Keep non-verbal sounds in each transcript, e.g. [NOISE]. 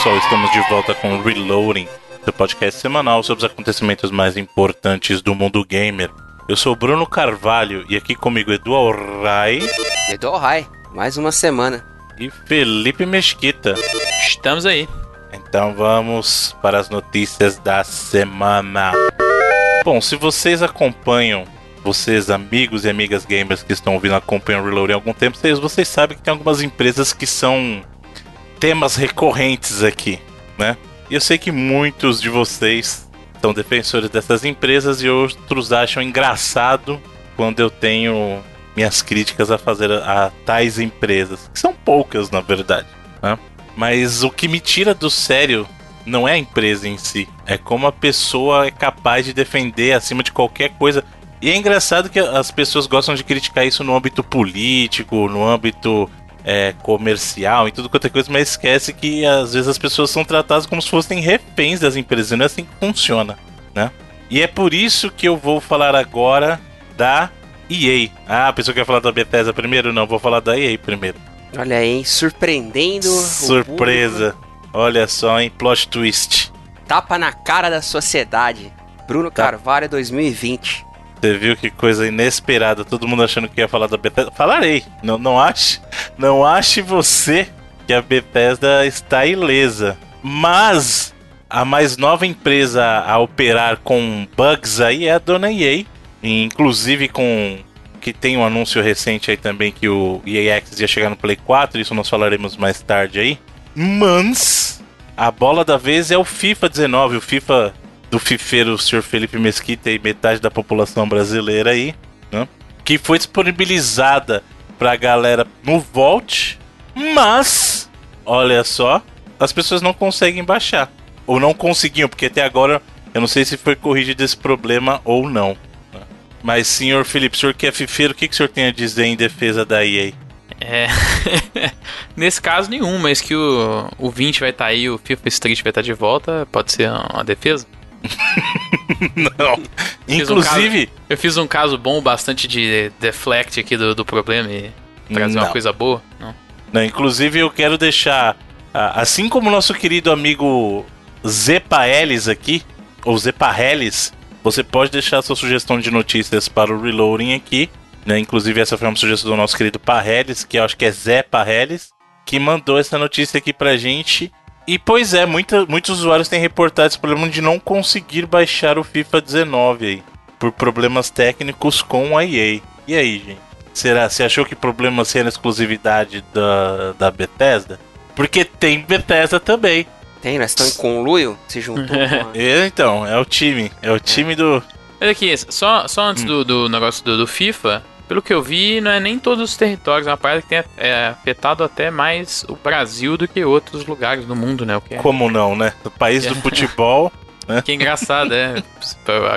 pessoal, estamos de volta com Reloading, seu podcast semanal sobre os acontecimentos mais importantes do mundo gamer. Eu sou Bruno Carvalho e aqui comigo Edu Alray. Edu Alray, mais uma semana. E Felipe Mesquita. Estamos aí. Então vamos para as notícias da semana. Bom, se vocês acompanham, vocês amigos e amigas gamers que estão ouvindo acompanham o Reload há algum tempo, vocês, vocês sabem que tem algumas empresas que são temas recorrentes aqui, né? E eu sei que muitos de vocês são defensores dessas empresas e outros acham engraçado quando eu tenho minhas críticas a fazer a, a tais empresas, que são poucas na verdade, né? Mas o que me tira do sério não é a empresa em si, é como a pessoa é capaz de defender acima de qualquer coisa. E é engraçado que as pessoas gostam de criticar isso no âmbito político, no âmbito é, comercial e tudo quanto é coisa, mas esquece que às vezes as pessoas são tratadas como se fossem reféns das empresas, não é assim que funciona, né? E é por isso que eu vou falar agora da EA. Ah, a pessoa quer falar da Bethesda primeiro? Não, vou falar da EA primeiro. Olha aí, surpreendendo. Surpresa. Olha só, hein? Plot twist. Tapa na cara da sociedade. Bruno tá. Carvalho 2020. Você viu que coisa inesperada, todo mundo achando que ia falar da Bethesda. Falarei. Não, não ache, não ache você que a Bethesda está ilesa. Mas a mais nova empresa a operar com bugs aí é a dona EA. Inclusive com que tem um anúncio recente aí também que o EA ia chegar no Play 4, isso nós falaremos mais tarde aí. Mas a bola da vez é o FIFA 19, o FIFA do fifeiro Sr. Felipe Mesquita e metade da população brasileira aí, né? Que foi disponibilizada pra galera no Vault, mas, olha só, as pessoas não conseguem baixar. Ou não conseguiam, porque até agora eu não sei se foi corrigido esse problema ou não. Né? Mas, senhor Felipe, senhor que é fifeiro, o que, que o senhor tem a dizer em defesa da EA? É. [LAUGHS] Nesse caso, nenhum, mas que o, o 20 vai estar tá aí, o FIFA Street vai estar tá de volta, pode ser uma defesa? [LAUGHS] não. Inclusive. Um caso, eu fiz um caso bom bastante de deflect aqui do, do problema e trazer não. uma coisa boa. Não. não. Inclusive, eu quero deixar. Assim como o nosso querido amigo Zepaelis aqui, ou Zepahelis, você pode deixar sua sugestão de notícias para o Reloading aqui. Né? Inclusive, essa foi uma sugestão do nosso querido Parrelis, que eu acho que é Zé que mandou essa notícia aqui pra gente. E pois é, muita, muitos usuários têm reportado esse problema de não conseguir baixar o FIFA 19 aí, por problemas técnicos com a EA. E aí, gente? Será? Você achou que problema seria a exclusividade da, da Bethesda? Porque tem Bethesda também. Tem, nós estamos em conluio? Se juntou [LAUGHS] a... é, Então, é o time. É o time é. do. Olha aqui, só, só antes hum. do, do negócio do, do FIFA, pelo que eu vi, não é nem todos os territórios, é uma parada que tem é, afetado até mais o Brasil do que outros lugares no mundo, né? É... Como não, né? O país do futebol. Né? [LAUGHS] Que engraçado, é.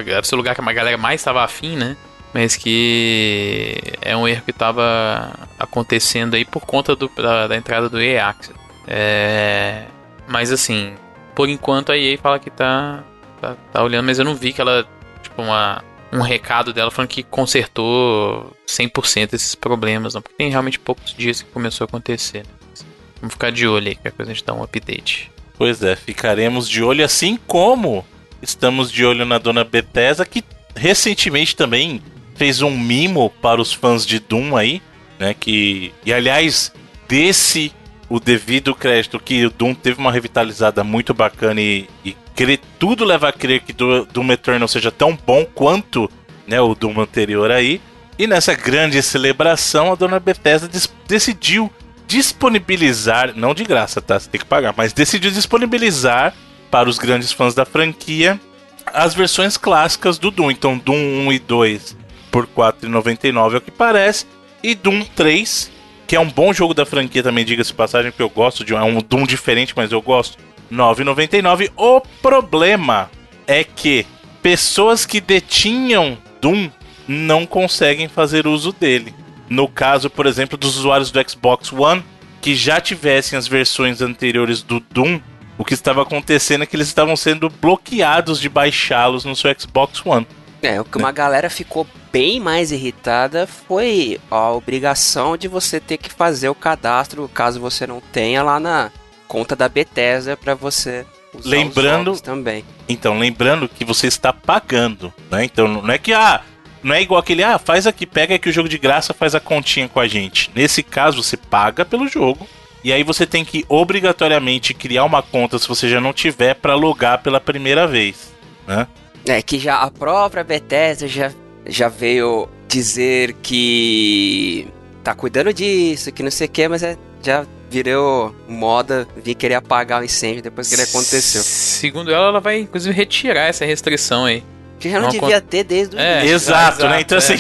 Deve ser o lugar que a galera mais estava afim, né? Mas que é um erro que estava acontecendo aí por conta do, da, da entrada do EA Access. É... Mas assim, por enquanto a EA fala que tá, tá, tá olhando, mas eu não vi que ela, tipo, uma um recado dela falando que consertou 100% esses problemas, não, porque tem realmente poucos dias que começou a acontecer. Né? Vamos ficar de olho aí, que a coisa a gente dá um update. Pois é, ficaremos de olho assim como estamos de olho na dona Bethesda, que recentemente também fez um mimo para os fãs de Doom aí, né, que... E aliás, desse o devido crédito que o Doom teve uma revitalizada muito bacana e, e crer, tudo leva a crer que do, Doom Eternal seja tão bom quanto né, o Doom anterior aí. E nessa grande celebração, a dona Bethesda decidiu disponibilizar, não de graça, tá? Você tem que pagar, mas decidiu disponibilizar para os grandes fãs da franquia as versões clássicas do Doom. Então, Doom 1 e 2 por R$ 4,99 é o que parece, e Doom 3, que é um bom jogo da franquia também, diga-se passagem, porque eu gosto de um, é um Doom diferente, mas eu gosto 9,99. O problema é que pessoas que detinham Doom não conseguem fazer uso dele. No caso, por exemplo, dos usuários do Xbox One que já tivessem as versões anteriores do Doom, o que estava acontecendo é que eles estavam sendo bloqueados de baixá-los no seu Xbox One. É, o que uma galera ficou bem mais irritada foi a obrigação de você ter que fazer o cadastro, caso você não tenha, lá na conta da Bethesda para você usar Lembrando- os também. Então, lembrando que você está pagando, né? Então, não é que, ah, não é igual aquele, ah, faz aqui, pega aqui o jogo de graça, faz a continha com a gente. Nesse caso, você paga pelo jogo. E aí você tem que obrigatoriamente criar uma conta se você já não tiver para logar pela primeira vez, né? É que já a própria Bethesda já, já veio dizer que tá cuidando disso, que não sei o que, mas é, já virou moda vir querer apagar o incêndio depois que ele aconteceu. Segundo ela, ela vai inclusive retirar essa restrição aí. Que já não Uma devia ter desde o É, início. Exato, exato, né? Então, é. assim,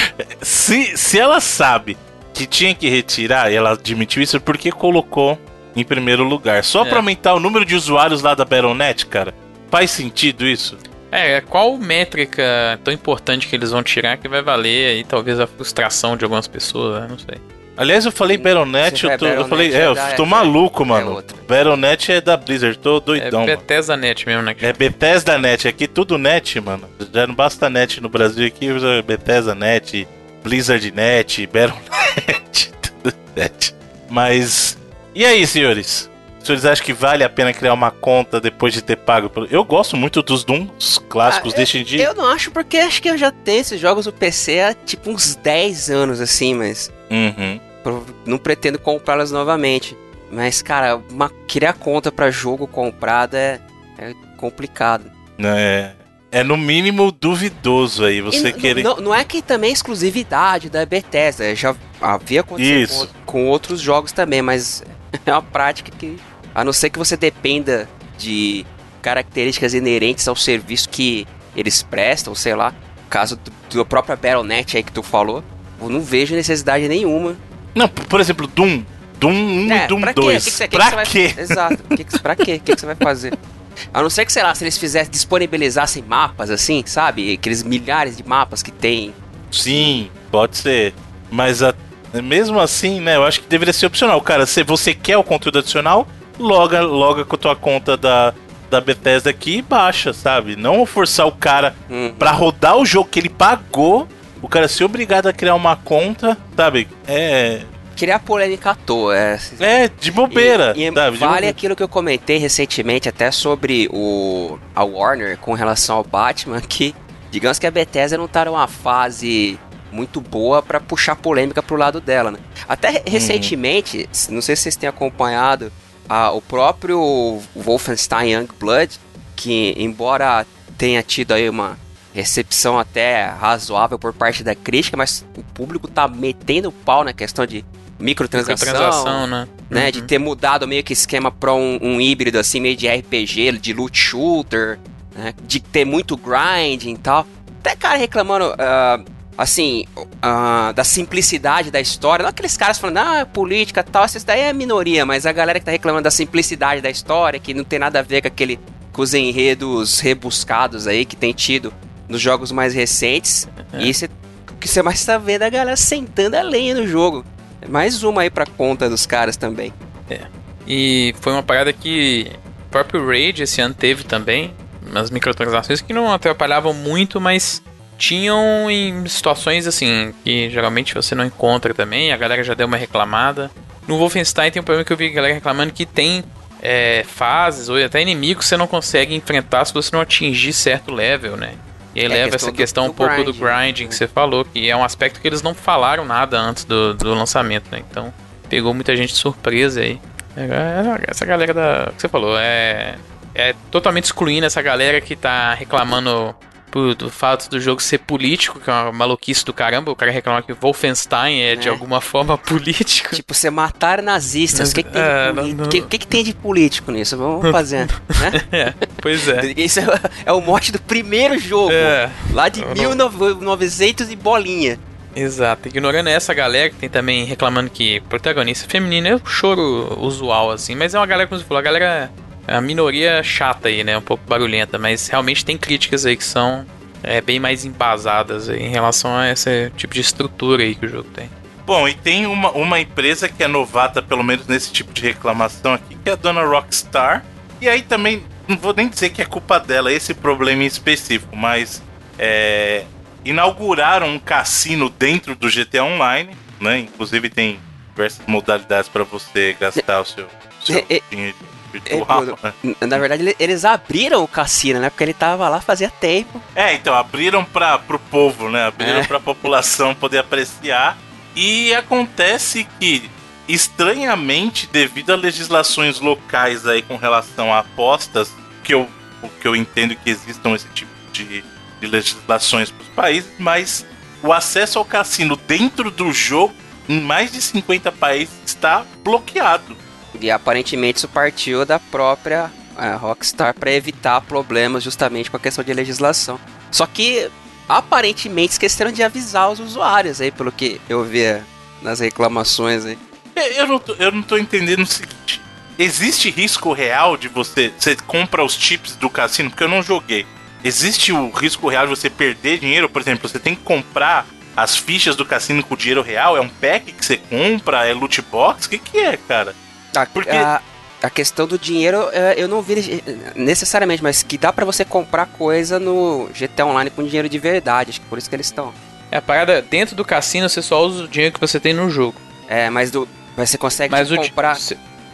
[LAUGHS] se, se ela sabe que tinha que retirar e ela admitiu isso, por que colocou em primeiro lugar? Só É. pra aumentar o número de usuários lá da Battle.net, cara? Faz sentido isso? É, qual métrica tão importante que eles vão tirar que vai valer aí talvez a frustração de algumas pessoas, né? não sei. Aliás, eu falei Battle.net, Se eu, tô, eu Battle.net, falei, é, eu já- tô já- maluco, é mano. Battle.net é da Blizzard, tô doidão, é mano. Bethesda Net mesmo, né? É Bethesda Net, aqui tudo net, mano. Já não basta net no Brasil aqui, usa Bethesda Net, Blizzard Net, Battle.net, [LAUGHS] tudo net. Mas, e aí, senhores? Os senhores acham que vale a pena criar uma conta depois de ter pago? Eu gosto muito dos Dooms clássicos, Ah, deixem de... Eu não acho porque acho que eu já tenho esses jogos no PC há tipo uns 10 anos assim, mas Uhum. não pretendo comprá-las novamente. Mas, cara, uma, criar conta pra jogo comprado é, é complicado. É, é no mínimo duvidoso aí, você querer... não, não é que também é exclusividade da Bethesda, já havia acontecido Isso. com, com outros jogos também, mas [LAUGHS] é uma prática que, a não ser que você dependa de características inerentes ao serviço que eles prestam, sei lá, caso do, próprio Battle.net aí que tu falou, eu não vejo necessidade nenhuma. Não, por exemplo, Doom. Doom 1 É, e Doom pra quê? 2. Que que que que pra você vai- quê? Exato. Que que- pra quê? O que, que você vai fazer? A não ser que, sei lá, se eles fizessem, disponibilizassem mapas assim, sabe? Aqueles milhares de mapas que tem. Sim, pode ser. Mas a- mesmo assim, né? Eu acho que deveria ser opcional. Cara, se você quer o conteúdo adicional, loga, loga com a tua conta da, da Bethesda aqui e baixa, sabe? Não forçar o cara Hum. pra rodar o jogo que ele pagou, o cara ser obrigado a criar uma conta, sabe? É. Criar polêmica à toa. É, É de bobeira, E, e sabe? Vale bobeira. aquilo que eu comentei recentemente até sobre o a Warner com relação ao Batman, que digamos que a Bethesda não tá numa fase muito boa pra puxar polêmica pro lado dela, né? Até re- recentemente, não sei se vocês têm acompanhado, a- o próprio Wolfenstein Youngblood, que embora tenha tido aí uma recepção até razoável por parte da crítica, mas o público tá metendo pau na questão de microtransação, Transação, né? né? Uhum. De ter mudado meio que esquema pra um, um híbrido assim, meio de RPG, de loot shooter, né? De ter muito grinding e tal. Até cara reclamando, ah, assim, ah, da simplicidade da história. Não aqueles caras falando, ah, política e tal, isso daí é minoria, mas a galera que tá reclamando da simplicidade da história, que não tem nada a ver com aquele. com os enredos rebuscados aí que tem tido nos jogos mais recentes. E isso é o que você mais tá vendo é a galera sentando a lenha no jogo. É mais uma aí pra conta dos caras também. E foi uma parada que o próprio Raid esse ano teve também, umas microtransações que não atrapalhavam muito, mas tinham em situações assim, que geralmente você não encontra também, a galera já deu uma reclamada. No Wolfenstein tem um problema que eu vi a galera reclamando que tem é, fases ou até inimigos que você não consegue enfrentar se você não atingir certo level, né? E aí É, leva questão essa do- questão do um pouco do grind, né? grinding que você falou, que é um aspecto que eles não falaram nada antes do, do lançamento, né? Então pegou muita gente de surpresa aí. É, Essa galera da. que você falou, é. É totalmente excluindo essa galera que tá reclamando por- do fato do jogo ser político, que é uma maluquice do caramba. O cara reclama que Wolfenstein é, de É. alguma forma [LAUGHS] político. Tipo, você matar nazistas. O que, que, tem É, de não- que, que que tem de político nisso? Vamos fazer, né? [LAUGHS] É, pois é. [LAUGHS] Isso é, é o mote do primeiro jogo. É, Lá de Eu não- 1900 e bolinha. exato. Ignorando essa galera que tem também reclamando que protagonista feminino é um choro usual, assim, mas é uma galera, como você falou, a galera a minoria chata aí, né? Um pouco barulhenta, mas realmente tem críticas aí que são é, bem mais embasadas aí em relação a esse tipo de estrutura aí que o jogo tem. Bom, e tem uma, uma empresa que é novata, pelo menos nesse tipo de reclamação aqui, que é a dona Rockstar. E aí também, não vou nem dizer que é culpa dela esse problema em específico, mas é, inauguraram um cassino dentro do GTA Online, né? Inclusive tem diversas modalidades para você gastar o seu, seu É, é, dinheiro É, né? na verdade, ele- eles abriram o cassino, né? Porque ele tava lá fazia tempo. É, então, abriram para pro povo, né? Abriram É. pra população poder apreciar. E acontece que, estranhamente, devido a legislações locais aí com relação a apostas, que eu, que eu entendo que existam esse tipo de, de legislações para os países, mas o acesso ao cassino dentro do jogo, em mais de 50 países, está bloqueado. E aparentemente isso partiu da própria é, Rockstar para evitar problemas justamente com a questão de legislação. Só que aparentemente esqueceram de avisar os usuários aí, pelo que eu vi é, nas reclamações aí. É, Eu não, tô, eu não tô entendendo o seguinte. Existe risco real de você. Você compra os chips do cassino, porque eu não joguei. Existe o risco real de você perder dinheiro? Por exemplo, você tem que comprar as fichas do cassino com dinheiro real? É um pack que você compra? É loot box? O que, que é, cara? A, Porque- a, a questão do dinheiro é, eu não vi necessariamente, mas que dá para você comprar coisa no GTA Online com dinheiro de verdade. Acho que por isso que eles estão. É a parada, dentro do cassino você só usa o dinheiro que você tem no jogo. É, mas do, você consegue Mas di- comprar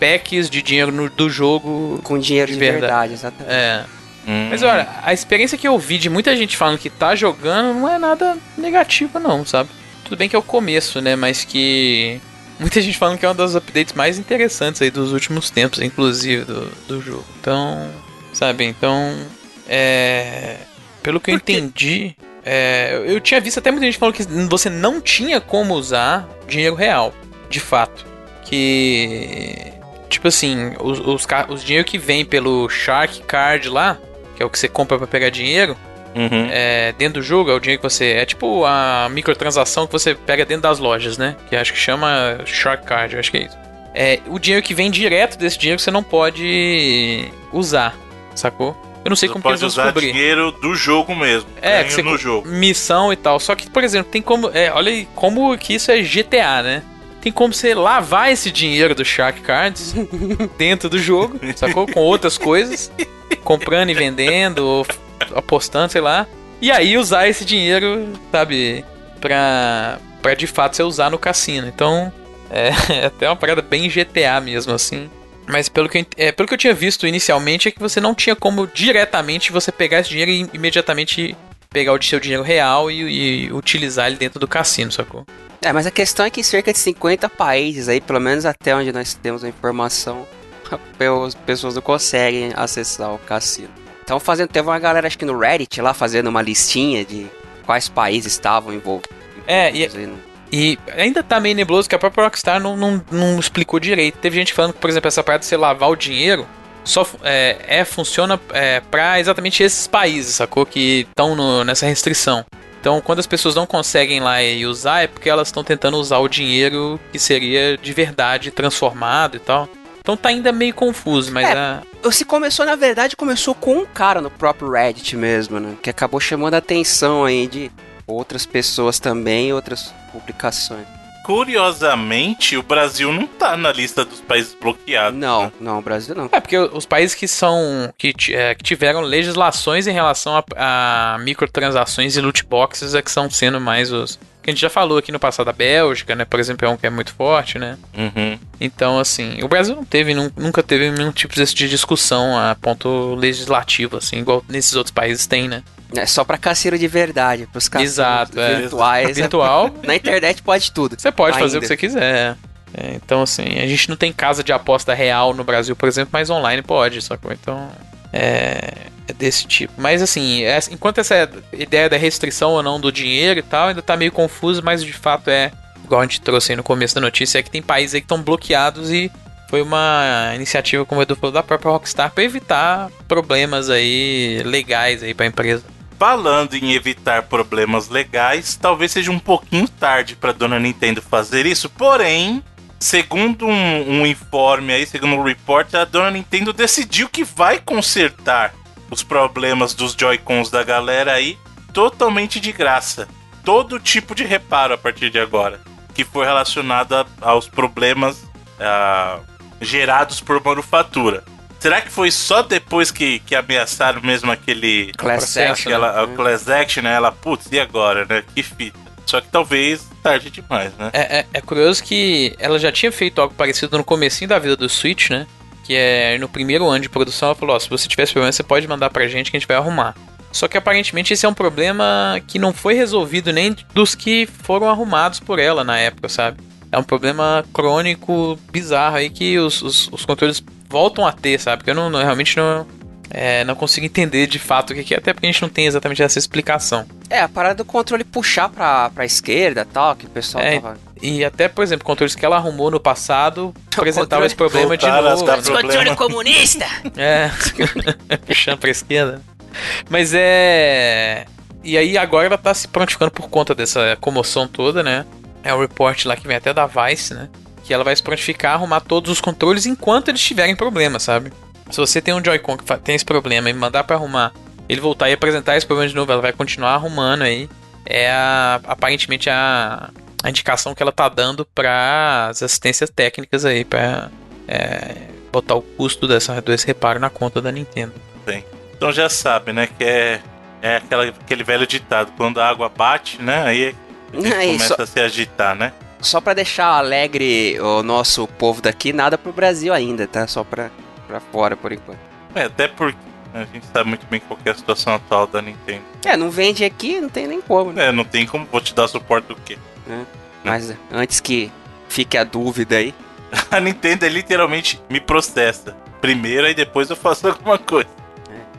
packs de dinheiro no- do jogo. com dinheiro de, de verdade. verdade. exatamente. É. Hum. Mas olha, a experiência que eu vi de muita gente falando que tá jogando não é nada negativa, não, sabe? Tudo bem que é o começo, né? Mas que. Muita gente falando que é um dos updates mais interessantes aí dos últimos tempos, inclusive, do, do jogo. Então. Sabe? Então. É. Pelo que eu entendi. é, eu tinha visto até muita gente falando que você não tinha como usar dinheiro real, de fato. Que. Tipo assim, os, os, os dinheiro que vem pelo Shark Card lá, que é o que você compra pra pegar dinheiro, Uhum. é, dentro do jogo é o dinheiro que você. É tipo a microtransação que você pega dentro das lojas, né? Que acho que chama Shark Card, eu acho que é isso. É, o dinheiro que vem direto desse dinheiro você não pode usar, sacou? Eu não sei Você como que eles pode vão usar descobrir. dinheiro do jogo mesmo. É, que você no jogo. missão e tal. Só que, por exemplo, tem como. É, olha aí como que isso é GTA, né? Tem como você lavar esse dinheiro do Shark Cards [LAUGHS] dentro do jogo, sacou? Com outras coisas. Comprando e vendendo, ou apostando, sei lá. E aí usar esse dinheiro, sabe? Pra, pra de fato você usar no cassino. Então, é, [LAUGHS] é até uma parada bem GTA mesmo, assim. Mas pelo que, eu, é, pelo que eu tinha visto inicialmente é que você não tinha como diretamente você pegar esse dinheiro e imediatamente pegar o seu dinheiro real e, e utilizar ele dentro do cassino, sacou? É, mas a questão é que em cerca de 50 países aí, pelo menos até onde nós temos a informação, [LAUGHS] as pessoas não conseguem acessar o cassino. Então fazendo, teve uma galera acho que no Reddit lá fazendo uma listinha de quais países estavam envolvidos. É, e- E ainda tá meio nebuloso que a própria Rockstar não, não, não explicou direito. Teve gente falando que, por exemplo, essa parada de você lavar o dinheiro só é, é, funciona é, para exatamente esses países, sacou? Que estão nessa restrição. Então, quando as pessoas não conseguem lá e usar, é porque elas estão tentando usar o dinheiro que seria de verdade transformado e tal. Então tá ainda meio confuso, mas É. a, Se começou, na verdade, começou com um cara no próprio Reddit mesmo, né? Que acabou chamando a atenção aí de outras pessoas também, outras publicações. Curiosamente, o Brasil não tá na lista dos países bloqueados. Não, né? não, o Brasil não. É, porque os países que são. que, é, que tiveram legislações em relação a, a microtransações e loot boxes é que são sendo mais os. Que a gente já falou aqui no passado, a Bélgica, né? Por exemplo, é um que é muito forte, né? Uhum. Então, assim, o Brasil não teve, nun- nunca teve nenhum tipo desse de discussão a ponto legislativo, assim, igual nesses outros países tem, né? É só pra cassino de verdade, pros Exato, é. virtuais. Virtual, [LAUGHS] Na internet pode tudo. você pode fazer o Ainda. que você quiser. É, então, assim, a gente não tem casa de aposta real no Brasil, por exemplo, mas online pode, sacou? Então, é, é desse tipo. Mas, assim, é- enquanto essa ideia da restrição ou não do dinheiro e tal ainda tá meio confuso, mas de fato é, igual a gente trouxe aí no começo da notícia, é que tem países aí que estão bloqueados e foi uma iniciativa, como o Edu falou, da própria Rockstar para evitar problemas aí legais aí pra empresa. Falando em evitar problemas legais, talvez seja um pouquinho tarde para dona Nintendo fazer isso, porém, segundo um, um informe aí, segundo um report, a dona Nintendo decidiu que vai consertar os problemas dos Joy-Cons da galera aí totalmente de graça. Todo tipo de reparo a partir de agora, que for relacionado a- aos problemas gerados por manufatura. Será que foi só depois que, que ameaçaram mesmo aquele Class processo, action. né? Aquela, a class action, né? Ela, putz, e agora, né? Que fita. Só que talvez tarde demais, né? É, é- é curioso que ela já tinha feito algo parecido no comecinho da vida do Switch, né? Que é no primeiro ano de produção, ela falou: ó, se você tiver esse problema, você pode mandar pra gente que a gente vai arrumar. Só que aparentemente esse é um problema que não foi resolvido nem dos que foram arrumados por ela na época, sabe? É um problema crônico bizarro aí que os, os, os controles voltam a ter, sabe? Porque eu não, não realmente não, é, não consigo entender de fato o que é, até porque a gente não tem exatamente essa explicação. É, a parada do controle puxar pra, pra esquerda e tal, que o pessoal É, tava. E até, por exemplo, controles que ela arrumou no passado [LAUGHS] apresentavam Controle- esse problema de novo. dar problema. comunista! [LAUGHS] É, [LAUGHS] puxando pra esquerda. Mas é. E aí agora ela tá se prontificando por conta dessa comoção toda, né? É o report lá que vem até da Vice, né? Que ela vai se prontificar, arrumar todos os controles enquanto eles tiverem problema, sabe? Se você tem um Joy-Con que tem esse problema e mandar pra arrumar, ele voltar e apresentar esse problema de novo, ela vai continuar arrumando aí. É a- aparentemente a, a indicação que ela tá dando para as assistências técnicas aí, pra é, botar o custo dessa, desse reparo na conta da Nintendo. Então já sabe, né? Que é, é aquela, aquele velho ditado: quando a água bate, né? Aí a gente Aí, começa só- a se agitar, né? Só pra deixar alegre o nosso povo daqui, nada pro Brasil ainda, tá? Só pra, pra fora por enquanto. É, até porque a gente sabe muito bem qual é a situação atual da Nintendo. É, não vende aqui, não tem nem como, né? É, não tem como vou te dar suporte do quê? Mas antes que fique a dúvida aí. [LAUGHS] A Nintendo é literalmente me processa. Primeiro, aí depois eu faço [LAUGHS] alguma coisa.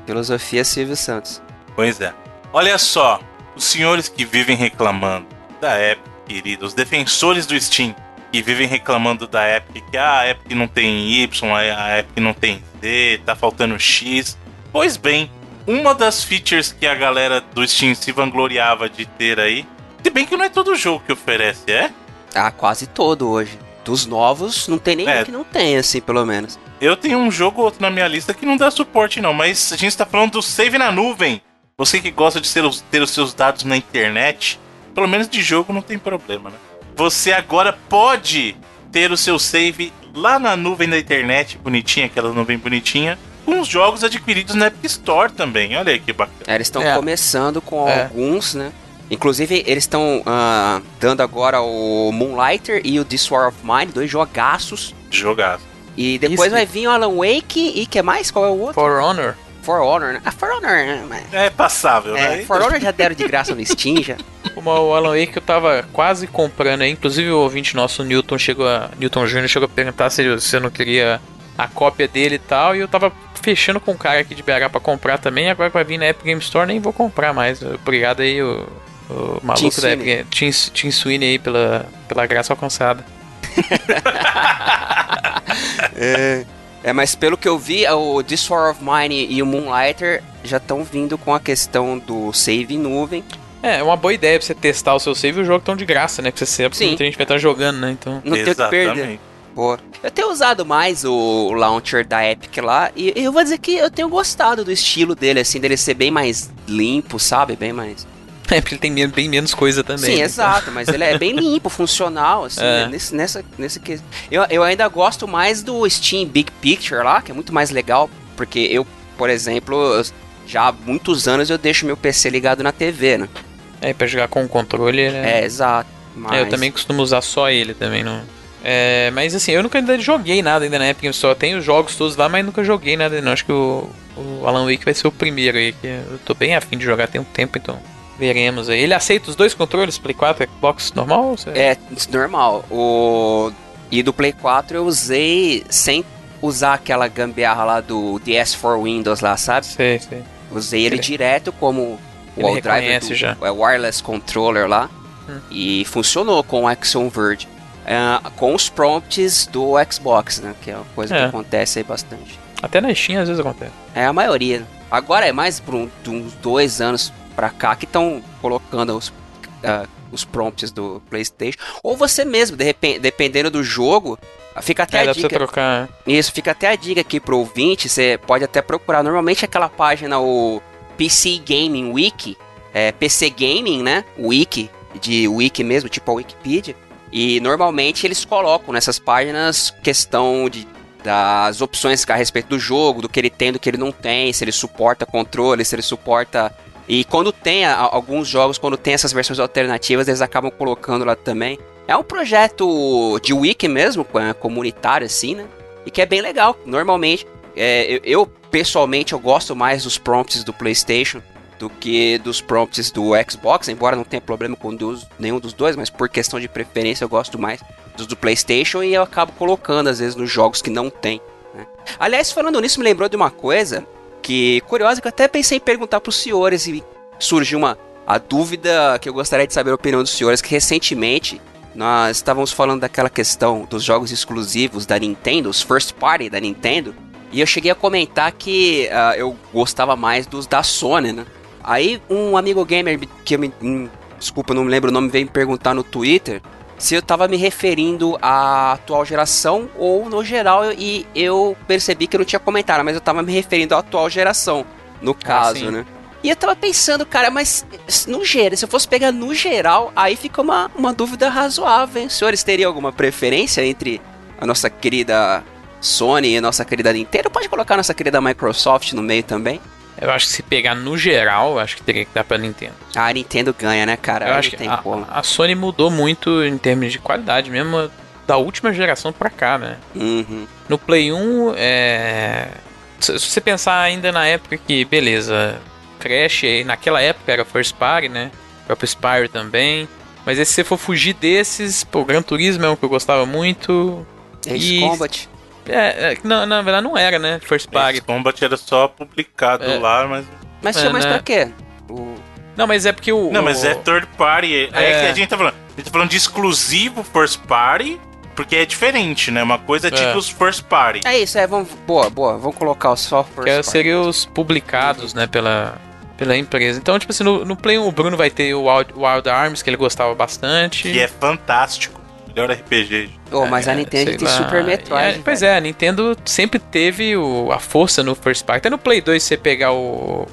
Filosofia Silvio Santos. Pois é. Olha só, os senhores que vivem reclamando da Epic, querido, os defensores do Steam que vivem reclamando da Epic, que ah, a Epic não tem Y, a Epic não tem Z, tá faltando X. Pois bem, uma das features que a galera do Steam se vangloriava de ter aí, se bem que não é todo jogo que oferece, é? Ah, quase todo hoje. Dos novos, não tem nenhum É. que não tem, assim, pelo menos. Eu tenho um jogo ou outro na minha lista que não dá suporte, não, mas a gente tá falando do save na nuvem. Você que gosta de ser os- ter os seus dados na internet, pelo menos de jogo não tem problema, né? Você agora pode ter o seu save lá na nuvem da internet, bonitinha, aquela nuvem bonitinha, com os jogos adquiridos na Epic Store também. Olha aí que bacana. É, eles estão É. começando com É. alguns, né? Inclusive, eles estão ah, dando agora o Moonlighter e o This War of Mine, dois jogaços. Jogar. E depois Isso. vai vir o Alan Wake e que mais? Qual é o outro? For Honor. For Honor, né? Ah, For Honor, né? É passável, É, né? For Honor já deram de graça no Steam já. [LAUGHS] O Alan Wake que eu tava quase comprando aí. Inclusive o ouvinte nosso, o Newton, chegou a. Newton Jr. chegou a perguntar se você não queria a cópia dele e tal. E eu tava fechando com um cara aqui de BH pra comprar também. Agora que vai vir na Epic Game Store, nem vou comprar mais. Obrigado aí, o, o maluco Tim da. Epic Tim, Tim Sweeney aí pela, pela graça alcançada. [LAUGHS] É, mas pelo que eu vi, o This War of Mine e o Moonlighter já estão vindo com a questão do save em nuvem. É, é uma boa ideia pra você testar o seu save e o jogo tão de graça, né? Porque você que Sim. muita gente vai estar jogando, né? Então. Não tem o que perder. Pô, eu tenho usado mais o launcher da Epic lá e eu vou dizer que eu tenho gostado do estilo dele, assim, dele ser bem mais limpo, sabe? Bem mais. [LAUGHS] É porque ele tem bem menos coisa também. Sim, né? exato, mas ele é bem [LAUGHS] limpo, funcional, assim, É. né? nesse, nessa, nesse que eu, eu ainda gosto mais do Steam Big Picture lá, que é muito mais legal, porque eu, por exemplo, eu- já há muitos anos eu deixo meu PC ligado na TV, né? É, pra jogar com o controle, né? É, exato. Mas... É, eu também costumo usar só ele também, não. É, mas assim, eu nunca ainda joguei nada ainda na Epic só tenho os jogos todos lá, mas nunca joguei nada não. Acho que o, o Alan Wake vai ser o primeiro aí, que eu tô bem afim de jogar tem um tempo, então veremos aí. Ele aceita os dois controles, Play 4 Xbox normal? É, normal. O... E do Play 4 eu usei sem usar aquela gambiarra lá do DS4 Windows lá, sabe? Sei, sei. Usei ele Ele- direto como o driver do já. é, wireless controller lá. Hum. E funcionou com o Action Verge. É, com os prompts do Xbox, né? Que é uma coisa É. que acontece aí bastante. Até na Steam às vezes acontece. É a maioria. Agora é mais por um- uns dois anos pra cá que estão colocando os, ah, os prompts do PlayStation. Ou você mesmo, de repente, dependendo do jogo, fica até É, a dá pra você dica. trocar. Isso, fica até a dica aqui pro ouvinte. Você pode até procurar. Normalmente aquela página, o PC Gaming Wiki, é PC Gaming, né? Wiki, de wiki mesmo, tipo a Wikipedia. E normalmente eles colocam nessas páginas questão de das opções a respeito do jogo, do que ele tem, do que ele não tem, se ele suporta controle, se ele suporta. E quando tem a- alguns jogos, quando tem essas versões alternativas, eles acabam colocando lá também. É um projeto de wiki mesmo, co- comunitário assim, né? e que é bem legal. Normalmente, é, eu, eu, pessoalmente eu gosto mais dos prompts do PlayStation do que dos prompts do Xbox, embora não tenha problema com nenhum dos dois, mas por questão de preferência eu gosto mais dos do PlayStation e eu acabo colocando às vezes nos jogos que não tem. Né? Aliás, falando nisso, me lembrou de uma coisa que curiosa que eu até pensei em perguntar para os senhores e surgiu uma a dúvida que eu gostaria de saber a opinião dos senhores que recentemente nós estávamos falando daquela questão dos jogos exclusivos da Nintendo, os first party da Nintendo, e eu cheguei a comentar que uh, eu gostava mais dos da Sony, né? Aí um amigo gamer que eu me. Hum, desculpa, não me lembro o nome, veio me perguntar no Twitter se eu tava me referindo à atual geração ou no geral e eu percebi que não tinha comentário, mas eu tava me referindo à atual geração, no ah, caso, ah, né? E eu tava pensando, cara, mas no geral, se eu fosse pegar no geral, aí fica uma, uma dúvida razoável, hein? Senhores teriam alguma preferência entre a nossa querida Sony e a nossa querida Nintendo? Pode colocar a nossa querida Microsoft no meio também? Eu acho que se pegar no geral, acho que teria que dar pra Nintendo. Ah, a Nintendo ganha, né, cara? Eu acho que a, a, Sony mudou muito em termos de qualidade, mesmo da última geração pra cá, né? Uhum. No Play 1, é... se você pensar ainda na época que, beleza, Crash, naquela época era First Party, né? O próprio Spyro também. Mas se você for fugir desses, pô, Gran Turismo é um que eu gostava muito. Ace e... Combat. É, é não, na verdade não era, né? First Party. Ace Combat era só publicado é. lá, mas. Mas tinha é, mais né? pra quê? O... Não, mas é porque o. Não, mas é third party. É, é que a gente tá falando. A gente tá falando de exclusivo first party. Porque é diferente, né? Uma coisa é títulos first party. É isso, é. Vamos, boa, boa. Vamos colocar os software. Que seriam os publicados, né? Pela, pela empresa. Então, tipo assim, no, no Play 1 o Bruno vai ter o Wild, Wild Arms, que ele gostava bastante. Que é fantástico. Melhor RPG. Oh, mas é, a Nintendo tem lá. Super Metroid. É, pois é, a Nintendo sempre teve o, a força no First Party. Até no Play 2, você pegar o,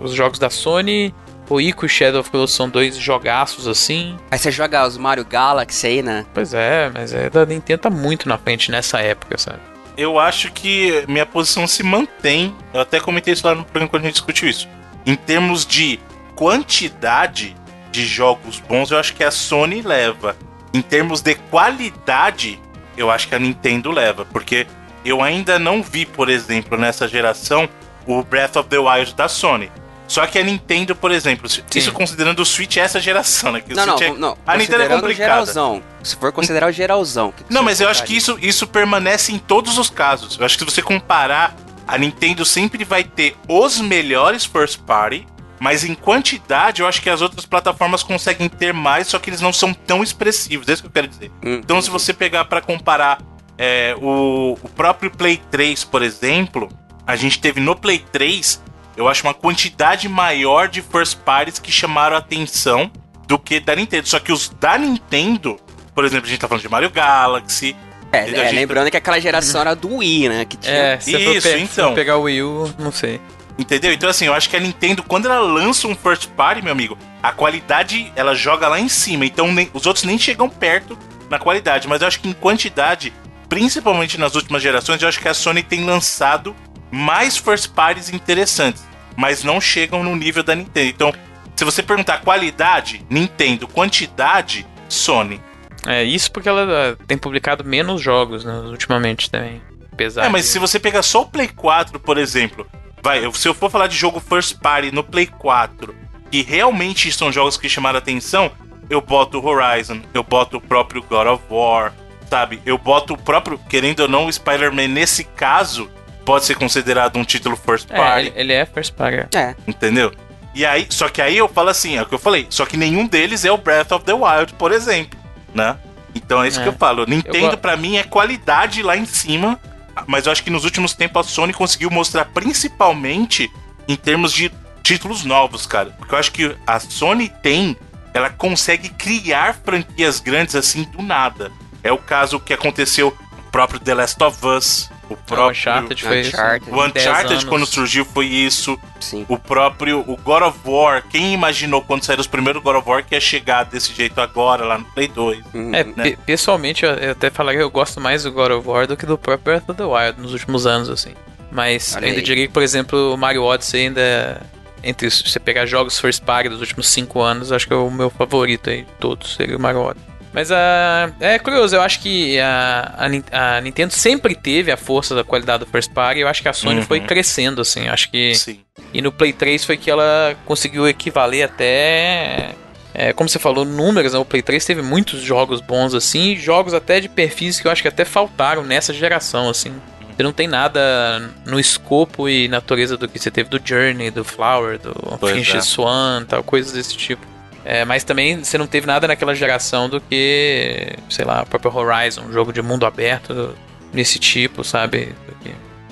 os jogos da Sony, o Ico e Shadow of Colossus são dois jogaços assim. Aí você joga os Mario Galaxy aí, né? Pois é, mas é da Nintendo tá muito na frente nessa época, sabe? Eu acho que minha posição se mantém. Eu até comentei isso lá no programa quando a gente discutiu isso em termos de quantidade de jogos bons, eu acho que a Sony leva. Em termos de qualidade, eu acho que a Nintendo leva. Porque eu ainda não vi, por exemplo, nessa geração, o Breath of the Wild da Sony. Só que a Nintendo, por exemplo, Sim. isso considerando o Switch essa geração, né? Que não, não, é... não. A Nintendo é complicada. Geralzão, se for considerar o geralzão. não, mas eu acho que isso, isso permanece em todos os casos. Eu acho que se você comparar a Nintendo sempre vai ter os melhores first party, mas em quantidade eu acho que as outras plataformas conseguem ter mais, só que eles não são tão expressivos, é isso que eu quero dizer. Hum, então, se você pegar para comparar é, o, o próprio Play 3, por exemplo, a gente teve no Play 3, eu acho uma quantidade maior de first parties que chamaram a atenção do que da Nintendo. Só que os da Nintendo, por exemplo, a gente tá falando de Mario Galaxy, é, é gente... lembrando que aquela geração era do Wii, né? Que tinha... É, se Isso, pe então. pegar o Wii U, não sei. Entendeu? Então, assim, eu acho que a Nintendo, quando ela lança um first party, meu amigo, a qualidade ela joga lá em cima. Então, nem, os outros nem chegam perto na qualidade. Mas eu acho que em quantidade, principalmente nas últimas gerações, eu acho que a Sony tem lançado mais first parties interessantes. Mas não chegam no nível da Nintendo. Então, se você perguntar qualidade, Nintendo, quantidade, Sony. É, isso porque ela eh, tem publicado menos jogos né, ultimamente também. Apesar é, mas de... se você pegar só o Play 4, por exemplo, vai, se eu for falar de jogo first party no Play 4, que realmente são jogos que chamaram atenção, eu boto o Horizon, eu boto o próprio God of War, sabe? Eu boto o próprio, querendo ou não, o Spider-Man nesse caso pode ser considerado um título first é, party. É, ele é first party. É. Entendeu? E aí, só que aí eu falo assim, é o que eu falei, só que nenhum deles é o Breath of the Wild, por exemplo né? Então é isso é. que eu falo. Nintendo, eu... para mim, é qualidade lá em cima, mas eu acho que nos últimos tempos a Sony conseguiu mostrar principalmente em termos de títulos novos, cara. Porque eu acho que a Sony tem, ela consegue criar franquias grandes assim do nada. É o caso que aconteceu o próprio The Last of Us, o próprio o Uncharted foi Uncharted. O Uncharted quando surgiu foi isso. Sim. O próprio o God of War, quem imaginou quando saíram os primeiros God of War que ia chegar desse jeito agora lá no Play 2? Hum, é, né? pessoalmente eu, eu até falaria que eu gosto mais do God of War do que do próprio Breath of the Wild nos últimos anos assim. Mas Olha ainda aí. diria que, por exemplo, o Mario Odyssey ainda entre você pegar jogos first party dos últimos 5 anos, acho que é o meu favorito aí de todos, seria o Mario Odyssey. Mas a, é curioso, eu acho que a, a, a, Nintendo sempre teve a força da qualidade do first party. Eu acho que a Sony uhum. foi crescendo, assim. Acho que. Sim. E no Play 3 foi que ela conseguiu equivaler até. É, como você falou, números, né? o Play 3 teve muitos jogos bons assim, jogos até de perfis que eu acho que até faltaram nessa geração, assim. Você não tem nada no escopo e natureza do que você teve do Journey, do Flower, do Finch é. Swan, tal, coisas desse tipo. É, mas também você não teve nada naquela geração do que, sei lá, o próprio Horizon, um jogo de mundo aberto desse tipo, sabe?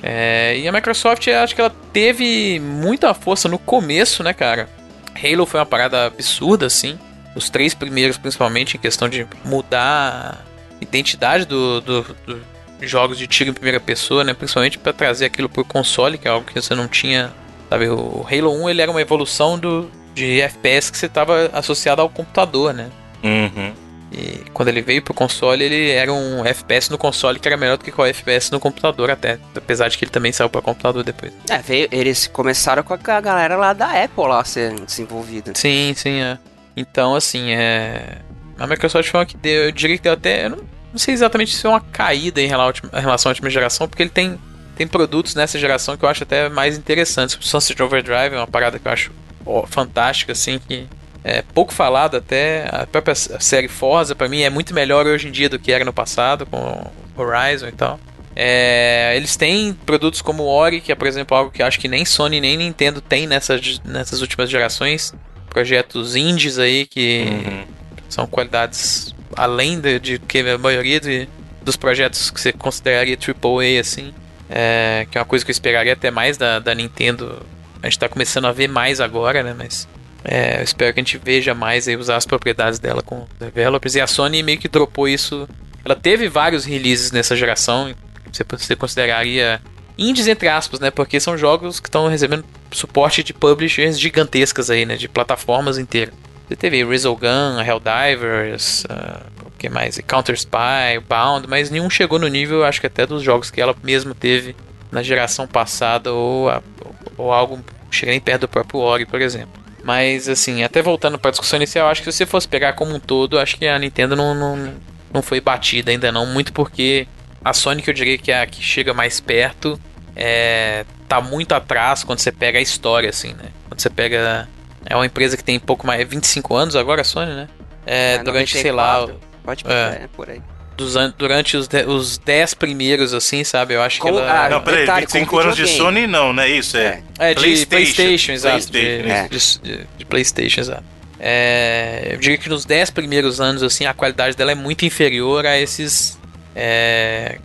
É, e a Microsoft, acho que ela teve muita força no começo, né, cara? Halo foi uma parada absurda, assim. Os três primeiros, principalmente, em questão de mudar a identidade dos do, do jogos de tiro em primeira pessoa, né? Principalmente para trazer aquilo pro console, que é algo que você não tinha. Sabe, o Halo 1 ele era uma evolução do, de FPS que você estava associado ao computador, né? Uhum. E quando ele veio pro console, ele era um FPS no console que era melhor do que o FPS no computador até. Apesar de que ele também saiu para computador depois. É, veio, eles começaram com a galera lá da Apple lá sendo desenvolvida. Sim, sim, é. Então, assim, é... A Microsoft foi uma que deu, eu diria que deu até... Eu não, não sei exatamente se é uma caída em relação à última geração, porque ele tem, tem produtos nessa geração que eu acho até mais interessantes. O Sunset Overdrive é uma parada que eu acho fantástica, assim, que é pouco falado até. A própria série Forza, para mim, é muito melhor hoje em dia do que era no passado, com Horizon e tal. É, eles têm produtos como o Ori, que é, por exemplo, algo que acho que nem Sony nem Nintendo tem nessas, nessas últimas gerações. Projetos indies aí que uhum. são qualidades além de, de, que a maioria de, dos projetos que você consideraria AAA, assim. É, que é uma coisa que eu esperaria até mais da, da Nintendo a gente tá começando a ver mais agora, né? Mas é, eu espero que a gente veja mais aí usar as propriedades dela com developers. E a Sony meio que dropou isso. Ela teve vários releases nessa geração. Você, você consideraria indies entre aspas, né? Porque são jogos que estão recebendo suporte de publishers gigantescas aí, né? De plataformas inteiras. Você teve Resogun, Helldivers, uh, o que mais? Counter Spy, Bound, mas nenhum chegou no nível, acho que até dos jogos que ela mesma teve na geração passada ou, a, ou algo chega nem perto do próprio Ori, por exemplo. Mas, assim, até voltando para a discussão inicial, acho que se você fosse pegar como um todo, acho que a Nintendo não, não, não foi batida ainda não, muito porque a Sony, que eu diria que é a que chega mais perto, é, tá muito atrás quando você pega a história, assim, né? Quando você pega... É uma empresa que tem pouco mais... 25 anos agora, a Sony, né? É, é durante, 94. sei lá... Pode pegar, é, é por aí dos, durante os, de, os 10 primeiros, assim, sabe? Eu acho que ela. Ah, não, peraí, detalhe, 25 anos de Sony não, não é isso? É, é. é de PlayStation, exato. PlayStation, de, de, de, de, PlayStation, exato. É, eu diria que nos 10 primeiros anos, assim, a qualidade dela é muito inferior a esses é,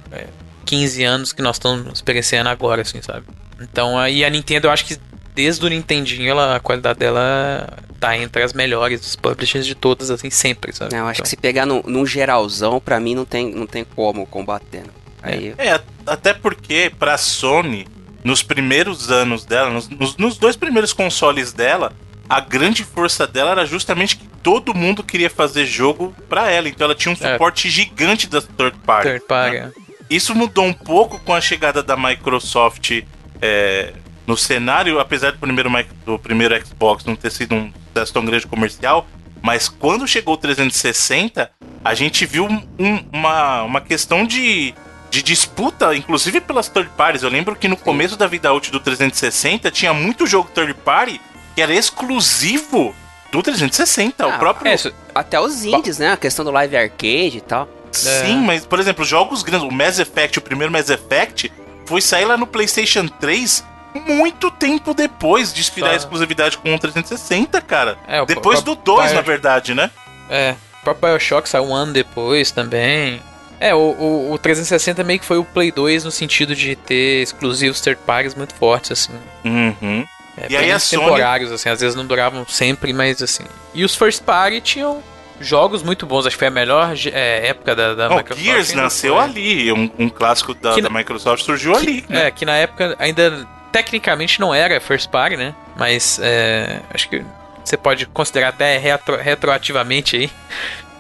15 anos que nós estamos experienciando agora, assim, sabe? Então aí a Nintendo, eu acho que desde o Nintendinho, ela, a qualidade dela tá entre as melhores dos publishers de todas, assim, sempre, sabe? eu acho então. que se pegar no, num geralzão, pra mim não tem, não tem como combater. Né? Aí... É, até porque pra Sony, nos primeiros anos dela, nos, nos, nos dois primeiros consoles dela, a grande força dela era justamente que todo mundo queria fazer jogo para ela. Então ela tinha um é. suporte é. gigante da third party. Third party. Né? É. Isso mudou um pouco com a chegada da Microsoft é, no cenário, apesar do primeiro, do primeiro Xbox não ter sido um sucesso tão grande comercial, mas quando chegou o 360, a gente viu um, uma, uma questão de, de disputa, inclusive pelas third parties. Eu lembro que no começo da vida útil do 360 tinha muito jogo third party que era exclusivo do 360. Ah, o próprio. É, até os indies, né? A questão do live arcade e tal. Sim, é. mas, por exemplo, jogos grandes, o Mass Effect, o primeiro Mass Effect, foi sair lá no PlayStation 3 muito tempo depois de expirar a exclusividade com o 360, cara. É, depois do 2, Bio... na verdade, né? É. O próprio Bioshock saiu um ano depois também. É, o, o, o, 360 meio que foi o Play 2 no sentido de ter exclusivos third parties muito fortes, assim. Uhum. É, e aí a temporários, Sony... assim, às vezes não duravam sempre, mas assim. E os first party tinham jogos muito bons, acho que foi a melhor é, época da, da oh, Microsoft. Gears nasceu ali, um, um clássico da, da, Microsoft surgiu que, ali. Né? É, que na época ainda tecnicamente não era first party, né? Mas é, acho que você pode considerar até retro, retroativamente aí.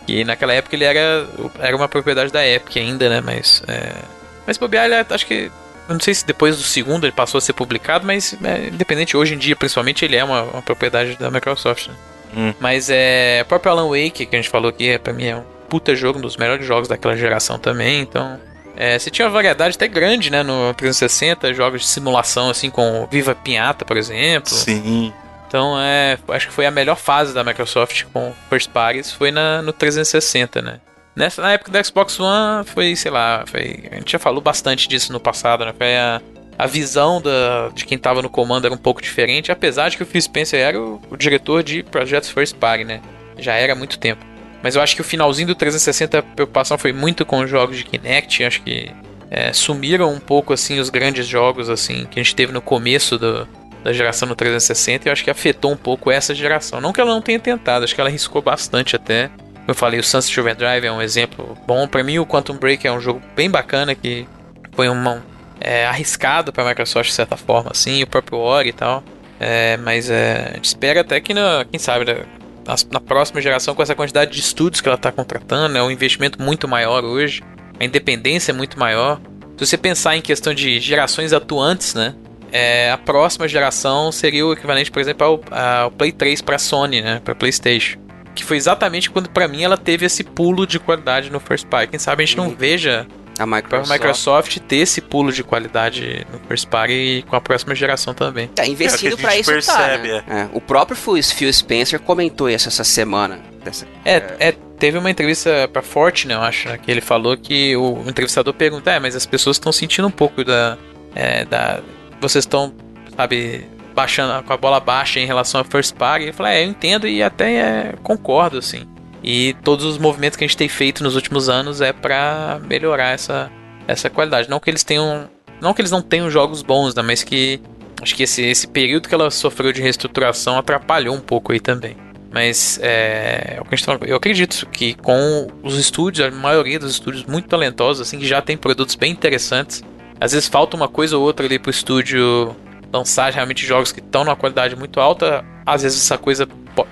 Que naquela época ele era, era uma propriedade da Epic ainda, né? Mas. É, mas bobear, ele, acho que. Eu não sei se depois do segundo ele passou a ser publicado, mas é, independente, hoje em dia, principalmente, ele é uma, uma propriedade da Microsoft. Né? Hum. Mas é. O próprio Alan Wake, que a gente falou aqui, é, pra mim é um puta jogo, um dos melhores jogos daquela geração também, então. É, você tinha uma variedade até grande, né, no 360, jogos de simulação, assim, com Viva Pinhata, por exemplo. Sim. Então, é, acho que foi a melhor fase da Microsoft com First Parties, foi na, no 360, né. Nessa, na época do Xbox One, foi, sei lá, foi, a gente já falou bastante disso no passado, né, foi a, a visão da, de quem estava no comando era um pouco diferente, apesar de que o Phil Spencer era o, o diretor de projetos First Party, né, já era há muito tempo. Mas eu acho que o finalzinho do 360 a preocupação foi muito com os jogos de Kinect. Acho que é, sumiram um pouco assim os grandes jogos assim que a gente teve no começo do, da geração no 360 e eu acho que afetou um pouco essa geração. Não que ela não tenha tentado, acho que ela arriscou bastante até. Como eu falei, o Sunset Overdrive é um exemplo bom. Para mim, o Quantum Break é um jogo bem bacana que foi um é, arriscado para a Microsoft de certa forma, assim, o próprio Ori e tal. É, mas é, a gente espera até que, na, quem sabe, na, próxima geração, com essa quantidade de estudos que ela está contratando, é um investimento muito maior hoje, a independência é muito maior. Se você pensar em questão de gerações atuantes, né? É, a próxima geração seria o equivalente, por exemplo, ao, ao Play 3 para Sony, né? Para PlayStation. Que foi exatamente quando, para mim, ela teve esse pulo de qualidade no First Party. Quem sabe a gente não uhum. veja a Microsoft. Microsoft ter esse pulo de qualidade no First Party e com a próxima geração também. Tá investindo é para isso percebe, tá, né? é. O próprio Phil Spencer comentou isso essa semana. Dessa, é, é, é, teve uma entrevista pra Fortune, eu acho, né, que ele falou que o entrevistador pergunta, é, mas as pessoas estão sentindo um pouco da... É, da vocês estão, sabe, baixando com a bola baixa em relação ao First Party. Ele falou, é, eu entendo e até é, concordo, assim. E todos os movimentos que a gente tem feito nos últimos anos é para melhorar essa, essa qualidade. Não que eles tenham. Não que eles não tenham jogos bons, né? Mas que. Acho que esse, esse período que ela sofreu de reestruturação atrapalhou um pouco aí também. Mas é, é eu acredito que com os estúdios, a maioria dos estúdios muito talentosos, assim, que já tem produtos bem interessantes. Às vezes falta uma coisa ou outra ali pro estúdio lançar realmente jogos que estão numa qualidade muito alta. Às vezes essa coisa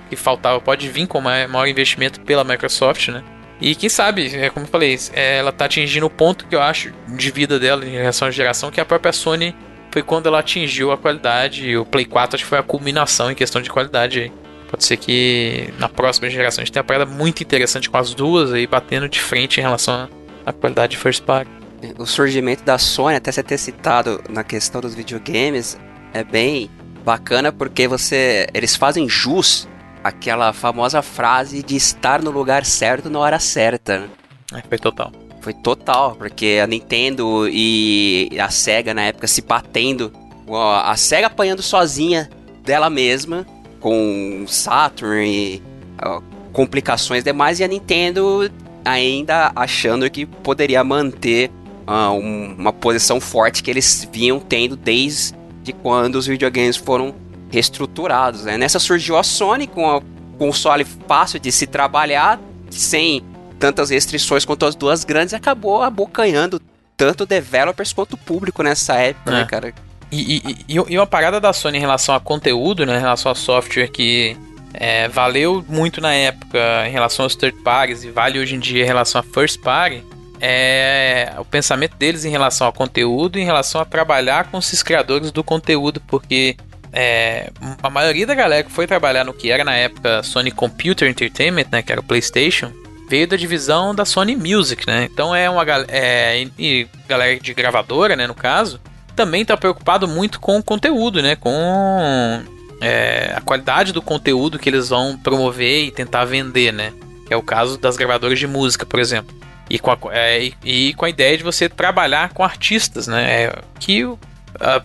que faltava pode vir com maior investimento pela Microsoft, né? E quem sabe, é como eu falei, é, ela está atingindo o ponto que eu acho de vida dela em relação à geração, que a própria Sony foi quando ela atingiu a qualidade. E o Play 4 acho que foi a culminação em questão de qualidade aí. Pode ser que na próxima geração a gente tenha uma parada muito interessante com as duas aí batendo de frente em relação à qualidade de first party. O surgimento da Sony, até você ter citado na questão dos videogames, é bem bacana porque você eles fazem jus aquela famosa frase de estar no lugar certo na hora certa. Né? É, foi total. Foi total, porque a Nintendo e a Sega na época se batendo, a Sega apanhando sozinha dela mesma com Saturn e ó, complicações demais e a Nintendo ainda achando que poderia manter uh, um, uma posição forte que eles vinham tendo desde de quando os videogames foram reestruturados. Né? Nessa surgiu a Sony com um console fácil de se trabalhar, sem tantas restrições quanto as duas grandes, e acabou abocanhando tanto developers quanto público nessa época, né, é. né, cara? E, e, e, uma parada da Sony em relação a conteúdo, né, em relação a software que é, valeu muito na época em relação aos third parties e vale hoje em dia em relação a first party, é o pensamento deles em relação ao conteúdo, em relação a trabalhar com esses criadores do conteúdo, porque é, a maioria da galera que foi trabalhar no que era na época Sony Computer Entertainment, né, que era o PlayStation, veio da divisão da Sony Music, né? Então é uma é, e galera de gravadora, né, no caso, também está preocupado muito com o conteúdo, né, com é, a qualidade do conteúdo que eles vão promover e tentar vender, né? Que é o caso das gravadoras de música, por exemplo. E com, a, é, e com a ideia de você trabalhar com artistas, né? É, que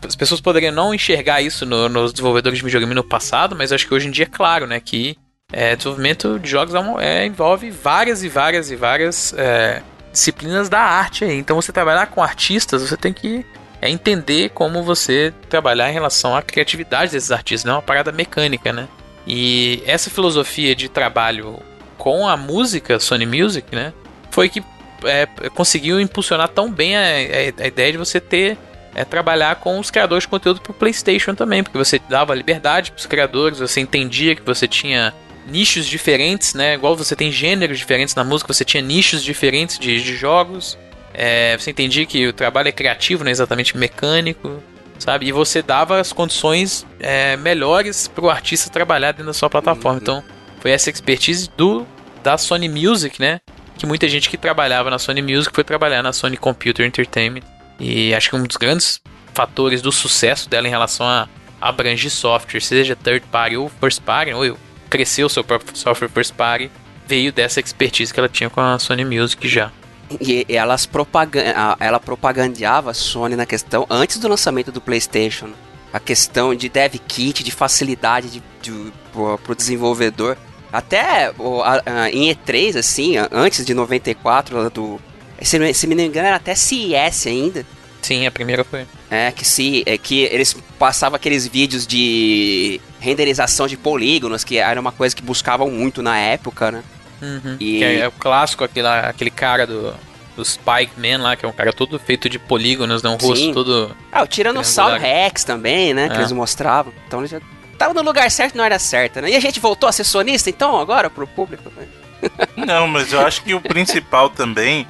as pessoas poderiam não enxergar isso no, nos desenvolvedores de videogame no passado, mas acho que hoje em dia é claro, né? Que é, desenvolvimento de jogos é, é, envolve várias e várias e várias é, disciplinas da arte. Aí. Então você trabalhar com artistas, você tem que é, entender como você trabalhar em relação à criatividade desses artistas, não é uma parada mecânica, né? E essa filosofia de trabalho com a música, Sony Music, né? Foi que é, conseguiu impulsionar tão bem a, a, a ideia de você ter é trabalhar com os criadores de conteúdo para o PlayStation também, porque você dava liberdade para os criadores, você entendia que você tinha nichos diferentes, né? Igual você tem gêneros diferentes na música, você tinha nichos diferentes de, de jogos. É, você entendia que o trabalho é criativo, não é exatamente mecânico, sabe? E você dava as condições é, melhores para o artista trabalhar dentro da sua plataforma. Uhum. Então, foi essa expertise do da Sony Music, né? Que muita gente que trabalhava na Sony Music foi trabalhar na Sony Computer Entertainment. E acho que um dos grandes fatores do sucesso dela em relação a abranger software, seja third party ou first party, ou crescer o seu próprio software first party, veio dessa expertise que ela tinha com a Sony Music já. E elas propaganda, ela propagandeava a Sony na questão antes do lançamento do PlayStation. A questão de dev kit, de facilidade de, de, para o desenvolvedor. Até a, a, em E3, assim, antes de 94, do. Se, se me não engano, era até CES ainda. Sim, a primeira foi. É, que se. É, que eles passavam aqueles vídeos de renderização de polígonos, que era uma coisa que buscavam muito na época, né? Uhum. E... Que é, é, o clássico, aquele, aquele cara do, do Spike Man lá, que é um cara todo feito de polígonos, né? Um Sim. rosto todo. Ah, o Tiranossauro Rex também, né? Que é. eles mostravam. Então ele já tava no lugar certo na hora certa, né? E a gente voltou a ser sonista, então, agora, pro público. Né? [LAUGHS] Não, mas eu acho que o principal também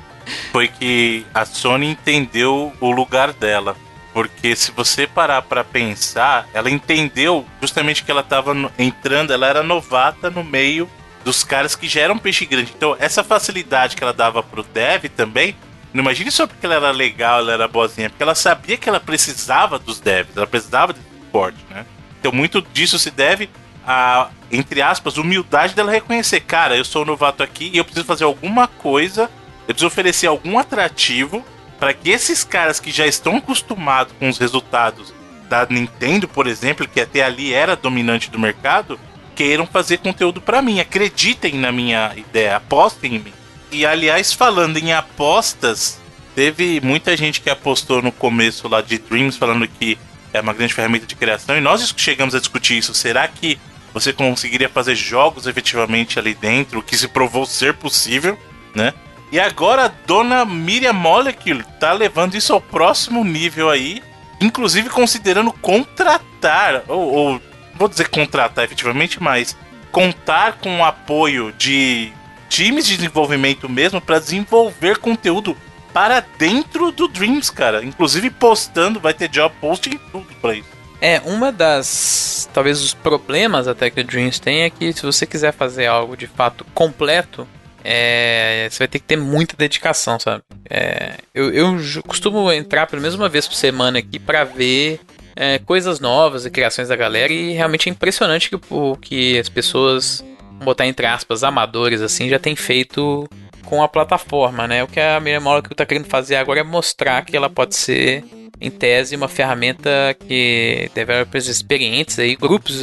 foi que a Sony entendeu o lugar dela. Porque se você parar para pensar, ela entendeu justamente que ela estava entrando, ela era novata no meio dos caras que já eram peixe grande. Então, essa facilidade que ela dava pro dev também, não imagine só porque ela era legal, ela era boazinha, porque ela sabia que ela precisava dos devs, ela precisava de suporte, né? Então, muito disso se deve a, entre aspas, humildade dela reconhecer, cara, eu sou um novato aqui e eu preciso fazer alguma coisa, eu preciso oferecer algum atrativo para que esses caras que já estão acostumados com os resultados da Nintendo, por exemplo, que até ali era dominante do mercado, queiram fazer conteúdo para mim. Acreditem na minha ideia, apostem em mim. E aliás, falando em apostas, teve muita gente que apostou no começo lá de Dreams, falando que é uma grande ferramenta de criação, e nós chegamos a discutir isso. Será que você conseguiria fazer jogos efetivamente ali dentro, o que se provou ser possível, né? E agora a dona Miriam Molecule tá levando isso ao próximo nível aí, inclusive considerando contratar, ou, ou vou dizer contratar efetivamente, mas contar com o apoio de times de desenvolvimento mesmo para desenvolver conteúdo para dentro do Dreams, cara. Inclusive postando, vai ter job posting tudo para isso. É, uma das. Talvez os problemas até que o Dreams tem é que se você quiser fazer algo de fato completo, é, você vai ter que ter muita dedicação, sabe? É, eu, eu costumo entrar pelo menos uma vez por semana aqui para ver é, coisas novas e criações da galera e realmente é impressionante que, o, que as pessoas, botar entre aspas, amadores assim, já tem feito com a plataforma, né? O que a Miriam Molecule está querendo fazer agora é mostrar que ela pode ser, em tese, uma ferramenta que developers experientes aí, grupos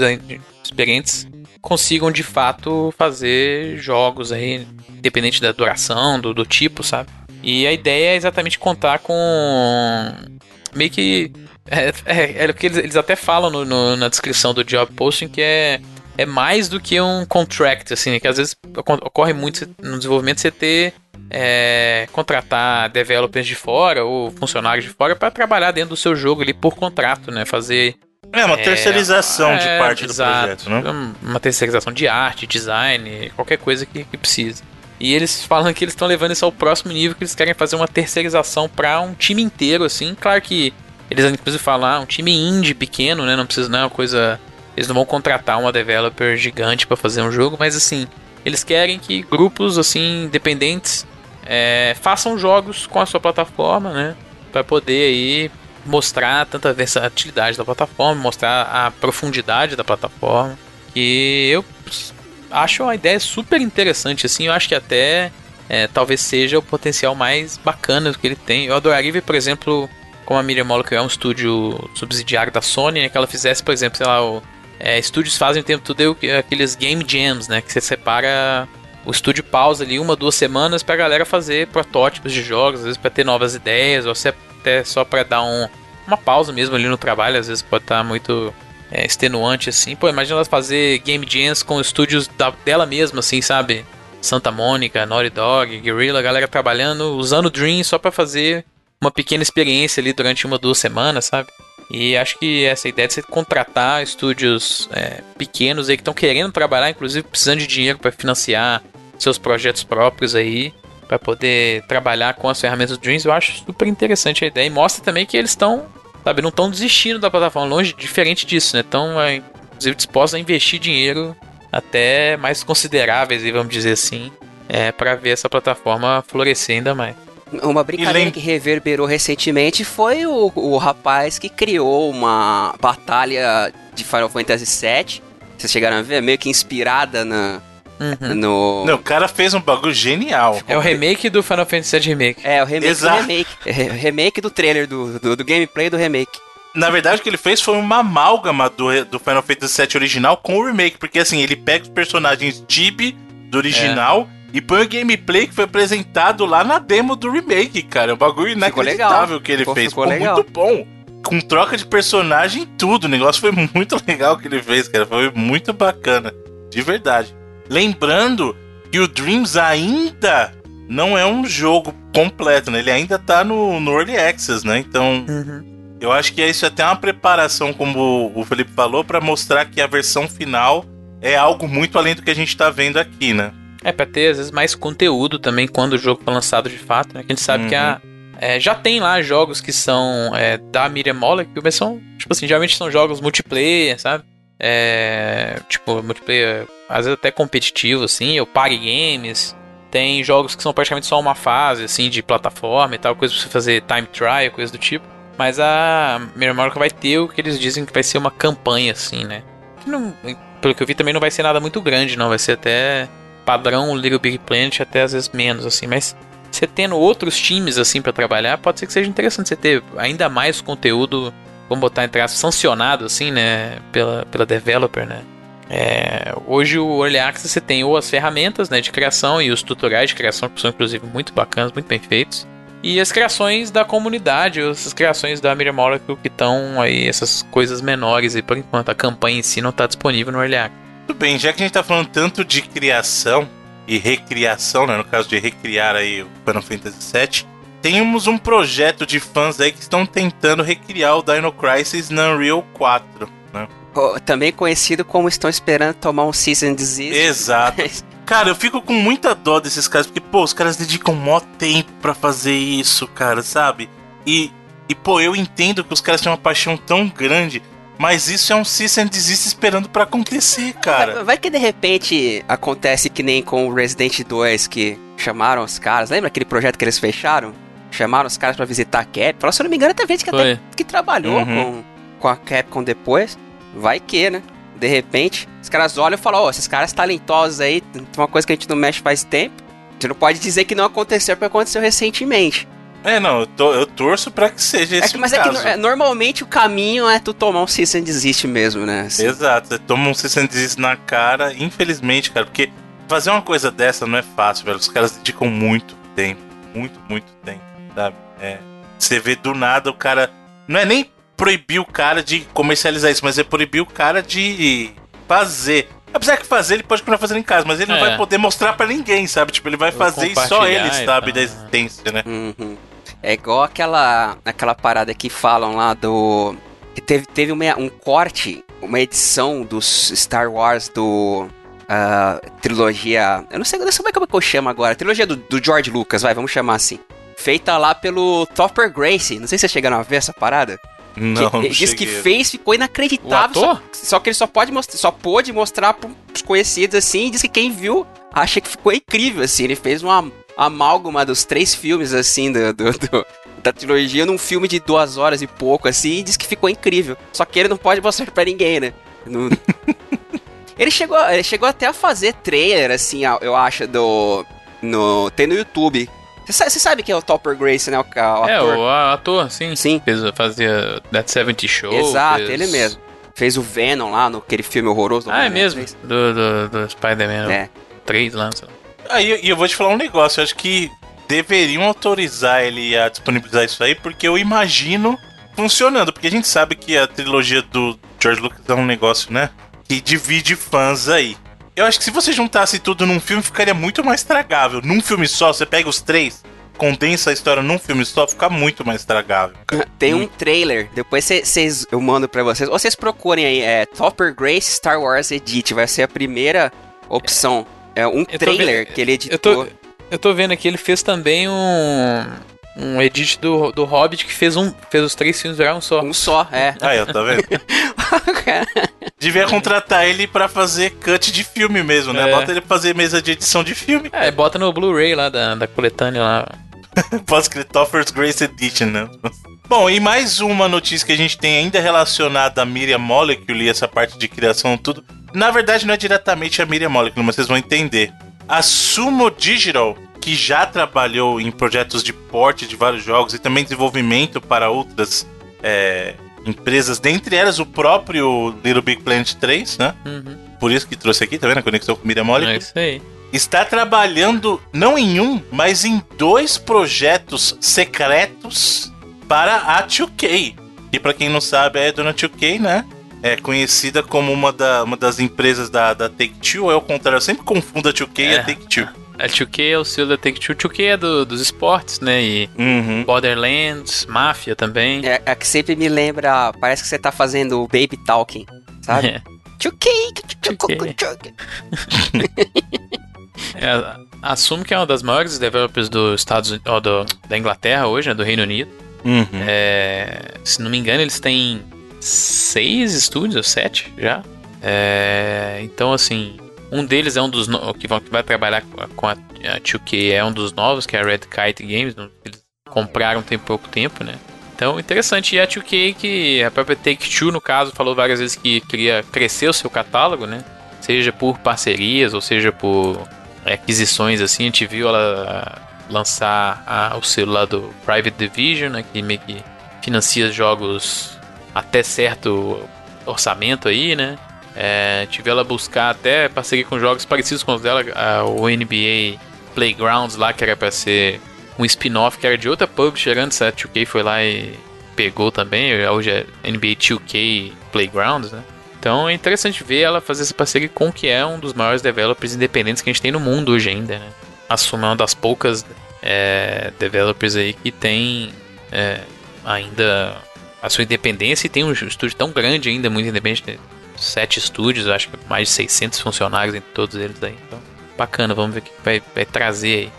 experientes consigam de fato fazer jogos aí, independente da duração, do, do tipo, sabe? E a ideia é exatamente contar com meio que é, é, é o que eles, eles até falam no, no, na descrição do job posting que é, é mais do que um contract, assim, que às vezes ocorre muito no desenvolvimento você ter é, contratar developers de fora ou funcionários de fora para trabalhar dentro do seu jogo ali por contrato, né? Fazer é uma terceirização é, de parte do projeto, né? Uma terceirização de arte, design, qualquer coisa que, que precise. E eles falam que eles estão levando isso ao próximo nível, que eles querem fazer uma terceirização para um time inteiro, assim. Claro que eles inclusive falam, ah, um time indie pequeno, né? Não precisa, não é uma coisa. Eles não vão contratar uma developer gigante para fazer um jogo, mas assim, eles querem que grupos assim independentes é, façam jogos com a sua plataforma, né? Para poder aí mostrar tanta versatilidade da plataforma, mostrar a profundidade da plataforma. Que eu acho uma ideia super interessante, assim. Eu acho que até é, talvez seja o potencial mais bacana que ele tem. Eu adoraria ver, por exemplo, como a Miriam Moller é um estúdio subsidiário da Sony, né, que ela fizesse, por exemplo, sei lá, o, é, estúdios fazem o tempo todo aqueles game jams, né, que você separa o estúdio pausa ali uma, duas semanas pra galera fazer protótipos de jogos, às vezes pra ter novas ideias, ou até só pra dar um, uma pausa mesmo ali no trabalho, às vezes pode estar tá muito é, extenuante assim. Pô, imagina ela fazer game jams com estúdios da, dela mesma, assim, sabe? Santa Mônica, Naughty Dog, Guerrilla, galera trabalhando, usando o Dream só para fazer uma pequena experiência ali durante uma, duas semanas, sabe? E acho que essa ideia de você contratar estúdios é, pequenos aí que estão querendo trabalhar, inclusive precisando de dinheiro para financiar seus projetos próprios aí, para poder trabalhar com as ferramentas do Dreams, eu acho super interessante a ideia. E mostra também que eles estão, sabe, não estão desistindo da plataforma, longe, diferente disso, né? Estão, é, inclusive, dispostos a investir dinheiro até mais consideráveis, vamos dizer assim, é, para ver essa plataforma florescer ainda mais. Uma brincadeira que reverberou recentemente foi o, o rapaz que criou uma batalha de Final Fantasy VII. Vocês chegaram a ver? Meio que inspirada na, Uhum. No... Não, o cara fez um bagulho genial. É o remake do Final Fantasy VII Remake. É, o remake Exato. do remake. É, remake do trailer, do, do, do, gameplay do remake. Na verdade, o que ele fez foi uma amálgama do, do Final Fantasy VII original com o remake. Porque assim, ele pega os personagens Tibi do original. É e põe o gameplay que foi apresentado lá na demo do remake, cara. É um bagulho inacreditável que ele ficou, fez. Ficou, ficou muito bom. Com troca de personagem e tudo. O negócio foi [LAUGHS] muito legal que ele fez, cara. Foi muito bacana. De verdade. Lembrando que o Dreams ainda não é um jogo completo, né? Ele ainda tá no, no Early Access, né? Então, uhum. eu acho que isso é até uma preparação, como o Felipe falou, para mostrar que a versão final é algo muito além do que a gente tá vendo aqui, né? É, pra ter às vezes mais conteúdo também quando o jogo foi lançado de fato, né? Que a gente sabe uhum. que a, uhum. é, já tem lá jogos que são é, da Miriam Mollek, que são, tipo assim, geralmente são jogos multiplayer, sabe? É, tipo, multiplayer, às vezes até competitivo, assim, ou Party Games. Tem jogos que são praticamente só uma fase, assim, de plataforma e tal, coisa pra você fazer time trial, coisa do tipo. Mas a Miriam Mollek vai ter o que eles dizem que vai ser uma campanha, assim, né? Que não, pelo que eu vi também não vai ser nada muito grande, não. Vai ser até padrão Little Big Planet, até às vezes menos, assim, mas você tendo outros times assim para trabalhar, pode ser que seja interessante você ter ainda mais conteúdo, vamos botar entre aspas, sancionado assim, né, pela, pela developer, né. É, hoje o Early Access você tem ou as ferramentas né, de criação e os tutoriais de criação que são inclusive muito bacanas, muito bem feitos. E as criações da comunidade, as criações da Miriam Molecule que estão aí, essas coisas menores e por enquanto a campanha em si não está disponível no Early Access. Tudo bem, já que a gente tá falando tanto de criação e recriação, né, no caso de recriar aí o Final Fantasy VII, temos um projeto de fãs aí que estão tentando recriar o Dino Crisis na Unreal 4, né? Também conhecido como estão esperando tomar um Season Disease. Exato. [LAUGHS] cara, eu fico com muita dó desses caras, porque, pô, os caras dedicam mó tempo para fazer isso, cara, sabe? E, e, pô, eu entendo que os caras têm uma paixão tão grande, mas isso é um cease and desist esperando para acontecer, cara. Vai, vai, que de repente acontece que nem com o Resident 2, que chamaram os caras. Lembra aquele projeto que eles fecharam? Chamaram os caras para visitar a Capcom. Se eu não me engano, até gente que, até, que trabalhou uhum. com, com a Capcom depois. Vai que, né? De repente, os caras olham e falam: Ó, oh, esses caras talentosos aí, tem uma coisa que a gente não mexe faz tempo. A gente não pode dizer que não aconteceu porque aconteceu recentemente. É, não, eu, tô, eu torço pra que seja esse é que, Mas caso. é que normalmente o caminho é tu tomar um cease and desist mesmo, né? Assim. Exato, você toma um cease and desist na cara, infelizmente, cara, porque fazer uma coisa dessa não é fácil, velho. Os caras dedicam muito tempo, muito, muito tempo, sabe? É, você vê do nada o cara. Não é nem proibir o cara de comercializar isso, mas é proibir o cara de fazer. Apesar que fazer, ele pode continuar fazendo em casa, mas ele é. não vai poder mostrar para ninguém, sabe? Tipo, ele vai fazer e só ele sabe da existência, né? Uhum. É igual aquela, aquela parada que falam lá do. Que teve, teve uma, um corte, uma edição dos Star Wars do. Uh, trilogia. Eu não sei, não sei como é que eu chamo agora. Trilogia do, do George Lucas, vai, vamos chamar assim. Feita lá pelo Topper Grace. Não sei se vocês chegaram a ver essa parada. Não, que, não Diz que fez, ficou inacreditável. Só, só, que ele só pode mostrar, só pôde mostrar pros conhecidos assim. E diz que quem viu acha que ficou incrível, assim. Ele fez uma amálgama dos três filmes, assim, do, do, do, da trilogia num filme de duas horas e pouco, assim, e diz que ficou incrível. Só que ele não pode mostrar pra ninguém, né? No... [LAUGHS] ele, chegou, ele chegou até a fazer trailer, assim, eu acho, do. No, tem no YouTube. Você sabe, sabe quem é o Topper Grace, né? O, o é, o ator, sim. Sim. Fez, fazia That 70 Show. Exato, fez... ele mesmo. Fez o Venom lá, no aquele filme horroroso. ah, é mesmo? Do, do, do Spider-Man. É. Três lança. Aí ah, eu vou te falar um negócio, eu acho que deveriam autorizar ele a disponibilizar isso aí, porque eu imagino funcionando, porque a gente sabe que a trilogia do George Lucas é um negócio, né? Que divide fãs aí. Eu acho que se você juntasse tudo num filme, ficaria muito mais tragável. Num filme só, você pega os três, condensa a história num filme só, fica muito mais tragável. Cara. Tem um trailer, depois cês, eu mando pra vocês. Ou vocês procurem aí, é Topper Grace Star Wars Edit, vai ser a primeira opção. É um trailer que ele editou. Eu tô, eu tô vendo aqui, ele fez também um. um edit do, do Hobbit que fez um fez os três filmes virar um só. Um só, é. [LAUGHS] Aí, ó, tá vendo? [LAUGHS] Devia contratar ele pra fazer cut de filme mesmo, né? É. Bota ele pra fazer mesa de edição de filme. É, bota no Blu-ray lá da, da coletânea lá. [LAUGHS] Pós-Christopher's Grace Edition, né? Bom, e mais uma notícia que a gente tem ainda relacionada a Miriam Molecule e essa parte de criação tudo. Na verdade, não é diretamente a Miriam Molecule, mas vocês vão entender. A Sumo Digital, que já trabalhou em projetos de porte de vários jogos e também desenvolvimento para outras é, empresas, dentre elas o próprio Little Big Planet 3, né? Uhum. Por isso que trouxe aqui, tá vendo? A conexão com Miriam Molecule É isso aí. está trabalhando não em um, mas em dois projetos secretos para a 2K. E para quem não sabe, é a dona 2K, né? É conhecida como uma, da, uma das empresas da, da Take-Two, é o contrário, eu sempre confundo a 2K e É. a Take-Two. A 2K é o selo da Take-Two. 2K é do, dos esportes, né? E Uhum. Borderlands, Mafia também. É, é que sempre me lembra, parece que você tá fazendo baby talking, sabe? É. Tchuquei, Tchuquei. [LAUGHS] É, assumo que é uma das maiores developers dos Estados Unidos, ó, do, da Inglaterra hoje, né, do Reino Unido. Uhum. É, se não me engano, eles têm seis estúdios, sete já. É, então, assim, um deles é um dos no- que, vão, que vai trabalhar com a, a, a 2K, é um dos novos, que é a Red Kite Games. Eles compraram tem pouco tempo, né? Então, interessante. E a 2K, que a própria Take-Two, no caso, falou várias vezes que queria crescer o seu catálogo, né? Seja por parcerias, ou seja por aquisições, assim. A gente viu ela lançar a- o lá do Private Division, né? Que meio que financia jogos até certo orçamento aí, né? É, tive ela buscar até parceria com jogos parecidos com os dela, a- o NBA Playgrounds lá, que era pra ser um spin-off que era de outra publisher antes, a 2K foi lá e pegou também, hoje é NBA 2K Playgrounds, né? Então é interessante ver ela fazer essa parceria com o que é um dos maiores developers independentes que a gente tem no mundo hoje ainda, né? Assume uma das poucas é, developers aí que tem é, ainda a sua independência e tem um estúdio tão grande ainda, muito independente, né? sete estúdios, acho que mais de 600 funcionários entre todos eles aí. Então, bacana, vamos ver o que vai, vai trazer aí.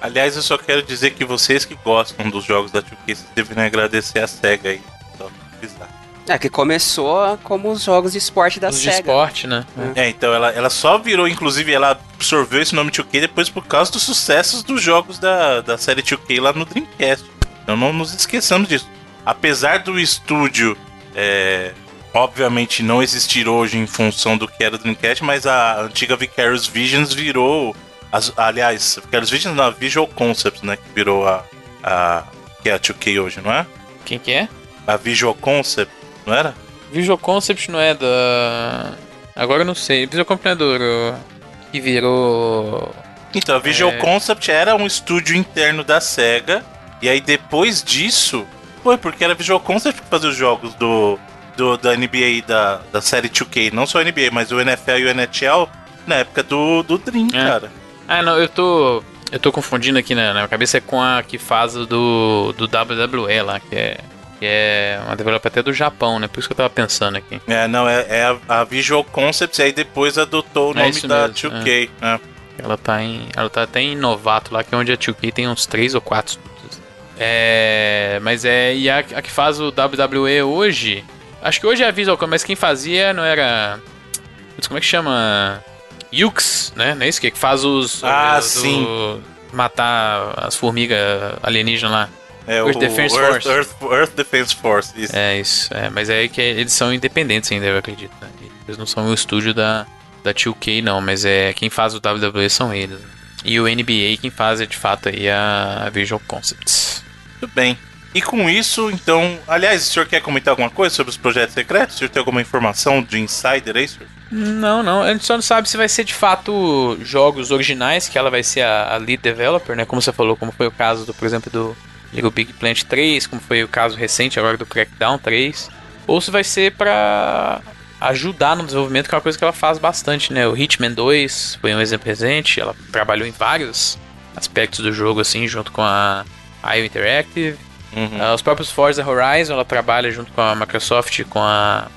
Aliás, eu só quero dizer que vocês que gostam dos jogos da 2K, vocês deveriam agradecer a SEGA aí. Só pra avisar. É, que começou como os jogos de esporte da Os de SEGA. esporte, né? É, então ela, ela só virou, inclusive, ela absorveu esse nome 2K depois por causa dos sucessos dos jogos da, da série 2K lá no Dreamcast. Então não nos esqueçamos disso. Apesar do estúdio, é, obviamente, não existir hoje em função do que era o Dreamcast, mas a antiga Vicarious Visions virou. as- aliás, Vicarious Visions não, a Visual Concepts, né? Que virou a, a. que é a 2K hoje, não é? Quem que é? A Visual Concept, não era? Visual Concept não é da. Agora eu não sei. Visual Concept não é do. Que virou. Então, a Visual É. Concept era um estúdio interno da SEGA. E aí depois disso. Foi, porque era Visual Concept que fazia os jogos do, do da NBA e da, da série 2K. Não só a NBA, mas o NFL e o NHL na época do, do Dream, É. cara. Ah, não, eu tô. Eu tô confundindo aqui na, na minha cabeça é com a que faz do, do WWE lá, que é. Que é uma developer até do Japão, né? Por isso que eu tava pensando aqui. É, não, é, é a, a Visual Concept, e aí depois adotou o É nome da mesmo, 2K. né? Ela tá em. Ela tá até em novato lá, que é onde a 2K tem uns 3 ou 4 estúdios. É. Mas é. E a, a que faz o WWE hoje. Acho que hoje é a Visual Concept, mas quem fazia não era. Putz, como é que chama? Yux, né? Não é isso que que faz os. Ah, do- sim. Matar as formigas alienígenas lá. É Earth o Defense Earth, Force. Earth, Earth Defense Force. Isso. É isso. É, mas é que eles são independentes ainda, eu acredito. né? Eles não são o estúdio da, da 2K, não, mas é quem faz o WWE são eles. E o NBA quem faz é de fato aí a Visual Concepts. Muito bem. E com isso, então. Aliás, o senhor quer comentar alguma coisa sobre os projetos secretos? O senhor tem alguma informação de insider aí, senhor? Não, não. A gente só não sabe se vai ser de fato jogos originais, que ela vai ser a, a lead developer, né? Como você falou, como foi o caso, do, por exemplo, do Little Big Planet 3, como foi o caso recente agora do Crackdown 3. Ou se vai ser pra ajudar no desenvolvimento, que é uma coisa que ela faz bastante, né? O Hitman 2 foi um exemplo presente, ela trabalhou em vários aspectos do jogo, assim, junto com a IO Interactive. Uhum. Ah, os próprios Forza Horizon, ela trabalha junto com a Microsoft, com a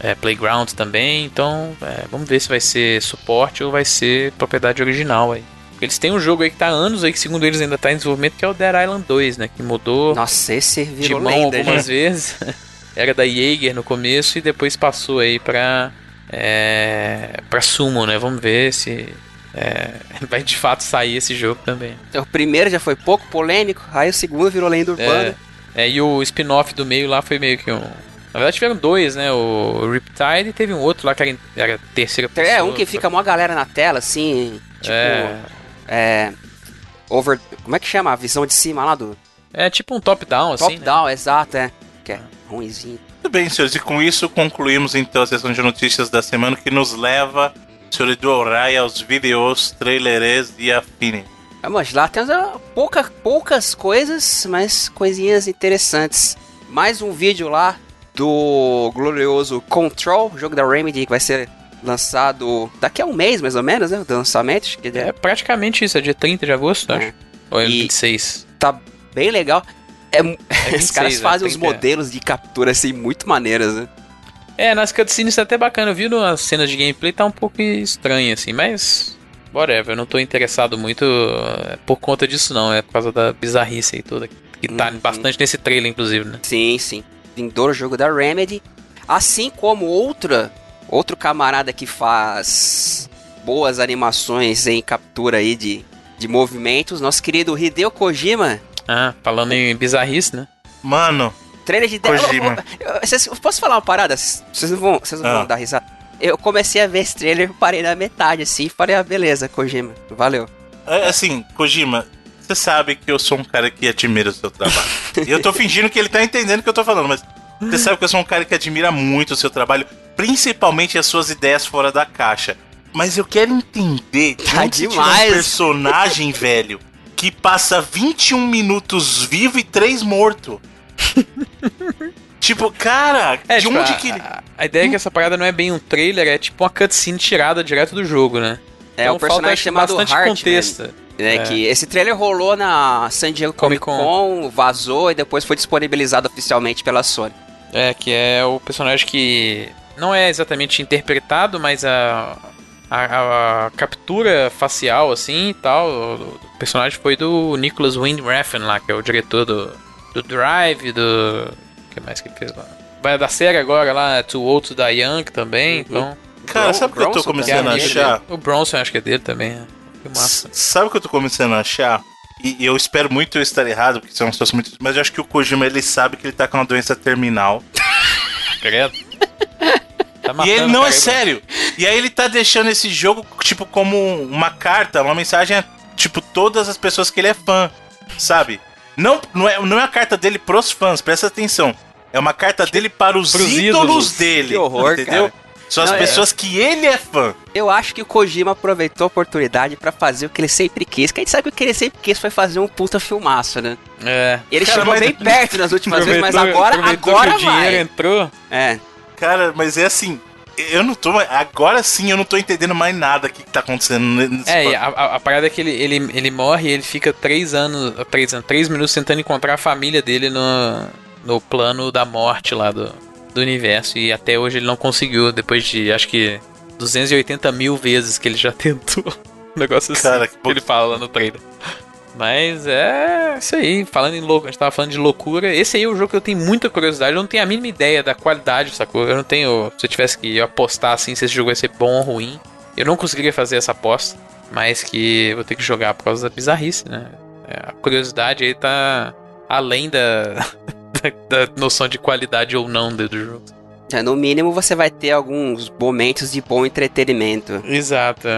é, Playground também. Então, é, vamos ver se vai ser suporte ou vai ser propriedade original aí. Eles têm um jogo aí que tá há anos aí, que segundo eles ainda tá em desenvolvimento, que é o Dead Island 2, né? Que mudou Nossa, esse de mão lenda, algumas já. vezes. [LAUGHS] Era da Jaeger no começo e depois passou aí pra, é, pra Summon, né? Vamos ver se é, [LAUGHS] vai de fato sair esse jogo também. O primeiro já foi pouco polêmico, aí o segundo virou lenda urbana. É, é, e o spin-off do meio lá foi meio que um... Na verdade tiveram dois, né? O Riptide e teve um outro lá que era, terceira pessoa. É, um que fica mó galera na tela, assim, tipo... É, É... Over... Como é que chama? A visão de cima lá do... é tipo um top-down, assim, né? Top-down, exato, é. Que é ruimzinho. Muito bem, senhores, e com isso concluímos então a sessão de notícias da semana que nos leva, senhor Edu aos vídeos, trailers e afines. Vamos lá, temos ah, pouca, poucas coisas, mas coisinhas interessantes. Mais um vídeo lá do glorioso Control, jogo da Remedy, que vai ser lançado daqui a um mês, mais ou menos, né? Do lançamento, que É praticamente isso, é dia 30 de agosto, É. acho. Ou é E- 26. tá bem legal. É, É os caras 26, fazem né? os 30. modelos de captura assim muito maneiras, né? É, nas cutscenes tá até bacana. Eu vi nas cenas de gameplay, tá um pouco estranho, assim, mas. Whatever, eu não tô interessado muito é, por conta disso, não. É por causa da bizarrice aí toda. Que tá Uhum. bastante nesse trailer, inclusive, né? Sim, sim. Vindouro jogo da Remedy. Assim como outra, outro camarada que faz boas animações em captura aí de, de movimentos, nosso querido Hideo Kojima. Ah, falando em bizarrice, né? Mano, Trailer de Kojima. Eu- eu- vocês- eu posso falar uma parada? Vocês não vão, vocês não Ah. vão dar risada. Eu comecei a ver esse trailer, parei na metade assim, e falei, ah, beleza, Kojima, valeu. é, assim, Kojima, você sabe que eu sou um cara que admira o seu trabalho. e eu tô fingindo que ele tá entendendo o que eu tô falando, mas você sabe que eu sou um cara que admira muito o seu trabalho, principalmente as suas ideias fora da caixa. Mas eu quero entender de Tá onde você tirou demais. um personagem, velho, que passa 21 minutos vivo e 3 morto. [LAUGHS] tipo, cara, É, de tipo, onde a, que ele. a- a ideia é que essa parada não é bem um trailer, é tipo uma cutscene tirada direto do jogo, né? É Então o personagem falta, chamado bastante Hart, contexto. né, É. que esse trailer rolou na San Diego Comic Comic Con, vazou e depois foi disponibilizado oficialmente pela Sony. É, que é o personagem que não é exatamente interpretado, mas a, a, a captura facial, assim e tal, o personagem foi do Nicholas Windrefn lá, que é o diretor do, do Drive, do. O que mais que ele fez lá? Vai da série agora lá, Too Old to Die Young também, então. Cara, sabe o que eu tô Bronson começando a também, achar? O Bronson acho que é dele também, é. Que massa. Sabe o que eu tô começando a achar? E, e eu espero muito eu estar errado, porque são pessoas muito. Mas eu acho que o Kojima ele sabe que ele tá com uma doença terminal. [LAUGHS] Credo. Tá e matando ele o não é cara aí, sério. E aí ele tá deixando esse jogo, tipo, como uma carta, uma mensagem a, tipo, todas as pessoas que ele é fã, sabe? Não, não, é, não é a carta dele pros fãs, presta atenção. É uma carta dele para os ídolos, ídolos. dele. Que horror, entendeu? cara. São as Não, é- pessoas que ele é fã. Eu acho que o Kojima aproveitou a oportunidade pra fazer o que ele sempre quis. Que a gente sabe que o que ele sempre quis foi fazer um puta filmaço, né? É. E ele Cara, chegou bem perto nas últimas vezes, mas agora, agora que o dinheiro vai. entrou. É. Cara, mas é assim. Eu não tô. Agora sim eu não tô entendendo mais nada que tá acontecendo É, a, a- a parada é que ele, ele, ele morre e ele fica três anos, três anos, três minutos tentando encontrar a família dele no, no plano da morte lá do, do universo. E até hoje ele não conseguiu, depois de acho que 280 mil vezes que ele já [LAUGHS] tentou. Um negócio assim Cara, que que bom. ele fala lá no trailer. Mas é isso aí, falando em louco, a gente tava falando de loucura. Esse aí é o jogo que eu tenho muita curiosidade. Eu não tenho a mínima ideia da qualidade, sacou? Eu não tenho. Se eu tivesse que apostar assim se esse jogo vai ser bom ou ruim, eu não conseguiria fazer essa aposta. Mas que vou ter que jogar por causa da bizarrice, né? É, a curiosidade aí tá além da, [LAUGHS] da, da noção de qualidade ou não do do jogo. É, No mínimo você vai ter alguns momentos de bom entretenimento. Exato.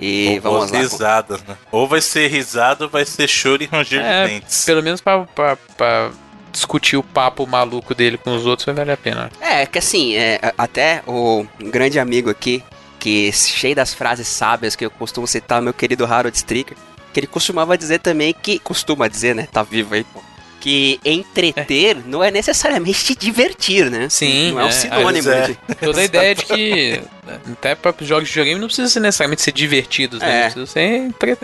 E Ou vamos lá. risadas, né? Ou vai ser risada ou vai ser choro e ranger É, de dentes. Pelo menos pra, pra, pra discutir o papo maluco dele com os outros vai valer a pena. É, que assim, é, até o grande amigo aqui, que cheio das frases sábias que eu costumo citar, meu querido Harold Stricker, que ele costumava dizer também que. Costuma dizer, né? Tá vivo aí, pô. Que entreter não é necessariamente te divertir, né? Sim, Não é um é, sinônimo. às vezes de- Toda a ideia de que até próprios jogos de videogame não precisam ser necessariamente ser divertidos, né? É. Precisam ser entre...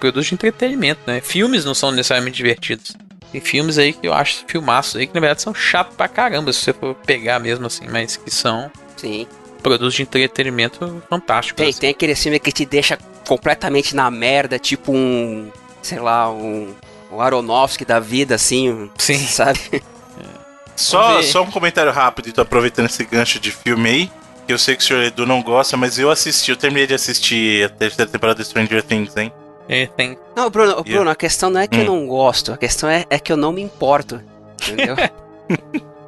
produtos de entretenimento, né? Filmes não são necessariamente divertidos. Tem filmes aí que eu acho filmaços aí que na verdade são chatos pra caramba, se você for pegar mesmo assim, mas que são Sim. produtos de entretenimento fantásticos. Tem, assim. tem aquele filme que te deixa completamente na merda, tipo um, sei lá, um, um Aronofsky da vida, assim, Sim. sabe? [LAUGHS] Só, ver. só um comentário rápido, e tô aproveitando esse gancho de filme aí. Que eu sei que o senhor Edu não gosta, mas eu assisti, eu terminei de assistir a terceira temporada de Stranger Things, hein? É, tem. Não, Bruno, Bruno Yeah. a questão não é que eu Hum. não gosto, a questão é, é que eu não me importo, entendeu? [LAUGHS]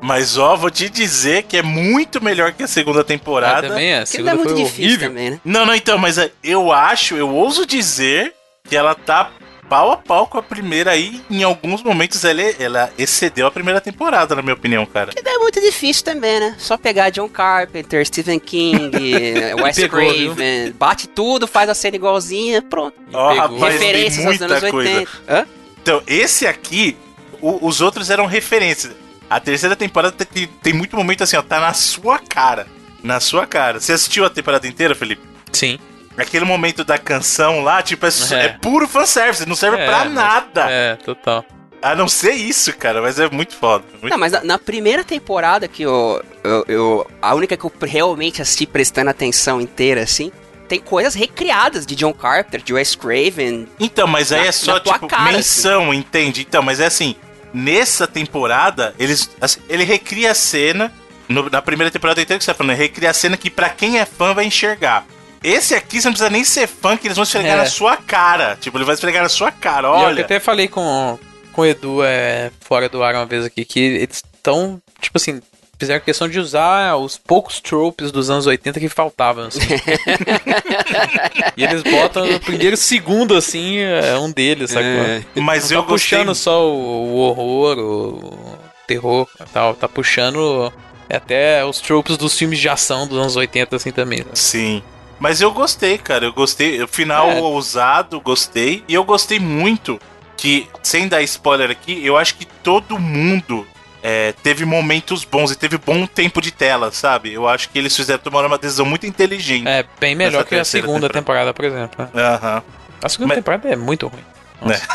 Mas ó, vou te dizer que é muito melhor que a segunda Ah, temporada. também é. A é segunda muito foi difícil horrível. também, né? Não, não, então, mas é, eu acho, eu ouso dizer que ela tá pau a pau com a primeira aí. Em alguns momentos ela, ela excedeu a primeira temporada, na minha opinião, cara. Que é muito difícil também, né? Só pegar John Carpenter, Stephen King, [LAUGHS] Wes Pegou, viu? Craven, bate tudo, faz a cena igualzinha, pronto. E pegou. rapaz, Referências aos muita anos coisa. 80. Hã? Então, esse aqui, o- os outros eram referências. A terceira temporada tem, tem muito momento assim, ó, tá na sua cara. Na sua cara. Você assistiu a temporada inteira, Felipe? Sim. Aquele momento da canção lá, tipo, é, É. é puro fanservice, não serve É, pra mas- nada. É, total. A não ser isso, cara, mas é muito foda. muito Não, mas na, na primeira temporada que eu, eu, eu- A única que eu realmente assisti prestando atenção inteira, assim. Tem coisas recriadas de John Carpenter, de Wes Craven. Então, mas aí Na- é só, tipo, cara, menção, entende? Então, mas é assim, nessa temporada, eles, assim, ele recria a cena, no- na primeira temporada inteira que você tá falando, ele recria a cena que pra quem é fã vai enxergar. Esse aqui você não precisa nem ser fã, que eles vão esfregar É. na sua cara. Tipo, ele vai esfregar na sua cara, E eu olha. até falei com, com o Edu é, fora do ar uma vez aqui, que eles estão, tipo assim, fizeram questão de usar os poucos tropes dos anos 80 que faltavam, assim. [LAUGHS] e eles botam no primeiro segundo, assim, é um deles, sacou? É. Mas Não eu tá gostei. puxando só o, o horror, o terror e tal, tá puxando até os tropes dos filmes de ação dos anos 80, assim, também. né? Sim. Mas eu gostei, cara. Eu gostei. O final É. ousado, gostei. E eu gostei muito que, sem dar spoiler aqui, eu acho que todo mundo é, teve momentos bons e teve bom tempo de tela, sabe? Eu acho que eles fizeram tomar uma decisão muito inteligente. É bem melhor que a segunda temporada. temporada, por exemplo. né? Aham. A segunda Mas- temporada é muito ruim. Nossa.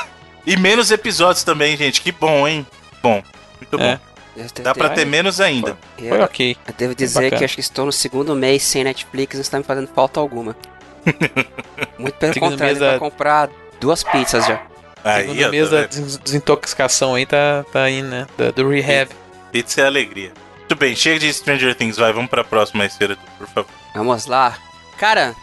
E menos episódios também, gente. Que bom, hein? Bom. Muito bom. É. Dá pra ter menos ainda. Foi ok. eu devo dizer bacana. que acho que estou no segundo mês sem Netflix e não está me fazendo falta alguma. [LAUGHS] Muito pelo Segundo contrário, eu da- vou comprar duas pizzas já. Aí, Segundo mês tá da desintoxicação aí tá, tá aí, né? Da- do rehab. Pizza é alegria. Muito bem, chega de Stranger Things, vai. Vamos pra próxima esfera, por favor. Vamos lá. Cara,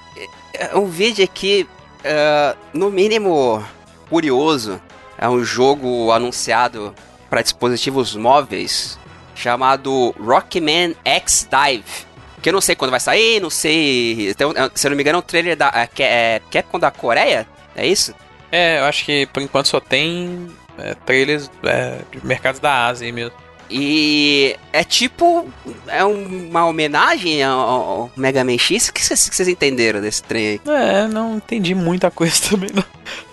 é- é um vídeo aqui, é, no mínimo curioso. É um jogo anunciado para dispositivos móveis chamado Rockman X Dive. Que eu não sei quando vai sair, não sei. Então, é, se eu não me engano, é um trailer da é, é, Capcom da Coreia? É isso? É, eu acho que por enquanto só tem é, trailers é, de mercados da Ásia aí mesmo. E é tipo. É uma homenagem ao, Mega Man X. O que vocês entenderam desse trem aí? É, não entendi muita coisa [LAUGHS] também, não.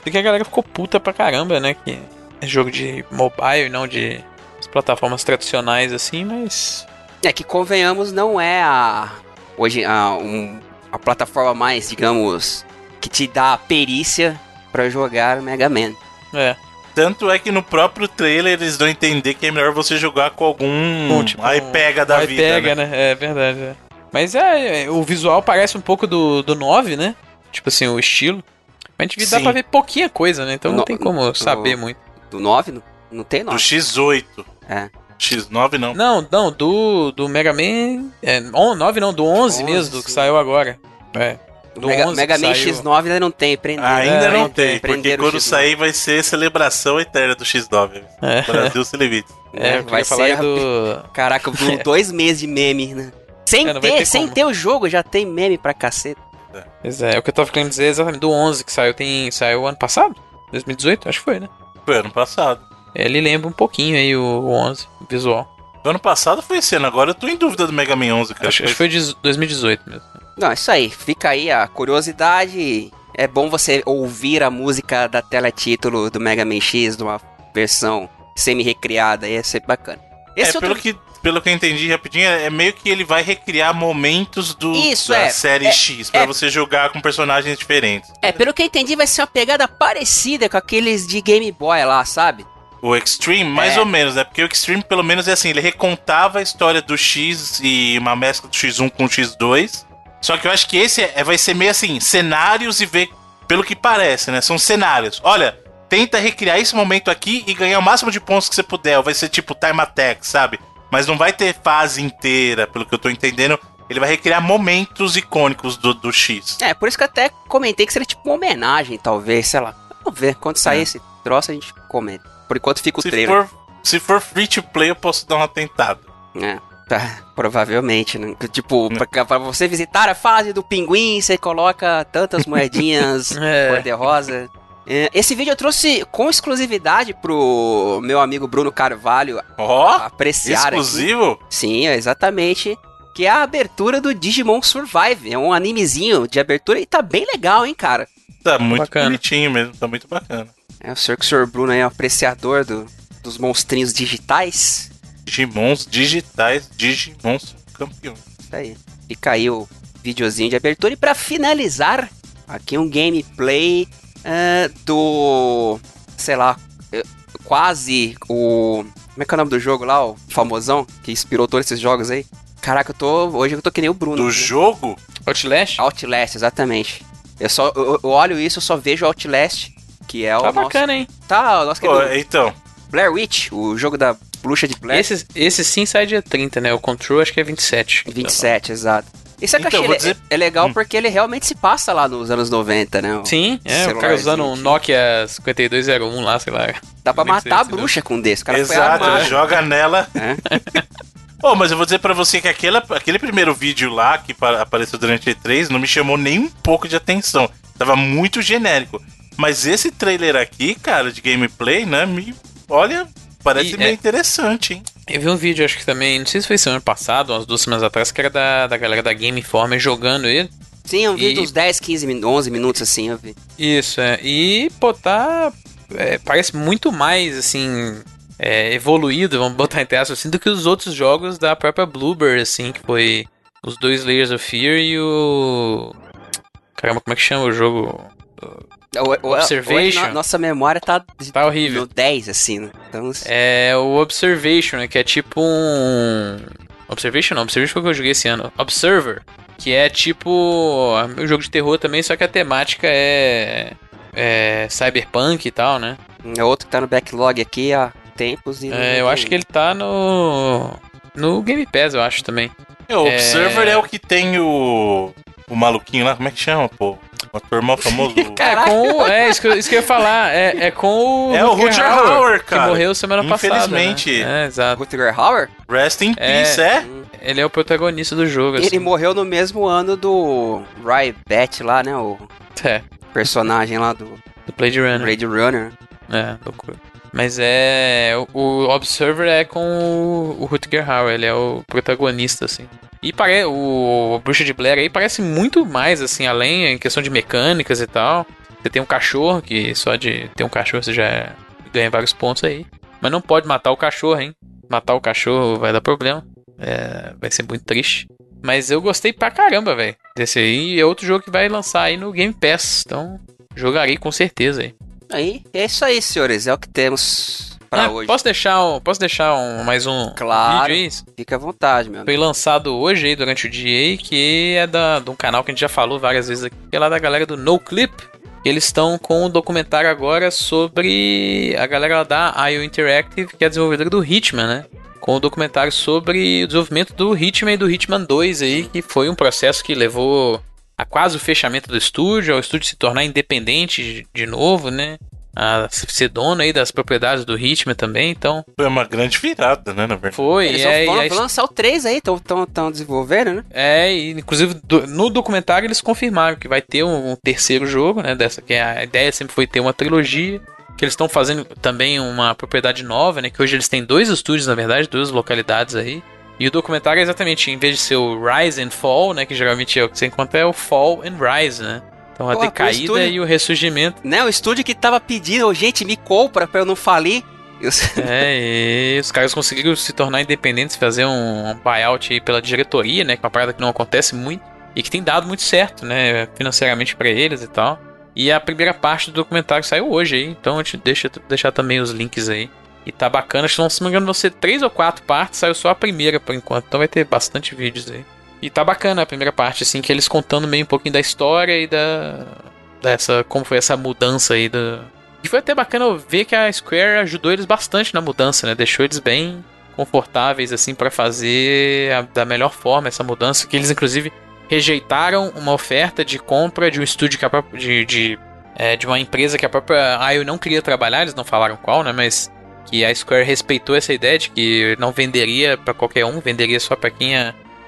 Porque a galera ficou puta pra caramba, né? Que é jogo de mobile, não de as plataformas tradicionais assim, mas. É que convenhamos, não é a. Hoje, a, um- a plataforma mais, digamos, que te dá a perícia pra jogar Mega Man. É. Tanto é que no próprio trailer eles dão a entender que é melhor você jogar com algum tipo, aí pega da Aí vida, pega, né? né? É verdade. é. Mas é, é, o visual parece um pouco do, do 9, né? Tipo assim, o estilo. Mas a gente dá Sim. pra ver pouquinha coisa, né? Então No- não tem como no- saber muito. Do 9? Não, não tem Do 9. X8. É. X9 não. Não, não, do, do Mega Man. É, on- 9 não, do 11, 11, mesmo, do que saiu agora. É. Do Mega, 11 Mega Man saiu. X9 ainda não tem, prender. Ainda É, não tem, porque quando X9. sair vai ser celebração eterna do X9. É. Brasil sem limites. É, eu vai falar ser. do. [LAUGHS] Caraca, por dois [LAUGHS] meses de meme, né? Sem, É, ter, ter sem como. ter o jogo, já tem meme pra cacete. Pois é, o que eu tava querendo dizer é exatamente do 11 que saiu. Tem, saiu ano passado? 2018? Acho que foi, né? Foi ano passado. Ele lembra um pouquinho aí o, o 11, o visual. O ano passado foi esse ano, agora eu tô em dúvida do Mega Man 11, cara. Acho, acho que foi de 2018 mesmo. Não, é isso aí. Fica aí a curiosidade. É bom você ouvir a música da tela título do Mega Man X, de uma versão semi-recriada. Ia ser bacana. Esse é, outro pelo, que, pelo que eu entendi rapidinho, é meio que ele vai recriar momentos do, Isso, da é. série É, X, pra é. você jogar com personagens diferentes. É, pelo que eu entendi, vai ser uma pegada parecida com aqueles de Game Boy lá, sabe? O Extreme, mais É. ou menos, né? Porque o Extreme, pelo menos, é assim, ele recontava a história do X e uma mescla do X1 com o X2. Só que eu acho que esse é, vai ser meio assim, cenários e ver pelo que parece, né? São cenários. Olha, tenta recriar esse momento aqui e ganhar o máximo de pontos que você puder. Vai ser tipo time attack, sabe? Mas não vai ter fase inteira, pelo que eu tô entendendo. Ele vai recriar momentos icônicos do, do X. É, por isso que eu até comentei que seria tipo uma homenagem, talvez, sei lá. Vamos ver, quando sair É. esse troço a gente comenta. Por enquanto fica o Se trailer. for, se for free to play, eu posso dar uma tentada. É, tá, [LAUGHS] provavelmente, né? Tipo, pra, pra você visitar a fase do pinguim, você coloca tantas moedinhas [LAUGHS] É. cor-de-rosa. É, esse vídeo eu trouxe com exclusividade pro meu amigo Bruno Carvalho Ó, apreciar aqui. exclusivo? Sim, é exatamente. Que é a abertura do Digimon Survive. É um animezinho de abertura e tá bem legal, hein, cara. Tá muito Bacana. bonitinho mesmo, tá muito bacana. É o senhor que o senhor Bruno aí é um apreciador do- dos monstrinhos digitais. Digimons digitais, Digimons campeões. Isso aí. Fica aí o videozinho de abertura. E pra finalizar, aqui um gameplay é, do. Sei lá, é, quase o. Como é que é o nome do jogo lá? O famosão que inspirou todos esses jogos aí. Caraca, eu tô. Hoje eu tô que nem o Bruno. Do né? jogo? Outlast? Outlast, exatamente. Eu só eu, eu olho isso, eu só vejo Outlast, que é o Tá nosso, bacana, hein? tá, o nosso Pô, querido então, Blair Witch, o jogo da bruxa de Blair. Esse, esse sim sai dia 30, né? O Control acho que é 27. 27, exato. Esse Então, então, vou dizer- é, é legal Hum. porque ele realmente se passa lá nos anos 90, né? O- Sim, é, o cara usando um. Nokia 5201 lá, sei lá. Dá pra matar a bruxa com um desse. O cara exato, joga nela. [LAUGHS] É. Ô, mas eu vou dizer pra você que aquela, aquele primeiro vídeo lá que pa- apareceu durante a E3 não me chamou nem um pouco de atenção. Tava muito genérico. Mas esse trailer aqui, cara, de gameplay, né, me. Olha, parece E, meio é- interessante, hein? Eu vi um vídeo, acho que também, não sei se foi semana passada, umas duas semanas atrás, que era da, da galera da Game Informer jogando ele. Sim, eu vi E- uns 10, 15, min- 11 minutos assim, eu vi. Isso, é. E, pô, tá. é, parece muito mais, assim. é, evoluído, vamos botar entre aspas, assim, do que os outros jogos da própria Bluebird, assim, que foi os dois Layers of Fear e o. Caramba, como é que chama o jogo? O- o- Observation. hoje no- nossa memória tá Tá horrível. no 10, assim, né? Então, É o Observation, né? Que é tipo um. Observation não, Observation foi o que eu joguei esse ano. Observer. Que é tipo. um jogo de terror também, só que a temática é. É. Cyberpunk e tal, né? é outro que tá no backlog aqui há tempos. E É, eu acho que ele tá no. No Game Pass, eu acho também. É, o É. Observer é o que tem o. O maluquinho lá, como é que chama, pô? O ator mal famoso. [LAUGHS] Caraca. É, com o- é isso, que eu, isso que eu ia falar. É, é com o. É o Rutger Hauer, cara. Que morreu semana passada. Infelizmente. Né? É, exato. Rutger Hauer? Rest in É. Peace, é? Ele é o protagonista do jogo. Ele assim. morreu no mesmo ano do Rybat lá, né? O É, personagem lá do do Blade Runner. Blade Runner. É, loucura. Mas é. o- Observer é com o, o Rutger Hauer, ele é o protagonista, assim. E pare, o, Bruxa de Blair aí parece muito mais, assim, além em questão de mecânicas e tal. Você tem um cachorro, que só de ter um cachorro você já ganha vários pontos aí. Mas não pode matar o cachorro, hein? Matar o cachorro vai dar problema. É, vai ser muito triste. Mas eu gostei pra caramba, velho. Desse aí. E é outro jogo que vai lançar aí no Game Pass. Então, jogarei com certeza aí. Aí, é isso aí, senhores. É o que temos pra Ah, hoje. Posso deixar, um, posso deixar um, mais um Claro. vídeo aí? Fica à vontade, meu amigo. Foi lançado hoje aí, durante o dia aí, que é da, de um canal que a gente já falou várias vezes aqui, que é lá da galera do No Clip. Eles estão com um documentário agora sobre a galera da IO Interactive, que é a desenvolvedora do Hitman, né? Com um documentário sobre o desenvolvimento do Hitman e do Hitman 2 aí, que foi um processo que levou a quase o fechamento do estúdio, ao estúdio se tornar independente de- de novo, né? A ser dono aí das propriedades do Hitman também, então Foi uma grande virada, né, na verdade. foi. Eles é, vão, e lançar o 3 aí, estão desenvolvendo, né? É, e inclusive do- no documentário eles confirmaram que vai ter um, um terceiro jogo, né? Dessa que a ideia sempre foi ter uma trilogia. Que eles estão fazendo também uma propriedade nova, né? Que hoje eles têm dois estúdios, na verdade, duas localidades aí. E o documentário é exatamente, em vez de ser o Rise and Fall, né? Que geralmente é o que você encontra, é o Fall and Rise, né? Então a com o decaída estúdio- e o ressurgimento. Né, o estúdio que tava pedindo, "Ô, gente, me compra pra eu não falir. [LAUGHS] É, e os caras conseguiram se tornar independentes, fazer um, um buyout aí pela diretoria, né? Que é uma parada que não acontece muito e que tem dado muito certo, né? Financeiramente pra eles e tal. E a primeira parte do documentário saiu hoje aí, então a gente deixa deixar também os links aí. E tá bacana, acho que não se me engano, vão ser três ou quatro partes, saiu só a primeira por enquanto, então vai ter bastante vídeos aí. E tá bacana a primeira parte, assim, que eles contando meio um pouquinho da história e da. dessa. como foi essa mudança aí da. E foi até bacana ver que a Square ajudou eles bastante na mudança, né? Deixou eles bem confortáveis, assim, para fazer a, da melhor forma essa mudança. Que eles, inclusive, rejeitaram uma oferta de compra de um estúdio que a própria, de, de, é, de uma empresa que a própria IO não queria trabalhar, eles não falaram qual, né? Mas que a Square respeitou essa ideia de que não venderia para qualquer um, venderia só para quem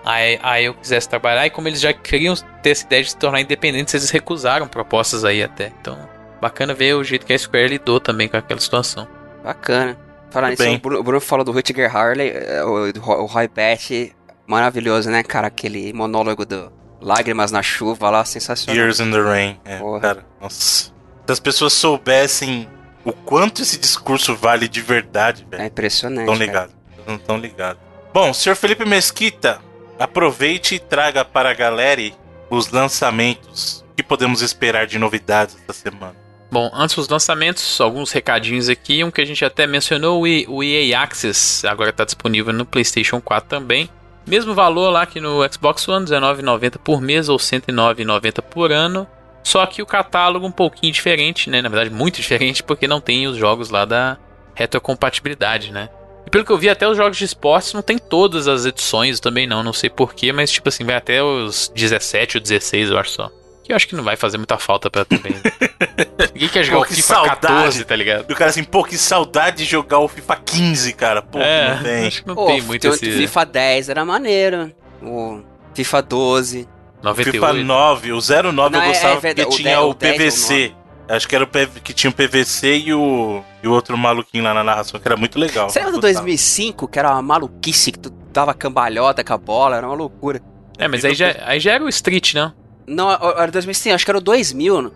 a, a eu quisesse trabalhar. E como eles já queriam ter essa ideia de se tornar independentes, eles recusaram propostas aí até. Então, bacana ver o jeito que a Square lidou também com aquela situação. Bacana. Falar nisso, o Bruno, falou do Rutger Harley, é, o, o Roy Batch, maravilhoso, né, cara? Aquele monólogo do Lágrimas na Chuva lá, sensacional. Years in the Rain, é, Porra. cara, nossa. Se as pessoas soubessem o quanto esse discurso vale de verdade, velho. É impressionante. Tão ligado. Não tão ligado. Bom, senhor Felipe Mesquita, aproveite e traga para a galera os lançamentos. O que podemos esperar de novidades essa semana? Bom, antes dos lançamentos, alguns recadinhos aqui. Um que a gente até mencionou, o EA Access, agora está disponível no PlayStation 4 também. Mesmo valor lá que no Xbox One, R$19,90 por mês ou R$109,90 por ano. Só que o catálogo um pouquinho diferente, né? Na verdade, muito [LAUGHS] diferente, porque não tem os jogos lá da retrocompatibilidade, né? E pelo que eu vi, até os jogos de esportes não tem todas as edições também não, não sei porquê, mas tipo assim, vai até os 17 ou 16, eu acho só. Que eu acho que não vai fazer muita falta pra também. [LAUGHS] Ninguém quer jogar pô, o FIFA saudade. 14, tá ligado? O cara assim, pô, que saudade de jogar o FIFA 15, cara. Pô, é, não tem. Acho que não pô, tem muito esse... O FIFA 10 era maneiro. O FIFA 12. 98. FIFA 9, o 09 não, eu gostava é, é, porque tinha 10, o, o PVC. Acho que era o PV, que tinha o PVC e o, e o outro maluquinho lá na narração, que era muito legal. Você lembra do 2005, que era uma maluquice, que tu dava cambalhota com a bola, era uma loucura. É, mas aí já, aí já era o Street, não? Não, era 2005, acho que era o 2000,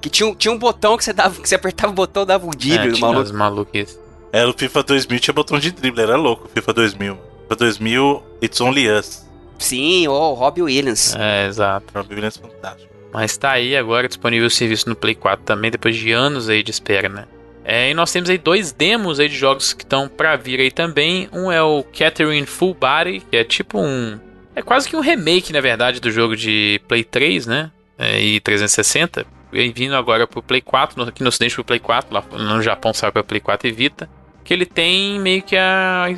que tinha, tinha um botão que você, dava, que você apertava o botão dava um drible, é, maluco. Os maluquices. Era o FIFA 2000 tinha botão de drible, era louco o FIFA 2000. FIFA 2000, It's Only Us. Sim, o oh, Robbie Williams. É, exato. Robbie Williams fantástico. Mas tá aí agora disponível o serviço no Play 4 também, depois de anos aí de espera, né? É, e nós temos aí dois demos aí de jogos que estão para vir aí também. Um é o Catherine Full Body, que é tipo um. É quase que um remake, na verdade, do jogo de Play 3, né? É, e 360. E vindo agora pro Play 4, no, aqui no Ocidente pro Play 4, lá no Japão saiu pra Play 4 e Vita. Que ele tem meio que a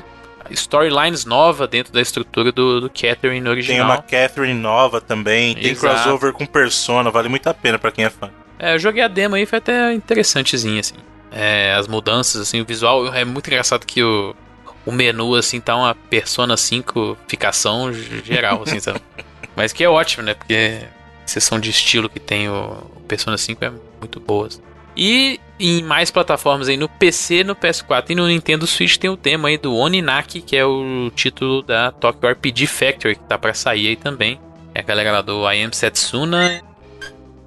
storylines nova dentro da estrutura do, do Catherine original. Tem uma Catherine nova também, tem Exato. crossover com Persona, vale muito a pena para quem é fã. É, eu joguei a demo aí, foi até interessantezinho, assim. É, as mudanças, assim, o visual é muito engraçado que o, o menu, assim, tá uma Persona 5 ficação geral, assim, sabe? [LAUGHS] Mas que é ótimo, né? Porque a sessão de estilo que tem o, o Persona 5 é muito boa. Assim. E em mais plataformas aí no PC, no PS4 e no Nintendo Switch tem o tema aí do Oninaki, que é o título da Tokyo RPG Factory, que tá para sair aí também. É a galera lá do I Am Setsuna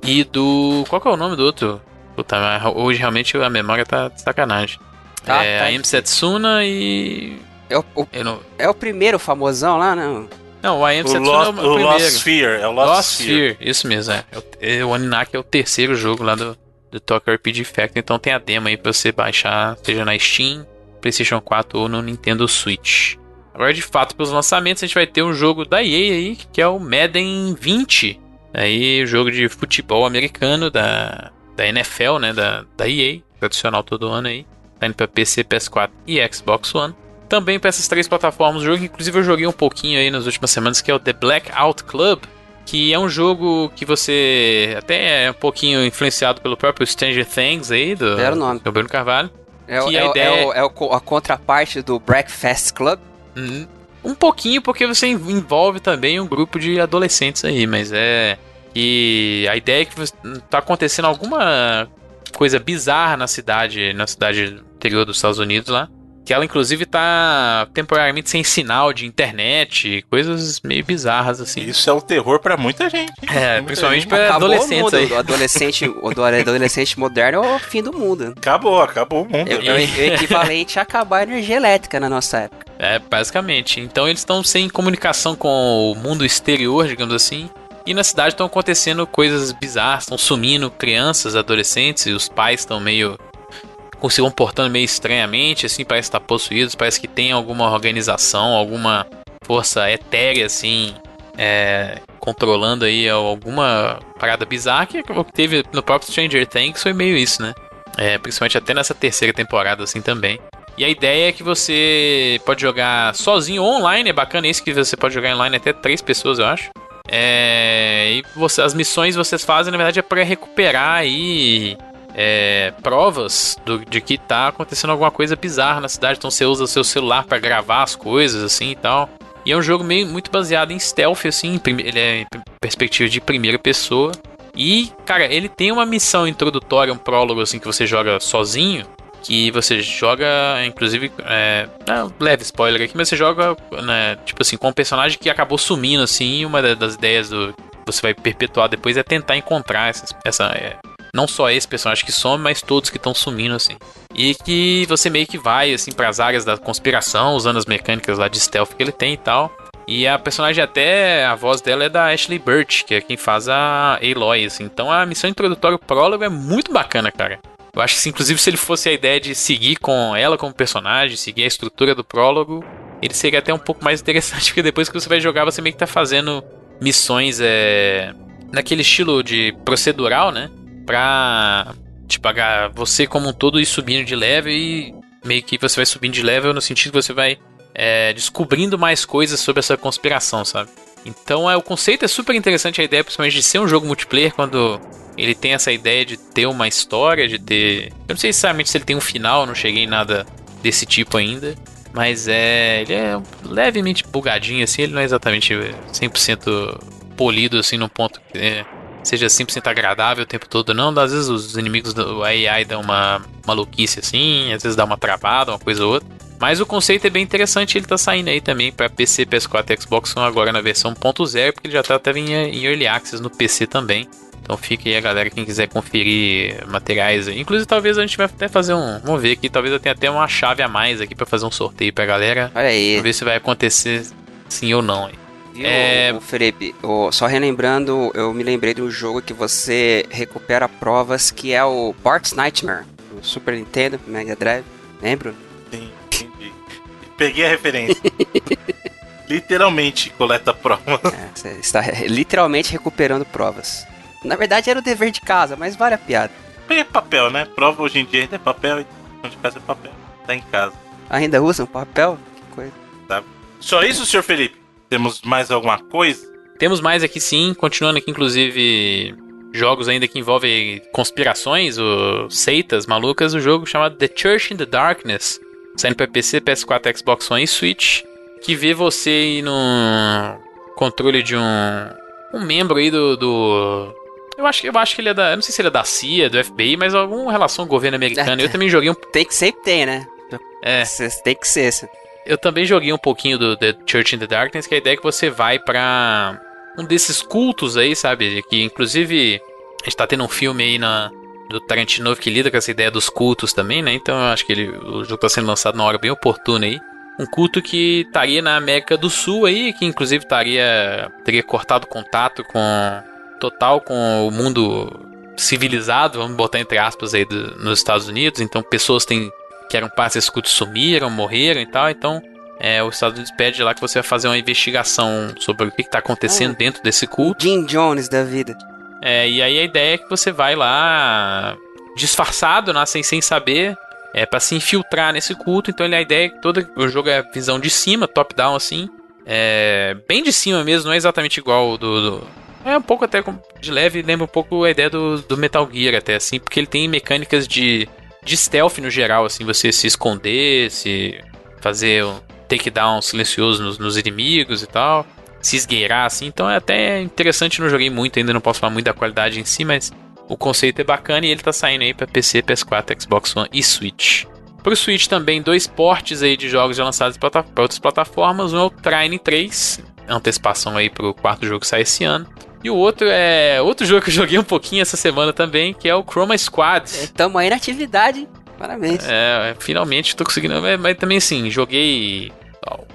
e do. Qual que é o nome do outro? Puta, hoje realmente a memória tá de sacanagem. Tá, é tá. I Am Setsuna e. É o, o não... é o primeiro famosão lá, não? Não, o I Am o Setsuna Lost, é o, o primeiro. Lost Sphere, é o Lost, Lost Sphere. Sphere. Isso mesmo, é. é o, o Oninaki é o terceiro jogo lá do, do Tokyo RPG Factory. Então tem a demo aí pra você baixar, seja na Steam, PlayStation 4 ou no Nintendo Switch. Agora, de fato, pelos lançamentos, a gente vai ter um jogo da EA aí, que é o Madden 20. Aí, jogo de futebol americano da, da NFL, né? Da, da EA, tradicional todo ano aí. Tá indo pra PC, PS4 e Xbox One. Também para essas três plataformas, o jogo inclusive eu joguei um pouquinho aí nas últimas semanas, que é o The Blackout Club que é um jogo que você até é um pouquinho influenciado pelo próprio Stranger Things aí, do, Era o nome. do Bruno Carvalho. É, que é, a ideia... é, o, é o, a contraparte do Breakfast Club? Uhum. Um pouquinho, porque você envolve também um grupo de adolescentes aí, mas é. E a ideia é que tá acontecendo alguma coisa bizarra na cidade, na cidade interior dos Estados Unidos lá que ela inclusive tá temporariamente sem sinal de internet, coisas meio bizarras assim. Isso é o terror para muita gente. É, principalmente para adolescentes aí. O adolescente, o adolescente moderno é o fim do mundo. Acabou, acabou o mundo. É, é o equivalente a acabar a energia elétrica na nossa época. É, basicamente. Então eles estão sem comunicação com o mundo exterior, digamos assim. E na cidade estão acontecendo coisas bizarras, estão sumindo crianças, adolescentes, e os pais estão meio se comportando meio estranhamente, assim, parece estar possuídos, parece que tem alguma organização, alguma força etérea, assim, é, controlando aí alguma parada bizarra que o que teve no próprio Stranger Things foi meio isso, né? É, principalmente até nessa terceira temporada assim também. E a ideia é que você pode jogar sozinho ou online, é bacana isso que você pode jogar online até três pessoas, eu acho. É, e você, as missões vocês fazem, na verdade, é para recuperar aí é, provas do, de que tá acontecendo alguma coisa bizarra na cidade. Então você usa o seu celular para gravar as coisas assim e tal. E é um jogo meio muito baseado em stealth, assim. Ele é em perspectiva de primeira pessoa. E, cara, ele tem uma missão introdutória, um prólogo, assim, que você joga sozinho que você joga, inclusive, é, é leve spoiler aqui, mas você joga, né, tipo assim, com um personagem que acabou sumindo, assim, uma das ideias do que você vai perpetuar depois é tentar encontrar essa, essa é, não só esse personagem que some, mas todos que estão sumindo, assim. E que você meio que vai, assim, para as áreas da conspiração, usando as mecânicas lá de stealth que ele tem e tal. E a personagem até, a voz dela é da Ashley Burch, que é quem faz a Aloy, assim. Então a missão introdutória, o prólogo é muito bacana, cara. Eu acho que, inclusive, se ele fosse a ideia de seguir com ela como personagem, seguir a estrutura do prólogo, ele seria até um pouco mais interessante, [LAUGHS] porque depois que você vai jogar, você meio que tá fazendo missões é, naquele estilo de procedural, né? Pra te pagar você como um todo ir subindo de level e meio que você vai subindo de level no sentido que você vai é, descobrindo mais coisas sobre essa conspiração, sabe? Então é, o conceito é super interessante, a ideia principalmente de ser um jogo multiplayer quando ele tem essa ideia de ter uma história, de ter. Eu não sei exatamente se ele tem um final, não cheguei em nada desse tipo ainda. Mas é. Ele é levemente bugadinho, assim, ele não é exatamente 100% polido, assim, no ponto que é, seja 100% agradável o tempo todo, não. Às vezes os inimigos do AI dão uma maluquice, assim, às vezes dá uma travada, uma coisa ou outra. Mas o conceito é bem interessante, ele tá saindo aí também para PC, PS4 e Xbox One agora na versão 1.0, porque ele já tá até em, em Early Access no PC também. Então fica aí a galera, quem quiser conferir materiais aí. Inclusive, talvez a gente vai até fazer um. Vamos ver aqui, talvez eu tenha até uma chave a mais aqui para fazer um sorteio pra galera. Olha aí. Vamos ver se vai acontecer sim ou não. É... o Felipe, o, só relembrando, eu me lembrei de um jogo que você recupera provas que é o Bart's Nightmare, do Super Nintendo, Mega Drive. Lembro? Sim, entendi. Peguei a referência. [LAUGHS] literalmente coleta provas. É, você está literalmente recuperando provas. Na verdade era o dever de casa, mas vale a piada. É papel, né? Prova hoje em dia ainda é papel e de casa é papel. Tá em casa. Ainda usam papel? Que coisa. Tá. Só isso, senhor Felipe? Temos mais alguma coisa? Temos mais aqui sim, continuando aqui, inclusive, jogos ainda que envolvem conspirações ou seitas malucas, o jogo chamado The Church in the Darkness, saindo para PC, PS4, Xbox One e Switch, que vê você no controle de um, um membro aí do, do eu acho, eu acho que ele é da. Eu não sei se ele é da CIA, do FBI, mas alguma relação com o governo americano. Eu [LAUGHS] também joguei um. Tem que sempre ter, né? É. Tem que ser. Eu também joguei um pouquinho do The Church in the Darkness, que a ideia é que você vai pra um desses cultos aí, sabe? Que inclusive a gente tá tendo um filme aí na, do Tarantino que lida com essa ideia dos cultos também, né? Então eu acho que ele, o jogo tá sendo lançado numa hora bem oportuna aí. Um culto que estaria na América do Sul aí, que inclusive estaria teria cortado contato com total com o mundo civilizado, vamos botar entre aspas aí do, nos Estados Unidos. Então, pessoas têm, que eram partes desse culto sumiram, morreram e tal. Então, é, os Estados Unidos pede lá que você vai fazer uma investigação sobre o que está acontecendo ah, dentro desse culto. Jim Jones da vida. É, e aí a ideia é que você vai lá disfarçado, né, sem, sem saber, é para se infiltrar nesse culto. Então, a ideia é que todo o jogo é visão de cima, top down assim, é bem de cima mesmo, não é exatamente igual do, do é um pouco até de leve, lembra um pouco a ideia do, do Metal Gear até assim, porque ele tem mecânicas de, de stealth no geral, assim, você se esconder, se fazer um takedown silencioso nos, nos inimigos e tal, se esgueirar assim, então é até interessante, não joguei muito, ainda não posso falar muito da qualidade em si, mas o conceito é bacana e ele tá saindo aí para PC, PS4, Xbox One e Switch. Pro Switch também, dois portes aí de jogos já lançados para outras plataformas, um é o Trine 3, antecipação aí pro quarto jogo que sai esse ano. E o outro é outro jogo que eu joguei um pouquinho essa semana também, que é o Chroma Squad. É, tamo aí na atividade, parabéns. É, finalmente tô conseguindo. Mas, mas também assim, joguei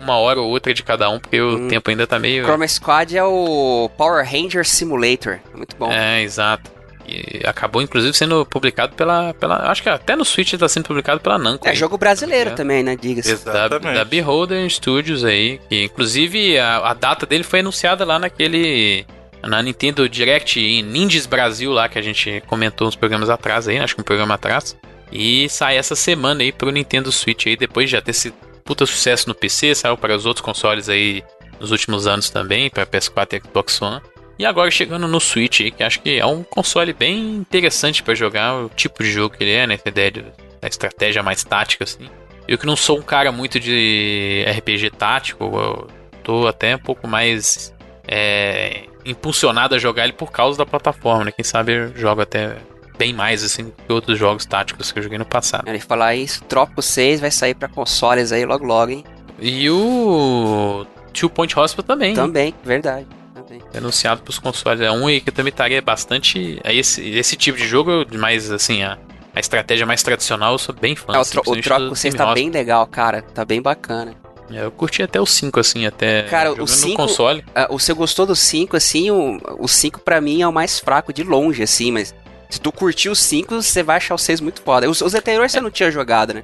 uma hora ou outra de cada um, porque hum. o tempo ainda tá meio. Chroma Squad é o Power Ranger Simulator. Muito bom. É, exato. E acabou, inclusive, sendo publicado pela. pela acho que até no Switch está sendo publicado pela Namco. É aí, jogo brasileiro tá também, né? Diga-se. da, Exatamente. da Beholder Studios aí. Que, inclusive, a, a data dele foi anunciada lá naquele. Na Nintendo Direct em Ninjas Brasil lá, que a gente comentou uns programas atrás aí, acho que um programa atrás. E sai essa semana aí pro Nintendo Switch aí, depois de já ter sido puta sucesso no PC, saiu para os outros consoles aí nos últimos anos também, para PS4 e Xbox One. E agora chegando no Switch aí, que acho que é um console bem interessante para jogar, o tipo de jogo que ele é, né? Essa ideia de, da estratégia mais tática, assim. Eu que não sou um cara muito de RPG tático, eu tô até um pouco mais é, impulsionado a jogar ele por causa da plataforma, né? Quem sabe eu jogo até bem mais, assim, que outros jogos táticos que eu joguei no passado. Ele falar isso, Tropico 6 vai sair pra consoles aí logo logo, hein? E o Two Point Hospital também. Também, verdade. Também. É anunciado pros consoles. É um aí que eu também estaria bastante. é Esse, esse tipo de jogo, mais assim, a, a estratégia mais tradicional, eu sou bem fã. É, o, assim, tro o do 6 Team tá bem legal, cara. Tá bem bacana. É, Eu curti até o 5, assim, até. Cara, o jogando cinco- no console. Ah, o você gostou do 5, assim, o, o 5 pra mim é o mais fraco de longe, assim, mas se tu curtiu o 5, você vai achar o 6 muito foda. Os, os anteriores você não tinha jogado, né?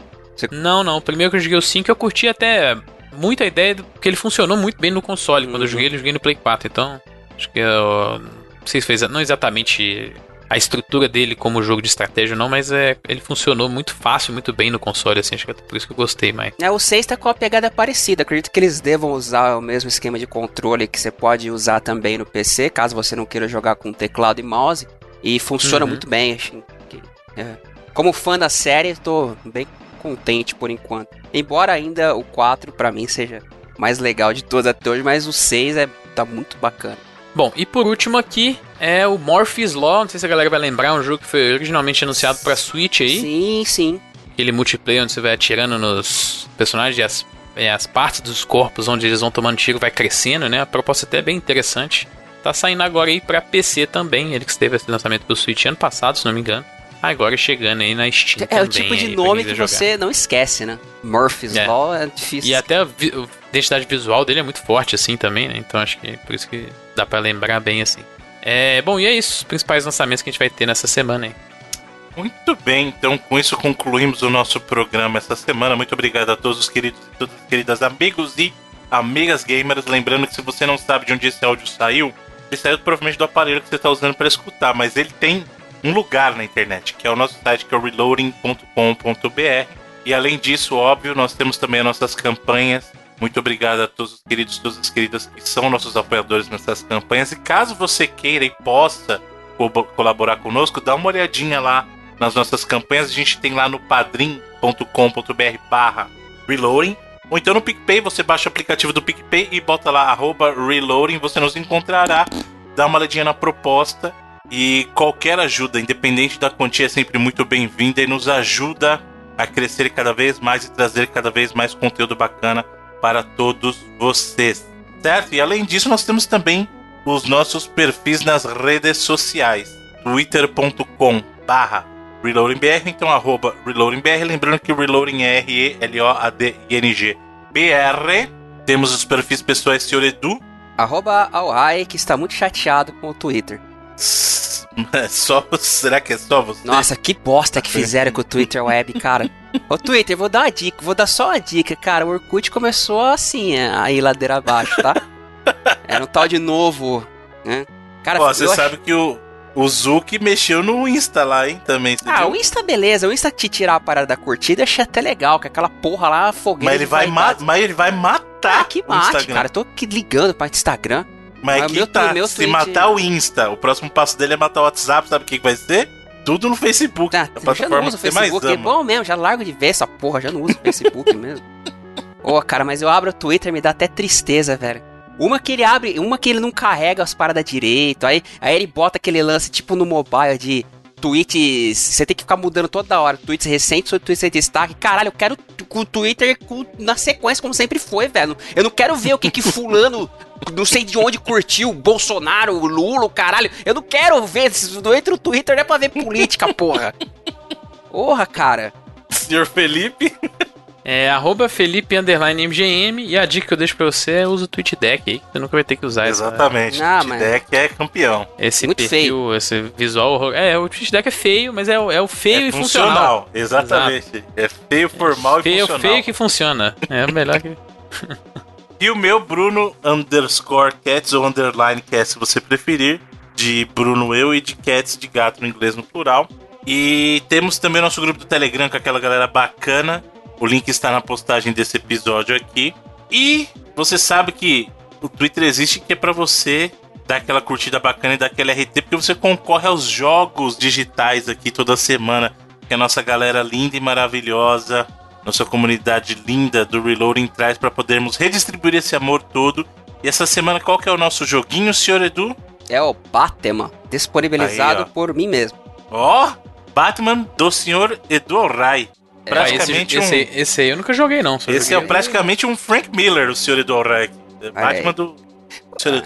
Não, não. O primeiro que eu joguei o 5, eu curti até muito a ideia, do, porque ele funcionou muito bem no console. Quando eu Uhum. joguei, eu joguei no Play 4. Então, acho que eu. Não sei se fez. Não exatamente a estrutura dele como jogo de estratégia, não, mas é, ele funcionou muito fácil, muito bem no console, assim. Acho que é por isso que eu gostei mais. É, o 6 tá com uma pegada parecida. Acredito que eles devam usar o mesmo esquema de controle que você pode usar também no PC, caso você não queira jogar com teclado e mouse. E funciona Uhum. muito bem. Acho que, é. Como fã da série, tô bem contente por enquanto. Embora ainda o 4 pra mim seja mais legal de todos até hoje, mas o 6 é, tá muito bacana. Bom, e por último aqui é o Morpheus Law. Não sei se a galera vai lembrar, um jogo que foi originalmente anunciado pra Switch aí. Sim, sim. Aquele multiplayer onde você vai atirando nos personagens e as, e as partes dos corpos onde eles vão tomando tiro vai crescendo, né? A proposta até é bem interessante. Tá saindo agora aí pra PC também. Ele que teve esse lançamento pro Switch ano passado, se não me engano. Agora chegando aí na Steam É também. o tipo de nome que jogar. você não esquece, né? Murphy's É. Law é difícil. E até a, vi- identidade visual dele é muito forte, assim, também, né? Então acho que por isso que dá pra lembrar bem, assim. É, bom, e é isso. Os principais lançamentos que a gente vai ter nessa semana aí. Muito bem, então com isso concluímos o nosso programa essa semana. Muito obrigado a todos os queridos e todas as queridas amigos e amigas gamers. Lembrando que se você não sabe de onde esse áudio saiu, ele saiu provavelmente do aparelho que você está usando para escutar, mas ele tem um lugar na internet, que é o nosso site, que é o reloading.com.br. E além disso, óbvio, nós temos também as nossas campanhas. Muito obrigado a todos os queridos todas as queridas que são nossos apoiadores nessas campanhas. E caso você queira e possa co- colaborar conosco, dá uma olhadinha lá nas nossas campanhas. A gente tem lá no padrim.com.br barra reloading. Ou então no PicPay, você baixa o aplicativo do PicPay e bota lá arroba reloading, você nos encontrará. Dá uma olhadinha na proposta. E qualquer ajuda, independente da quantia, é sempre muito bem-vinda e nos ajuda a crescer cada vez mais e trazer cada vez mais conteúdo bacana para todos vocês. Certo? E além disso, nós temos também os nossos perfis nas redes sociais. twitter.com barra reloadingbr, então arroba reloadingbr, lembrando que reloading é R-E-L-O-A-D-I-N-G BR. Temos os perfis pessoais Senhor Edu. Arroba Alhai, que está muito chateado com o Twitter. É [LAUGHS] Só, será que é só você? Nossa, que bosta que [LAUGHS] fizeram com o Twitter Web, cara. Ô Twitter, vou dar uma dica, vou dar só uma dica, cara. O Orkut começou assim, a ir ladeira abaixo, tá? [LAUGHS] Era um tal de novo, né? Cara, Ó, você sabe que o, o Zuki mexeu no Insta lá, hein, também. Ah, viu? o Insta beleza, o Insta te tirar a parada da curtida, achei até legal, que aquela porra lá, fogueira Mas ele, vai ma mas ele vai matar Ah, que mate, Instagram. cara. Eu tô aqui ligando pra Instagram. Mas Mas que meu tá, meu se matar o Insta, o próximo passo dele é matar o WhatsApp, sabe o que que vai ser? Tudo no Facebook, Ah, a eu já não plataforma uso o mais Facebook, é bom mesmo, já largo de ver essa porra, já não uso o Facebook [LAUGHS] mesmo. Ô, cara, mas eu abro o Twitter me dá até tristeza, velho. Uma que ele abre, uma que ele não carrega as paradas direito, aí, aí ele bota aquele lance tipo no mobile de tweets, você tem que ficar mudando toda hora, tweets recentes ou tweets em destaque. Caralho, eu quero o Twitter com- na sequência como sempre foi, velho. Eu não quero ver o que que fulano [LAUGHS] não sei de onde curtiu, Bolsonaro, Lula, o caralho. Eu não quero ver, eu entro no Twitter não é pra ver política, porra. [LAUGHS] Porra, cara. Senhor Felipe, É arroba Felipe underline MGM e a dica que eu deixo pra você é usa o Twitch Deck aí. Você nunca vai ter que usar essa- Exatamente. Ah, o mas- deck é campeão. esse Muito perfil, esse visual. É, o Twitch Deck é feio, mas é, o- é o feio é e funcional. Exatamente. É feio, formal feio, e funcional. feio que funciona. É o melhor que. [LAUGHS] E o meu Bruno underscore cats ou underline cats, se você preferir, de Bruno eu e de cats de gato no inglês no plural. E temos também nosso grupo do Telegram com aquela galera bacana. O link está na postagem desse episódio aqui. E você sabe que o Twitter existe que é para você dar aquela curtida bacana e dar aquele RT, porque você concorre aos jogos digitais aqui toda semana. Que a nossa galera linda e maravilhosa nossa comunidade linda do Reloading traz para podermos redistribuir esse amor todo. E essa semana qual que é o nosso joguinho, senhor Edu? É o Batman, disponibilizado Aí, por mim mesmo. Ó, Batman do senhor Edu Alray. Ah, Praticamente esse, um. esse, esse aí eu nunca joguei, não. Esse é joguei- praticamente um Frank Miller, o senhor Edu Alray. É Batman do senhor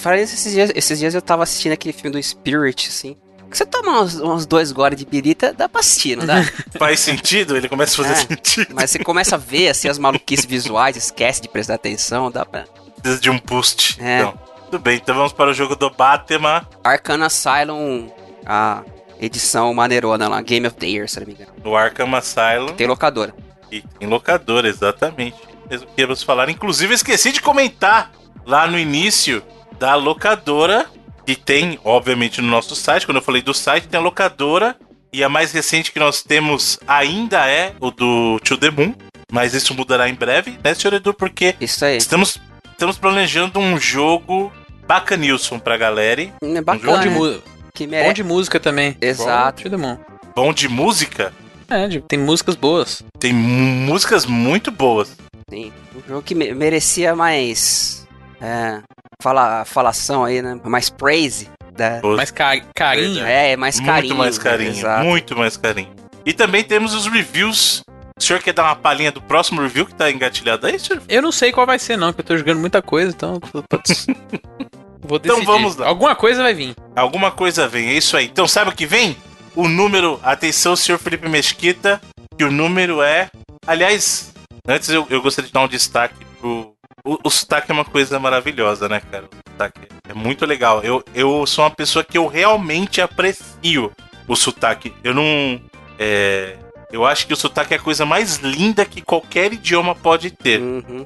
falaram isso esses dias, esses dias eu tava assistindo aquele filme do Spirit, assim. Que você toma uns, uns dois goles de birita, dá pra assistir, não dá? [LAUGHS] Faz sentido? Ele começa a fazer É. sentido. Mas você começa a ver, assim, as maluquices visuais, esquece de prestar atenção, dá pra... Precisa de um boost. É. Então, tudo bem, então vamos para o jogo do Batman. Arcana Asylum, a edição maneirona lá, Game of the Year, se não me engano. No Arkham Asylum. Tem locadora. E tem locadora, exatamente. Mesmo que íamos falar. Inclusive, eu esqueci de comentar lá no início da locadora, que tem, obviamente, no nosso site. Quando eu falei do site, tem a locadora. E a mais recente que nós temos ainda é o do To The Moon. Mas isso mudará em breve, né, senhor Edu? Porque Isso aí. estamos, estamos planejando um jogo bacanilson pra galera. É Bom de, bacana, né? Que bom merece. de música também. Exato. Demon. Bom de música. É, tem músicas boas. Tem músicas muito boas. Sim, um jogo que me- merecia mais... É, fala, falação aí, né? Mais praise. Da, Mais ca- carinho. É, mais carinho. Muito mais carinho. Exato. Muito mais carinho. E também temos os reviews. O senhor quer dar uma palhinha do próximo review que tá engatilhado aí, senhor? Eu não sei qual vai ser, não, que eu tô jogando muita coisa, então. [LAUGHS] Vou Então decidir. vamos lá. Alguma coisa vai vir. Alguma coisa vem, é isso aí. Então sabe o que vem? O número, atenção, senhor Felipe Mesquita, que o número é. Aliás, antes eu, eu gostaria de dar um destaque pro. O, o sotaque é uma coisa maravilhosa, né, cara? O sotaque é muito legal. Eu, eu sou uma pessoa que eu realmente aprecio o sotaque. Eu não. é, eu acho que o sotaque é a coisa mais linda que qualquer idioma pode ter. Uhum.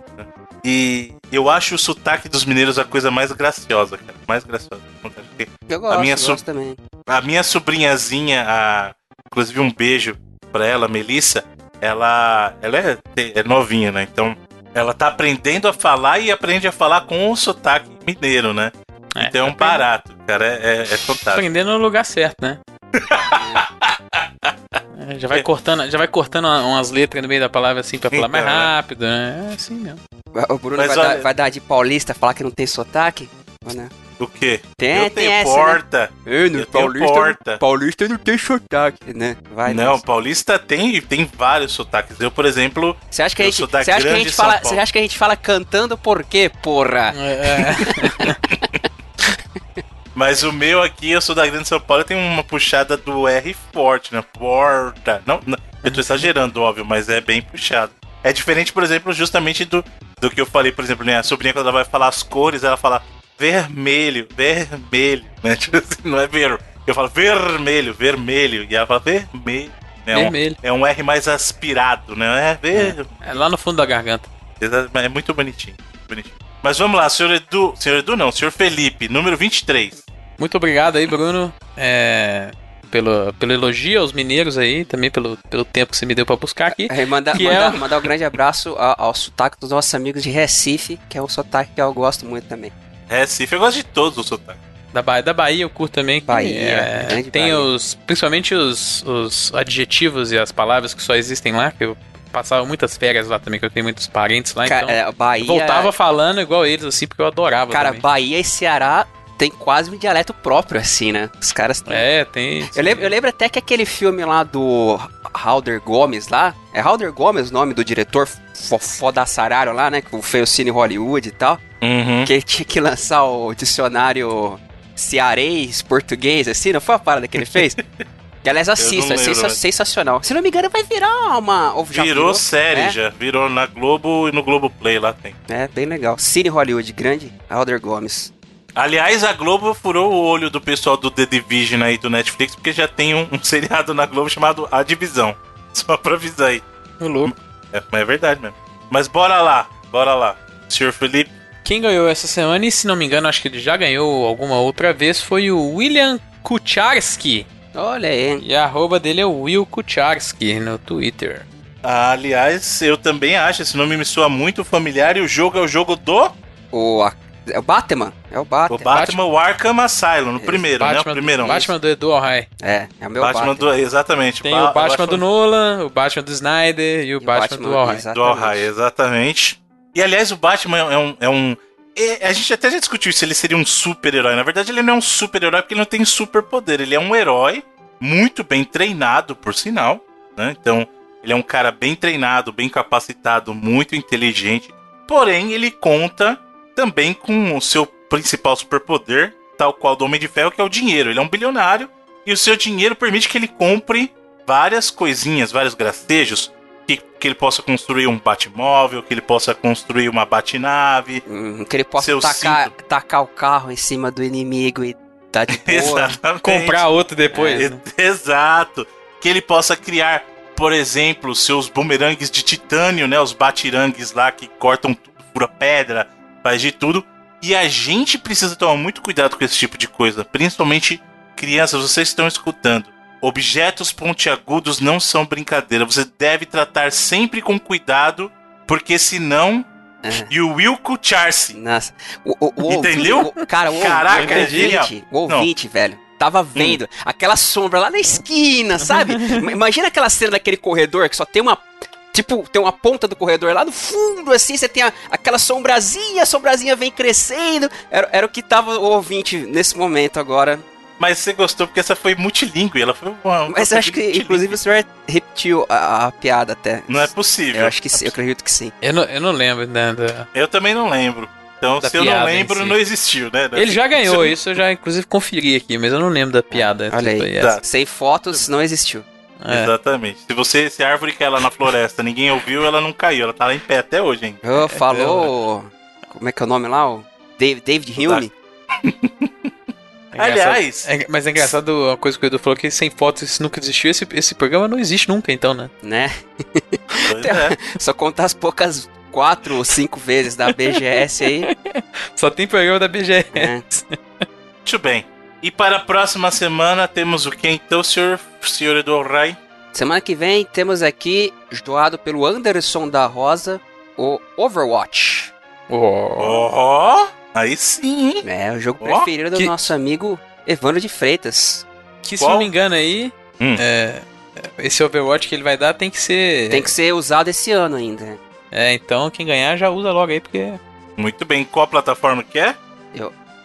E eu acho o sotaque dos mineiros a coisa mais graciosa, cara. Mais graciosa. Eu gosto, minha gosto so- também. a minha sobrinhazinha, a, inclusive um beijo pra ela, Melissa, ela, ela é, é novinha, né? Então, ela tá aprendendo a falar e aprende a falar com o sotaque mineiro, né? É, então é um barato, cara. É, é, é fantástico. Aprendendo no lugar certo, né? [LAUGHS] É, já vai cortando, já vai cortando uma- umas letras no meio da palavra assim pra falar mais Então, né? rápido, né? É assim mesmo. O Bruno vai, olha- dar, vai dar de paulista, falar que não tem sotaque? Ou não? O quê? Tem, eu tem essa, porta. né? Eu tenho porta. Paulista não tem sotaque, né? Vai Não, nessa. paulista tem, tem vários sotaques. Eu, por exemplo, Você acha que a eu gente, você acha que a gente fala, você acha que a gente fala cantando por quê, porra? É, [LAUGHS] Mas o meu aqui, eu sou da Grande São Paulo, tem uma puxada do R forte, né? Porta. Não, não, eu tô exagerando, óbvio, mas é bem puxado. É diferente, por exemplo, justamente do, do que eu falei, por exemplo, minha sobrinha, quando ela vai falar as cores, ela fala vermelho, vermelho, [LAUGHS] né? Tipo assim, não é ver. Eu falo vermelho, vermelho, e ela fala vermelho. né? Um- vermelho. é um R mais aspirado, né? É ver. É lá no fundo da garganta. É muito bonitinho, bonitinho. Mas vamos lá, senhor Edu. Senhor Edu não, senhor Felipe, número 23. Muito obrigado aí, Bruno. É, pelo, pelo elogio aos mineiros aí, também pelo, pelo tempo que você me deu pra buscar aqui. É, mandar, é- mandar um grande abraço ao, ao sotaque dos nossos amigos de Recife, que é um sotaque que eu gosto muito também. Recife, eu gosto de todos os sotaques. Da Bahia, da Bahia eu curto também. que, Bahia, é, tem Bahia. os. Principalmente os, os adjetivos e as palavras que só existem lá, que eu passava muitas férias lá também, que eu tenho muitos parentes lá, Cara, então. é, Bahia, voltava falando igual eles, assim, porque eu adorava. cara, também. Bahia e Ceará tem quase um dialeto próprio, assim, né? Os caras têm É, tem. Eu lembro, eu lembro até que aquele filme lá do Halder Gomes lá, é Halder Gomes o nome do diretor fo- fodaçarário lá, né, que fez o Cine Hollywood e tal, Uhum. que ele tinha que lançar o dicionário cearês, português, assim, não foi a parada que ele fez? [LAUGHS] Que aliás assisto, é sensa- sensacional. Se não me engano, vai virar uma. ou já Virou série é? já. Virou na Globo e no Globo Play lá tem. É, bem legal. Cine Hollywood, grande Alder Gomes. Aliás, a Globo furou o olho do pessoal do The Division aí do Netflix, porque já tem um, um seriado na Globo chamado A Divisão. [LAUGHS] Só pra avisar aí. Ô, louco. É, mas é verdade mesmo. Mas bora lá, bora lá. Senhor Felipe, Quem ganhou essa semana, e se não me engano, acho que ele já ganhou alguma outra vez, foi o William Kucharski. Olha aí. E a arroba dele é o Will Kucharski no Twitter. ah, aliás, eu também acho, esse nome me soa muito familiar e o jogo é o jogo do O, é o Batman. É o Batman. o Batman, o Arkham Asylum, no primeiro, né? O Batman, primeiro. Batman do Edu Alhai. É, é o meu Batman, Batman. do. Exatamente. Tem Ba- o Batman do Nolan, o Batman do Snyder e o E o Batman, Batman, do Alhai. exato. Do Alhai, exatamente. E aliás, o Batman é um. É um é- a gente até já discutiu se ele seria um super-herói. Na verdade, ele não é um super-herói porque ele não tem superpoder. Ele é um herói muito bem treinado, por sinal. Né? Então, ele é um cara bem treinado, bem capacitado, muito inteligente. Porém, ele conta também com o seu principal superpoder, tal qual do Homem de Ferro, que é o dinheiro. Ele é um bilionário e o seu dinheiro permite que ele compre várias coisinhas, vários gracejos, que, que ele possa construir um Batmóvel, que ele possa construir uma Batnave. Hum, que ele possa tacar, tacar o carro em cima do inimigo e tá de [LAUGHS] boa. Exatamente. Comprar outro depois. E- né? [LAUGHS] Exato. Que ele possa criar, por exemplo, seus bumerangues de titânio, né? Os batirangues lá que cortam tudo, fura pedra, faz de tudo. E a gente precisa tomar muito cuidado com esse tipo de coisa. Principalmente crianças, vocês estão escutando. Objetos pontiagudos não são brincadeira. Você deve tratar sempre com cuidado, porque senão. É. E o Will Kucharsi. Nossa. O, o, o Entendeu? ouvinte- o- cara, o, Caraca, o ouvinte, o Não. ouvinte, velho, tava vendo aquela sombra lá na esquina, sabe? Ma- [LAUGHS] Imagina aquela cena daquele corredor que só tem uma. Tipo, tem uma ponta do corredor lá no fundo, assim, você tem a- aquela sombrazinha, a sombrazinha vem crescendo. Era, era o que tava o ouvinte nesse momento agora. Mas você gostou porque essa foi multilingüe. Ela foi uma. Mas eu acho que, inclusive, o senhor repetiu a, a piada até. Não é possível. Eu acho que sim, eu acredito que sim. Eu, não, eu não lembro, né? da- Eu também não lembro. Então, Da se eu não lembro, si. não existiu, né? Ele já ganhou isso, eu já inclusive conferi aqui, mas eu não lembro da piada. Olha aí. tipo, essa. Tá. Sem fotos, não existiu. É. Exatamente. Se você, se a árvore cai lá na floresta, ninguém ouviu, ela não caiu. Ela tá lá em pé até hoje, hein? Oh, falou. Como é que é o nome lá? O Dave, David Hume? [LAUGHS] É Aliás, é- mas é engraçado uma coisa que o Edu falou que sem fotos isso nunca existiu. Esse, esse programa não existe nunca, então, né? Né? pois [LAUGHS] é. Só contar as poucas quatro ou cinco vezes da BGS aí. [LAUGHS] Só tem programa da BGS. né? Muito bem. E para a próxima semana temos o que então, senhor, senhor Edu Rai? Semana que vem temos aqui, doado pelo Anderson da Rosa, o Overwatch. Oh. Ó, aí sim, hein? É o jogo Ó, preferido do que- nosso amigo Evandro de Freitas. Que se Qual? não me engano aí, Hum. é, esse Overwatch que ele vai dar tem que ser. Tem que ser usado esse ano ainda. É, então quem ganhar já usa logo aí, porque. Muito bem. Qual plataforma que é?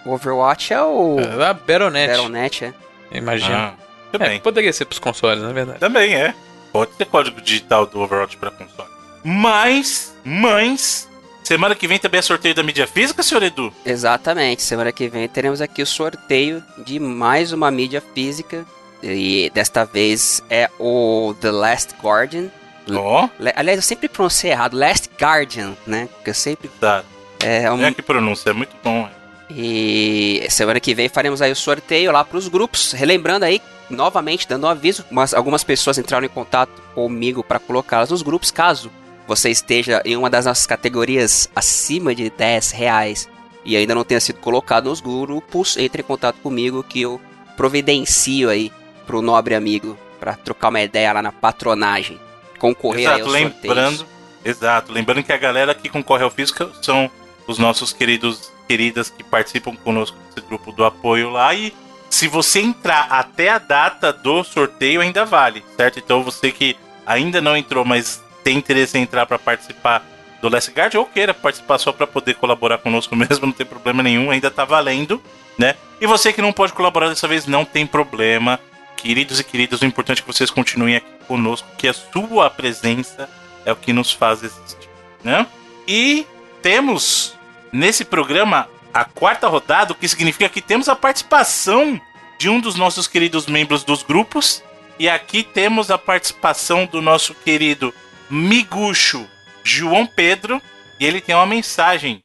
O Overwatch é o É a Battle.net, Battle.net, é. imagina. Ah, muito É, poderia ser pros consoles, na verdade. Também é. Pode ter código digital do Overwatch para console. Mas, mas, semana que vem também é sorteio da mídia física, senhor Edu? Exatamente. Semana que vem teremos aqui o sorteio de mais uma mídia física. E desta vez é o The Last Guardian. Ó, Le- Aliás, eu sempre pronunciei errado. Last Guardian, né? Porque eu sempre. tá. É, um- É que pronúncia, é muito bom. é. E semana que vem faremos aí o sorteio lá pros grupos. Relembrando aí, novamente, dando um aviso, mas algumas pessoas entraram em contato comigo para colocá-las nos grupos. Caso você esteja em uma das nossas categorias acima de 10 reais e ainda não tenha sido colocado nos grupos, entre em contato comigo que eu providencio aí pro nobre amigo para trocar uma ideia lá na patronagem. Concorrer aí Exato, aos sorteios. lembrando. Exato, lembrando que a galera que concorre ao físico são os nossos queridos queridas que participam conosco desse grupo do apoio lá e se você entrar até a data do sorteio ainda vale, certo? Então você que ainda não entrou, mas tem interesse em entrar para participar do Last Guard ou queira participar só para poder colaborar conosco [LAUGHS] mesmo, não tem problema nenhum, ainda tá valendo, né? E você que não pode colaborar dessa vez, não tem problema. Queridos e queridas, o importante é que vocês continuem aqui conosco, que a sua presença é o que nos faz existir, né? E temos nesse programa a quarta rodada, o que significa que temos a participação de um dos nossos queridos membros dos grupos, E aqui temos a participação do nosso querido miguxo João Pedro. E ele tem uma mensagem.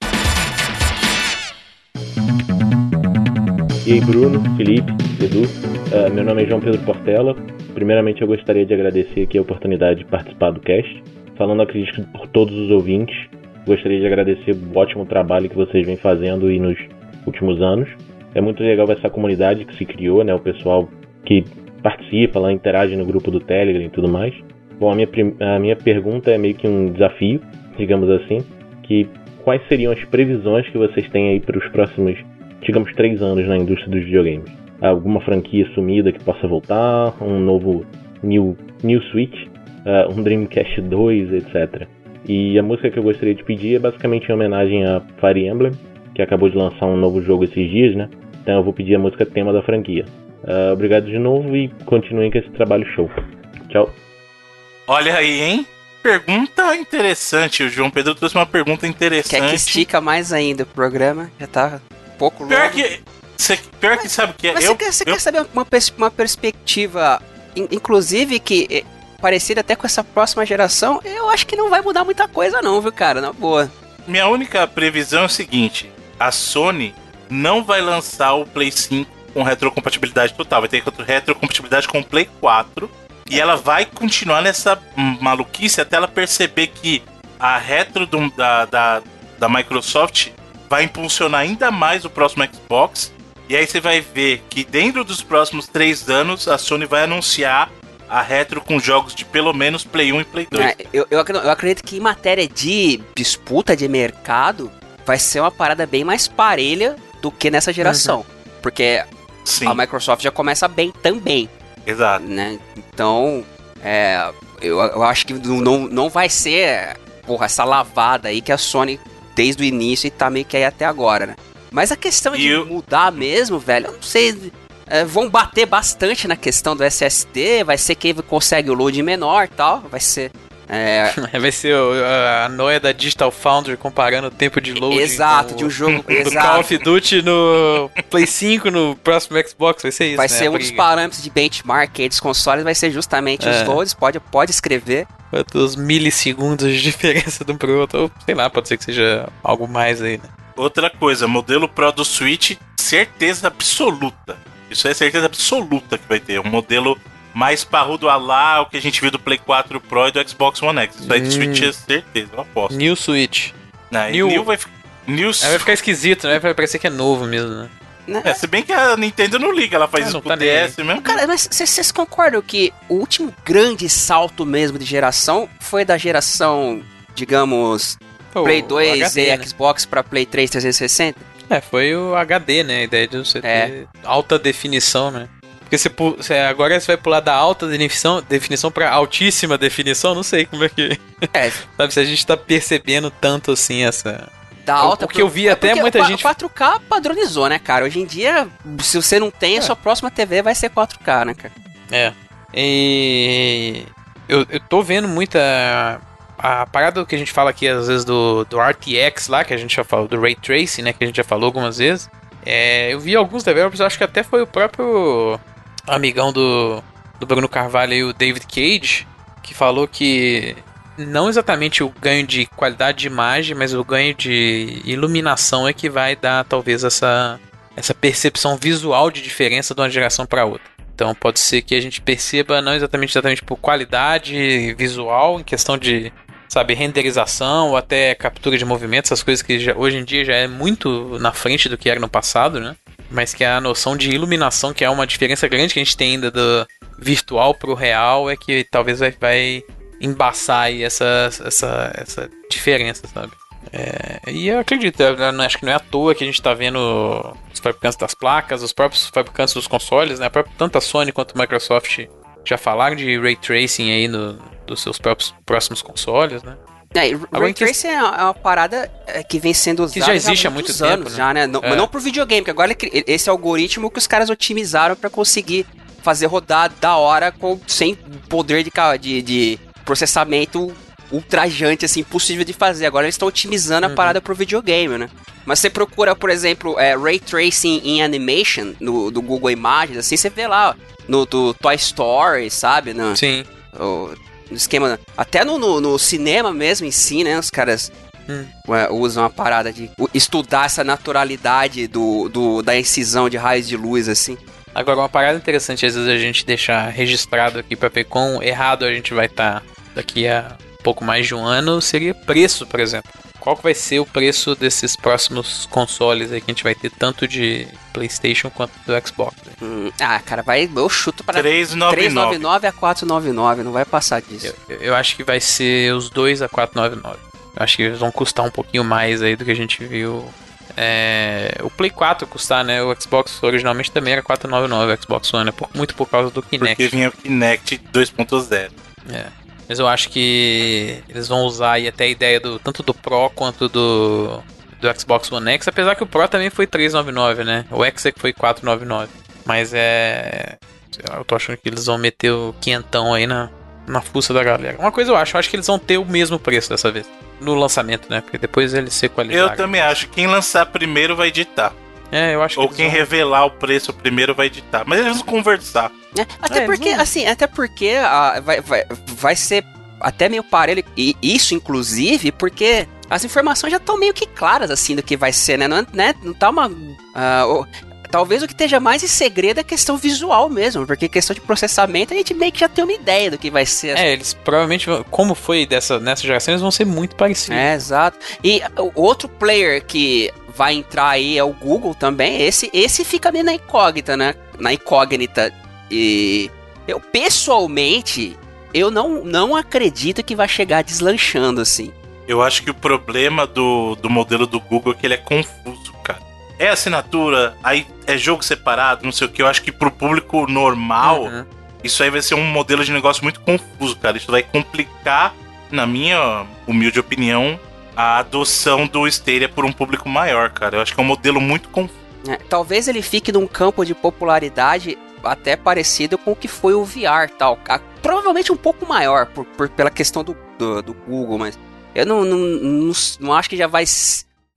E aí, Bruno, Felipe, Edu. Uh, meu nome é João Pedro Portela. Primeiramente, eu gostaria de agradecer aqui a oportunidade de participar do cast. Falando, acredito, por todos os ouvintes. Gostaria de agradecer o ótimo trabalho que vocês vêm fazendo aí nos últimos anos. É muito legal essa comunidade que se criou, né? O pessoal que participa lá, interage no grupo do Telegram e tudo mais. Bom, a minha, a minha pergunta é meio que um desafio, digamos assim, que quais seriam as previsões que vocês têm aí para os próximos, digamos, três anos na indústria dos videogames? Alguma franquia sumida que possa voltar? Um novo New, new Switch? Uh, um Dreamcast 2, etc. E a música que eu gostaria de pedir é basicamente em homenagem a Fire Emblem, que acabou de lançar um novo jogo esses dias, né? Então eu vou pedir a música tema da franquia. Uh, obrigado de novo e continuem com esse trabalho show. Tchau. Olha aí, hein? Pergunta interessante. O João Pedro trouxe uma pergunta interessante. Quer que estica mais ainda o programa? Já tá um pouco longo. Pior que, cê, pior que sabe o que é? Mas eu, você, quer, você eu... quer saber uma, pers uma perspectiva, in, inclusive que é, parecida até com essa próxima geração? Eu acho que não vai mudar muita coisa não, viu, cara? Na boa. Minha única previsão é o seguinte. A Sony não vai lançar o Play 5 com retrocompatibilidade total. Vai ter retrocompatibilidade com o Play 4 e ela vai continuar nessa maluquice até ela perceber que a retro do, da, da, da Microsoft vai impulsionar ainda mais o próximo Xbox. E aí você vai ver que dentro dos próximos três anos a Sony vai anunciar a retro com jogos de pelo menos Play 1 e Play 2. É, eu, eu, eu acredito que em matéria de disputa de mercado vai ser uma parada bem mais parelha do que nessa geração. Uhum. Porque Sim. a Microsoft já começa bem também. Exato. Né? Então, é, eu, eu acho que não, não vai ser porra, essa lavada aí que a Sony desde o início e tá meio que aí até agora, né? Mas a questão de eu... mudar mesmo, velho, eu não sei. É, vão bater bastante na questão do SSD, vai ser quem consegue o load menor tal, vai ser é... [LAUGHS] Vai ser a noia da Digital Foundry comparando o tempo de load. Exato, de um jogo. [LAUGHS] do exato. Call of Duty no Play 5, no próximo Xbox, vai ser isso. Vai né, ser um dos parâmetros de benchmark aí dos consoles, vai ser justamente é. os loads. Pode, pode escrever. Quantos milissegundos de [LAUGHS] diferença de um pro outro, ou sei lá, pode ser que seja algo mais aí, né? Outra coisa, modelo Pro do Switch, certeza absoluta. Isso é certeza absoluta que vai ter. Um modelo mais parrudo a lá o que a gente viu do Play 4 Pro e do Xbox One X. Isso aí de hum. Switch é certeza, eu aposto. New Switch. Não, New... New vai New... É, vai ficar esquisito, né? Vai parecer que é novo mesmo, né? né? É, se bem que a Nintendo não liga, ela faz ah, isso pro tá DS mesmo. Cara, mas vocês concordam que o último grande salto mesmo de geração foi da geração, digamos, Pô, Play 2 HD, e né? Xbox pra Play 3 360? É, foi o HD, né? A ideia de você é. ter alta definição, né? Porque você, você, agora você vai pular da alta definição, definição pra altíssima definição, não sei como é que. É. [LAUGHS] Sabe, se a gente tá percebendo tanto assim essa. Da alta. O que eu vi é até muita o gente. 4K padronizou, né, cara? Hoje em dia, se você não tem, é. a sua próxima TV vai ser 4K, né, cara? É. E. Eu, eu tô vendo muita. A parada que a gente fala aqui, às vezes, do, do RTX lá, que a gente já falou, do Ray Tracing, né, que a gente já falou algumas vezes. É, eu vi alguns developers, acho que até foi o próprio amigão do, do Bruno Carvalho e o David Cage, que falou que não exatamente o ganho de qualidade de imagem, mas o ganho de iluminação é que vai dar talvez essa, essa percepção visual de diferença de uma geração para outra. Então pode ser que a gente perceba não exatamente exatamente por qualidade visual, em questão de sabe renderização ou até captura de movimento, essas coisas que já, hoje em dia já é muito na frente do que era no passado, né? mas que a noção de iluminação, que é uma diferença grande que a gente tem ainda do virtual pro real, é que talvez vai, vai embaçar aí essa, essa, essa diferença, sabe? É, e eu acredito, eu acho que não é à toa que a gente está vendo os fabricantes das placas, os próprios fabricantes dos consoles, né? Tanto a Sony quanto a Microsoft já falaram de ray tracing aí no, dos seus próprios próximos consoles, né? É, Ray Tracing é uma parada é, que vem sendo usada que já existe há, muito anos tempo, né? já, né? Não, é. não pro videogame, porque agora esse algoritmo que os caras otimizaram para conseguir fazer rodar da hora com, sem poder de, de, de processamento ultrajante, assim, impossível de fazer. Agora eles estão otimizando Uhum. a parada pro videogame, né? Mas você procura, por exemplo, é, Ray Tracing em Animation no, do Google Imagens, assim, você vê lá ó, no do Toy Story, sabe? No, Sim. o- no esquema. Até no, no, no cinema mesmo em si, né? Os caras Hum. ué, usam a parada de estudar essa naturalidade do, do, da incisão de raios de luz, assim. Agora, uma parada interessante, às vezes, a gente deixar registrado aqui pra quão errado a gente vai estar daqui a pouco mais de um ano, seria preço, por exemplo. Qual que vai ser o preço desses próximos consoles aí que a gente vai ter, tanto de PlayStation quanto do Xbox? né? Hum, ah, cara, vai. Eu chuto para 399. 399 a 499, não vai passar disso. Eu, eu acho que vai ser os dois a 499. Eu acho que eles vão custar um pouquinho mais aí do que a gente viu. É, o Play 4 custar, né? O Xbox originalmente também era 499, o Xbox One, é por- muito por causa do Kinect. Porque vinha o Kinect 2.0. É. Mas eu acho que eles vão usar aí até a ideia do tanto do Pro quanto do do Xbox One X, apesar que o Pro também foi 399, né? O X é que foi 499. Mas é eu tô achando que eles vão meter o quinhentão aí na na fuça da galera. Uma coisa eu acho, eu acho que eles vão ter o mesmo preço dessa vez no lançamento, né? Porque depois eles se equalizarem. Eu também acho que quem lançar primeiro vai editar. É, eu acho Ou que quem vão... revelar o preço primeiro vai editar. Mas eles vão conversar. É, até É, porque, assim, até porque ah, vai, vai, vai ser até meio parelho, e isso inclusive porque as informações já estão meio que claras, assim, do que vai ser, né? Não, é- né? não tá uma. o- talvez o que esteja mais em segredo é a questão visual mesmo, porque questão de processamento a gente meio que já tem uma ideia do que vai ser. É, eles provavelmente vão, como foi dessa nessa geração, eles vão ser muito parecidos. É, exato. E o outro player que vai entrar aí é o Google também. Esse, esse fica meio na incógnita, né? Na incógnita. E eu pessoalmente eu não, não acredito que vai chegar deslanchando assim. Eu acho que o problema do, do modelo do Google é que ele é confuso, cara. É assinatura, aí é jogo separado, não sei o que. Eu acho que pro público normal, Uhum. isso aí vai ser um modelo de negócio muito confuso, cara. Isso vai complicar, na minha humilde opinião, a adoção do Stadia por um público maior, cara. Eu acho que é um modelo muito confuso. É, talvez ele fique num campo de popularidade até parecido com o que foi o VR tal. A- provavelmente um pouco maior por, por- pela questão do, do, do Google, mas eu não, não, não, não acho que já vai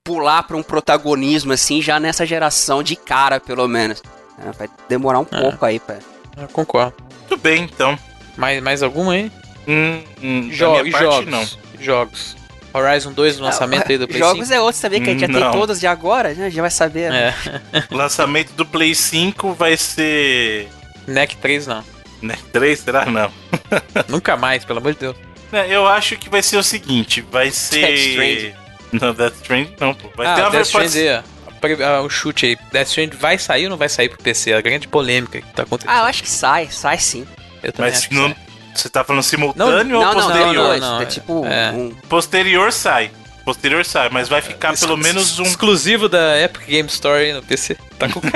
pular para um protagonismo assim já nessa geração de cara, pelo menos. É, vai demorar um É. pouco aí, pé. Eu concordo. Tudo bem, então. Mais, mais alguma aí? Hum, hum, da Jo- minha parte, jogos. não. Jogos. Horizon 2, o lançamento aí do [LAUGHS] Play Jogos 5. é outros também, que a gente já Não. tem todos de agora, né? Já vai saber. né? É. O [LAUGHS] lançamento do Play 5 vai ser. NEC 3 não. Né, 3? Será? Não. [LAUGHS] Nunca mais, pelo amor de Deus. É, Eu acho que vai ser o seguinte: vai ser. Death. Não, Death Stranding não, pô. Vai ah, ter uma Death versão. Stranding, ah, o chute aí. Death Stranding vai sair ou não vai sair pro PC? A grande polêmica que tá acontecendo. Ah, eu acho que sai, sai sim. eu também Mas acho que não, sai. Você tá falando simultâneo Não, ou não, posterior? não, não, Não, é tipo é. um. Posterior sai. Posterior sai, mas vai ficar pelo menos um. Exclusivo da Epic Game Store no PC. Tá com [LAUGHS]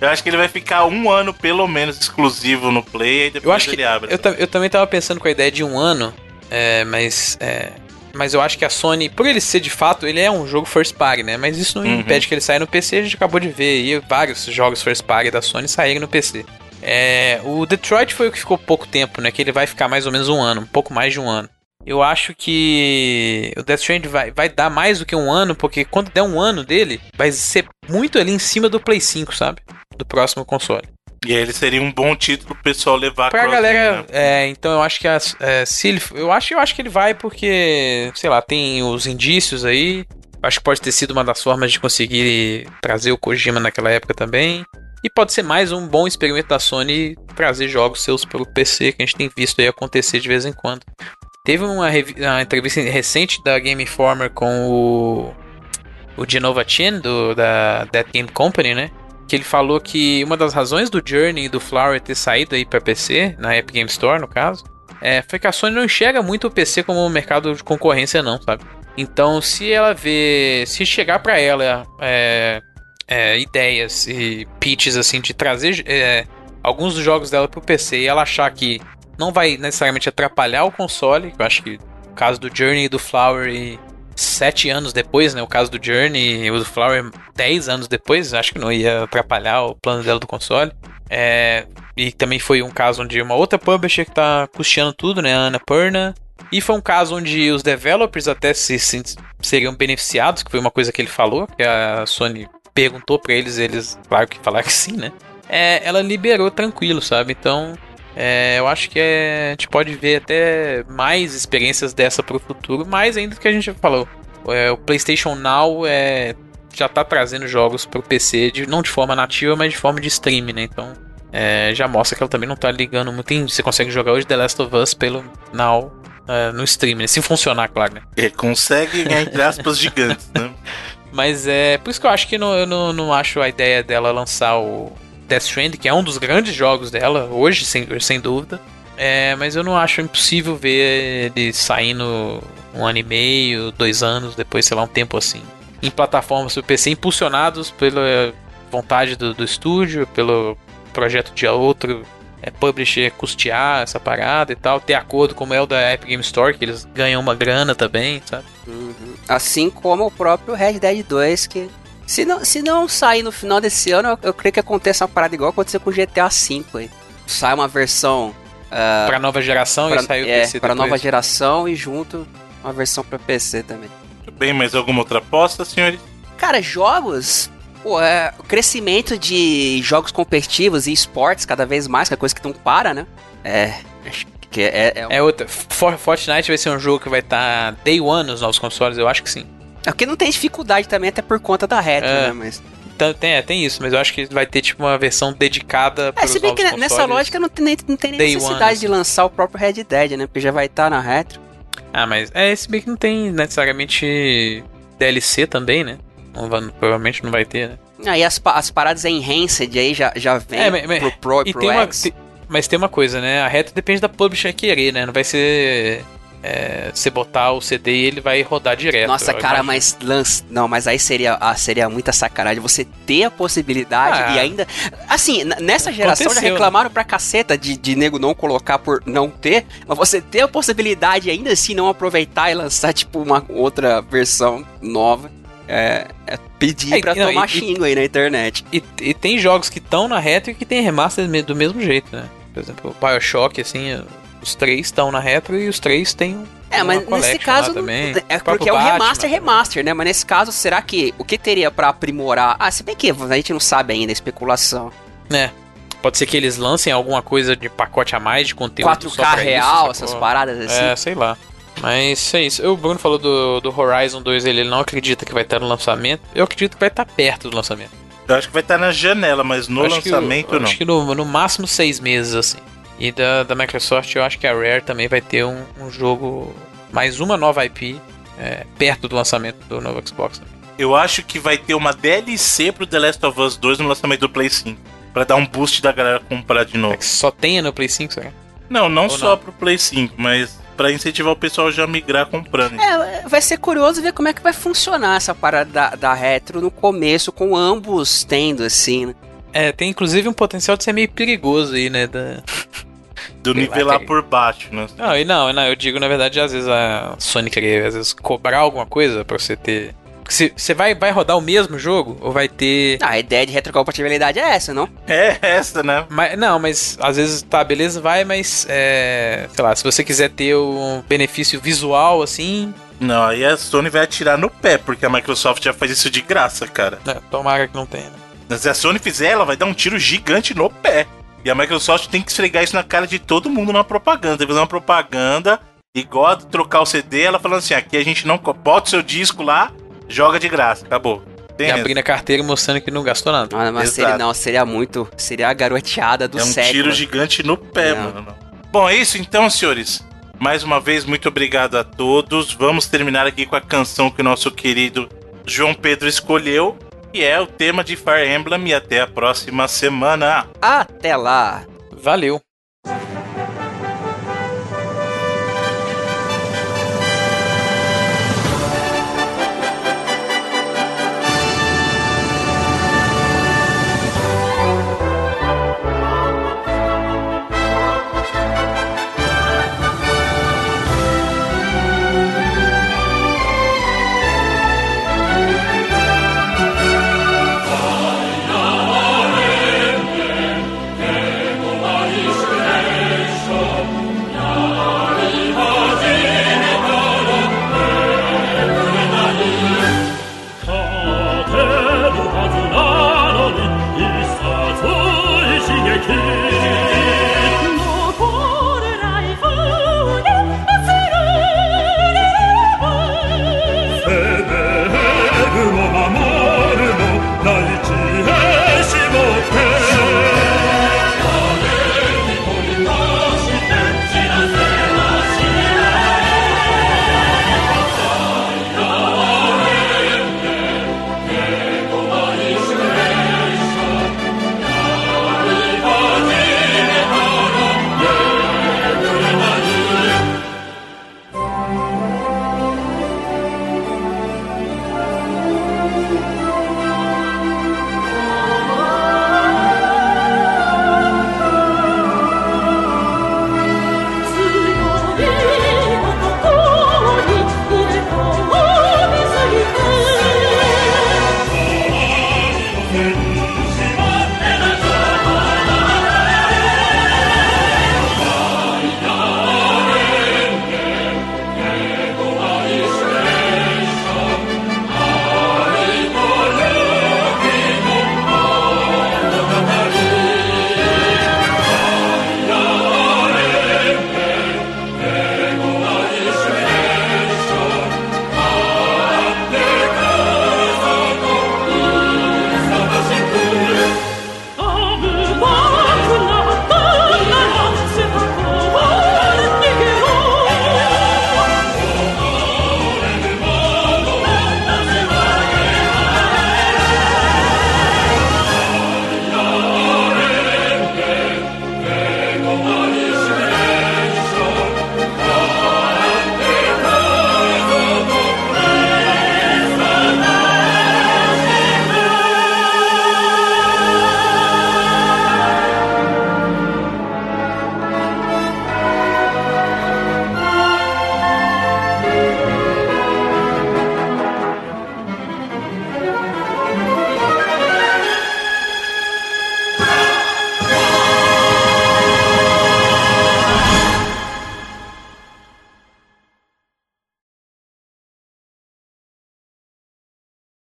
Eu acho que ele vai ficar um ano pelo menos exclusivo no Play e depois Eu acho que. ele abre. Eu, eu também tava pensando com a ideia de um ano, é, mas. é, mas eu acho que a Sony, por ele ser de fato, ele é um jogo first party, né? Mas isso não Uhum. impede que ele saia no PC. A gente acabou de ver aí vários jogos first party da Sony saírem no PC. É, o Detroit foi o que ficou pouco tempo, né? Que ele vai ficar mais ou menos um ano, um pouco mais de um ano. Eu acho que o Death Stranding vai, vai dar mais do que um ano, porque quando der um ano dele, vai ser muito ali em cima do Play 5, sabe? Do próximo console. E aí ele seria um bom título pro pessoal levar Pra galera, né? é, então eu acho que as- é, se ele, eu acho, eu acho que ele vai porque, sei lá, tem os indícios aí. Acho que pode ter sido uma das formas de conseguir trazer o Kojima naquela época também. E pode ser mais um bom experimento da Sony trazer jogos seus pelo PC, que a gente tem visto aí acontecer de vez em quando. Teve uma, uma entrevista recente da Game Informer com o, o Genova Chin, do, da Dead Game Company, né? que ele falou que uma das razões do Journey e do Flower ter saído aí para PC, na Epic Game Store no caso, é, foi que a Sony não enxerga muito o PC como um mercado de concorrência não, sabe? Então, se ela vê, se chegar para ela é, é, ideias e pitches assim de trazer é, alguns dos jogos dela pro PC e ela achar que não vai necessariamente atrapalhar o console, eu acho que o caso do Journey e do Flower e sete anos depois, né? O caso do Journey e o do Flower dez anos depois, acho que não ia atrapalhar o plano dela do console. É, e também foi um caso onde uma outra publisher que tá custeando tudo, né? A Annapurna. E foi um caso onde os developers até se, se seriam beneficiados, que foi uma coisa que ele falou, que a Sony perguntou para eles, eles, claro que falaram que sim, né? É, ela liberou tranquilo, sabe? Então, é, eu acho que é, a gente pode ver até mais experiências dessa pro futuro, mais ainda do que a gente falou. É, o PlayStation Now é, já tá trazendo jogos pro PC, de, não de forma nativa, mas de forma de streaming, né? Então, é, já mostra que ela também não tá ligando muito em. Você consegue jogar hoje The Last of Us pelo Now uh, no stream, né? se funcionar, claro, né? É, consegue, entre aspas, gigantes, né? [LAUGHS] Mas é por isso que eu acho que não, eu não, não acho a ideia dela lançar o Death Stranding, que é um dos grandes jogos dela, hoje, sem, sem dúvida. É, mas eu não acho impossível ver ele saindo um ano e meio, dois anos, depois, sei lá, um tempo assim. Em plataformas do PC, impulsionados pela vontade do, do estúdio, pelo projeto de outro é, publisher custear essa parada e tal, ter acordo como é o da Epic Game Store, que eles ganham uma grana também, sabe? Uhum. Assim como o próprio Red Dead 2, que se não, se não sair no final desse ano, eu, eu creio que aconteça uma parada igual aconteceu com o GTA V aí. Sai uma versão. Uh, pra nova geração pra, e saiu é, PC Pra nova geração e junto uma versão pra PC também. Muito bem, mais alguma outra aposta, senhores? Cara, jogos Pô, é, o crescimento de jogos competitivos e esportes cada vez mais, que é coisa que não para, né? É. Acho que é. É, é outra. For, Fortnite vai ser um jogo que vai estar tá day one nos novos consoles, eu acho que sim. É porque não tem dificuldade também, até por conta da retro, é. né? Mas. Então, tem, é, tem isso, mas eu acho que vai ter tipo uma versão dedicada para É, se bem que consoles, nessa lógica não tem, não tem nem necessidade one. de lançar o próprio Red Dead, né? Porque já vai estar tá na retro. Ah, mas é, se bem que não tem necessariamente DLC também, né? Não provavelmente não vai ter, né? Aí as, as paradas enhanced aí já, já vem é, mas, pro Pro e, pro tem X. Uma, mas tem uma coisa, né? A reta depende da publisher querer, né? Não vai ser. É, você botar o CD e ele vai rodar direto. Nossa, cara, mas lance. Não, mas aí seria, ah, seria muita sacanagem você ter a possibilidade ah, e ainda. Assim, nessa geração já né? reclamaram pra caceta de, de nego não colocar por não ter, mas você ter a possibilidade ainda assim não aproveitar e lançar, tipo, uma outra versão nova. É, é pedir é, pra não, tomar e, xingo aí na internet. E, e tem jogos que estão na retro e que tem remaster do mesmo jeito, né? Por exemplo, o Bioshock, assim, os três estão na retro e os três têm é, mas nesse caso também. é porque é o remaster remaster, né? Mas nesse caso, será que o que teria para aprimorar? Ah, se bem que a gente não sabe ainda, especulação. É. Pode ser que eles lancem alguma coisa de pacote a mais de conteúdo 4K real, isso, essas paradas assim. É, sei lá. Mas é isso. O Bruno falou do, do Horizon 2, ele, ele não acredita que vai estar no lançamento. Eu acredito que vai estar perto do lançamento. Eu acho que vai estar na janela, mas no lançamento que, não. Acho que no, no, máximo seis meses, assim. E da, da Microsoft, eu acho que a Rare também vai ter um, um jogo, mais uma nova IP, é, perto do lançamento do novo Xbox. Eu acho que vai ter uma DLC pro The Last of Us 2 no lançamento do Play 5. Pra dar um boost da galera comprar de novo. É que só tenha no Play 5, sabe? Não, não Ou só não? pro Play 5, mas para incentivar o pessoal já migrar comprando. É, vai ser curioso ver como é que vai funcionar essa parada da, da retro no começo, com ambos tendo, assim, né? É, tem inclusive um potencial de ser meio perigoso aí, né? Da... Do nivelar por baixo, né? Não, e não, não, eu digo, na verdade, às vezes a Sony querer, às vezes, cobrar alguma coisa pra você ter você vai, vai rodar o mesmo jogo? Ou vai ter. Ah, a ideia de retrocompatibilidade é essa, não? É essa, né? Mas, não, mas às vezes tá, beleza, vai, mas. É, sei lá, se você quiser ter um benefício visual assim. Não, aí a Sony vai atirar no pé, porque a Microsoft já faz isso de graça, cara. É, tomara que não tenha. Né? Se a Sony fizer, ela vai dar um tiro gigante no pé. E a Microsoft tem que esfregar isso na cara de todo mundo na propaganda. Tem que fazer uma propaganda igual a trocar o CD, ela falando assim: aqui a gente não bota o seu disco lá joga de graça, acabou. Tem e abrindo a carteira mostrando que não gastou nada. Ah, mas seria, não, seria muito. Seria a garoteada do século. É um século. tiro gigante no pé, não. mano. Bom, é isso então, senhores. Mais uma vez, muito obrigado a todos. Vamos terminar aqui com a canção que o nosso querido João Pedro escolheu, que é o tema de Fire Emblem. E até a próxima semana. Até lá. Valeu.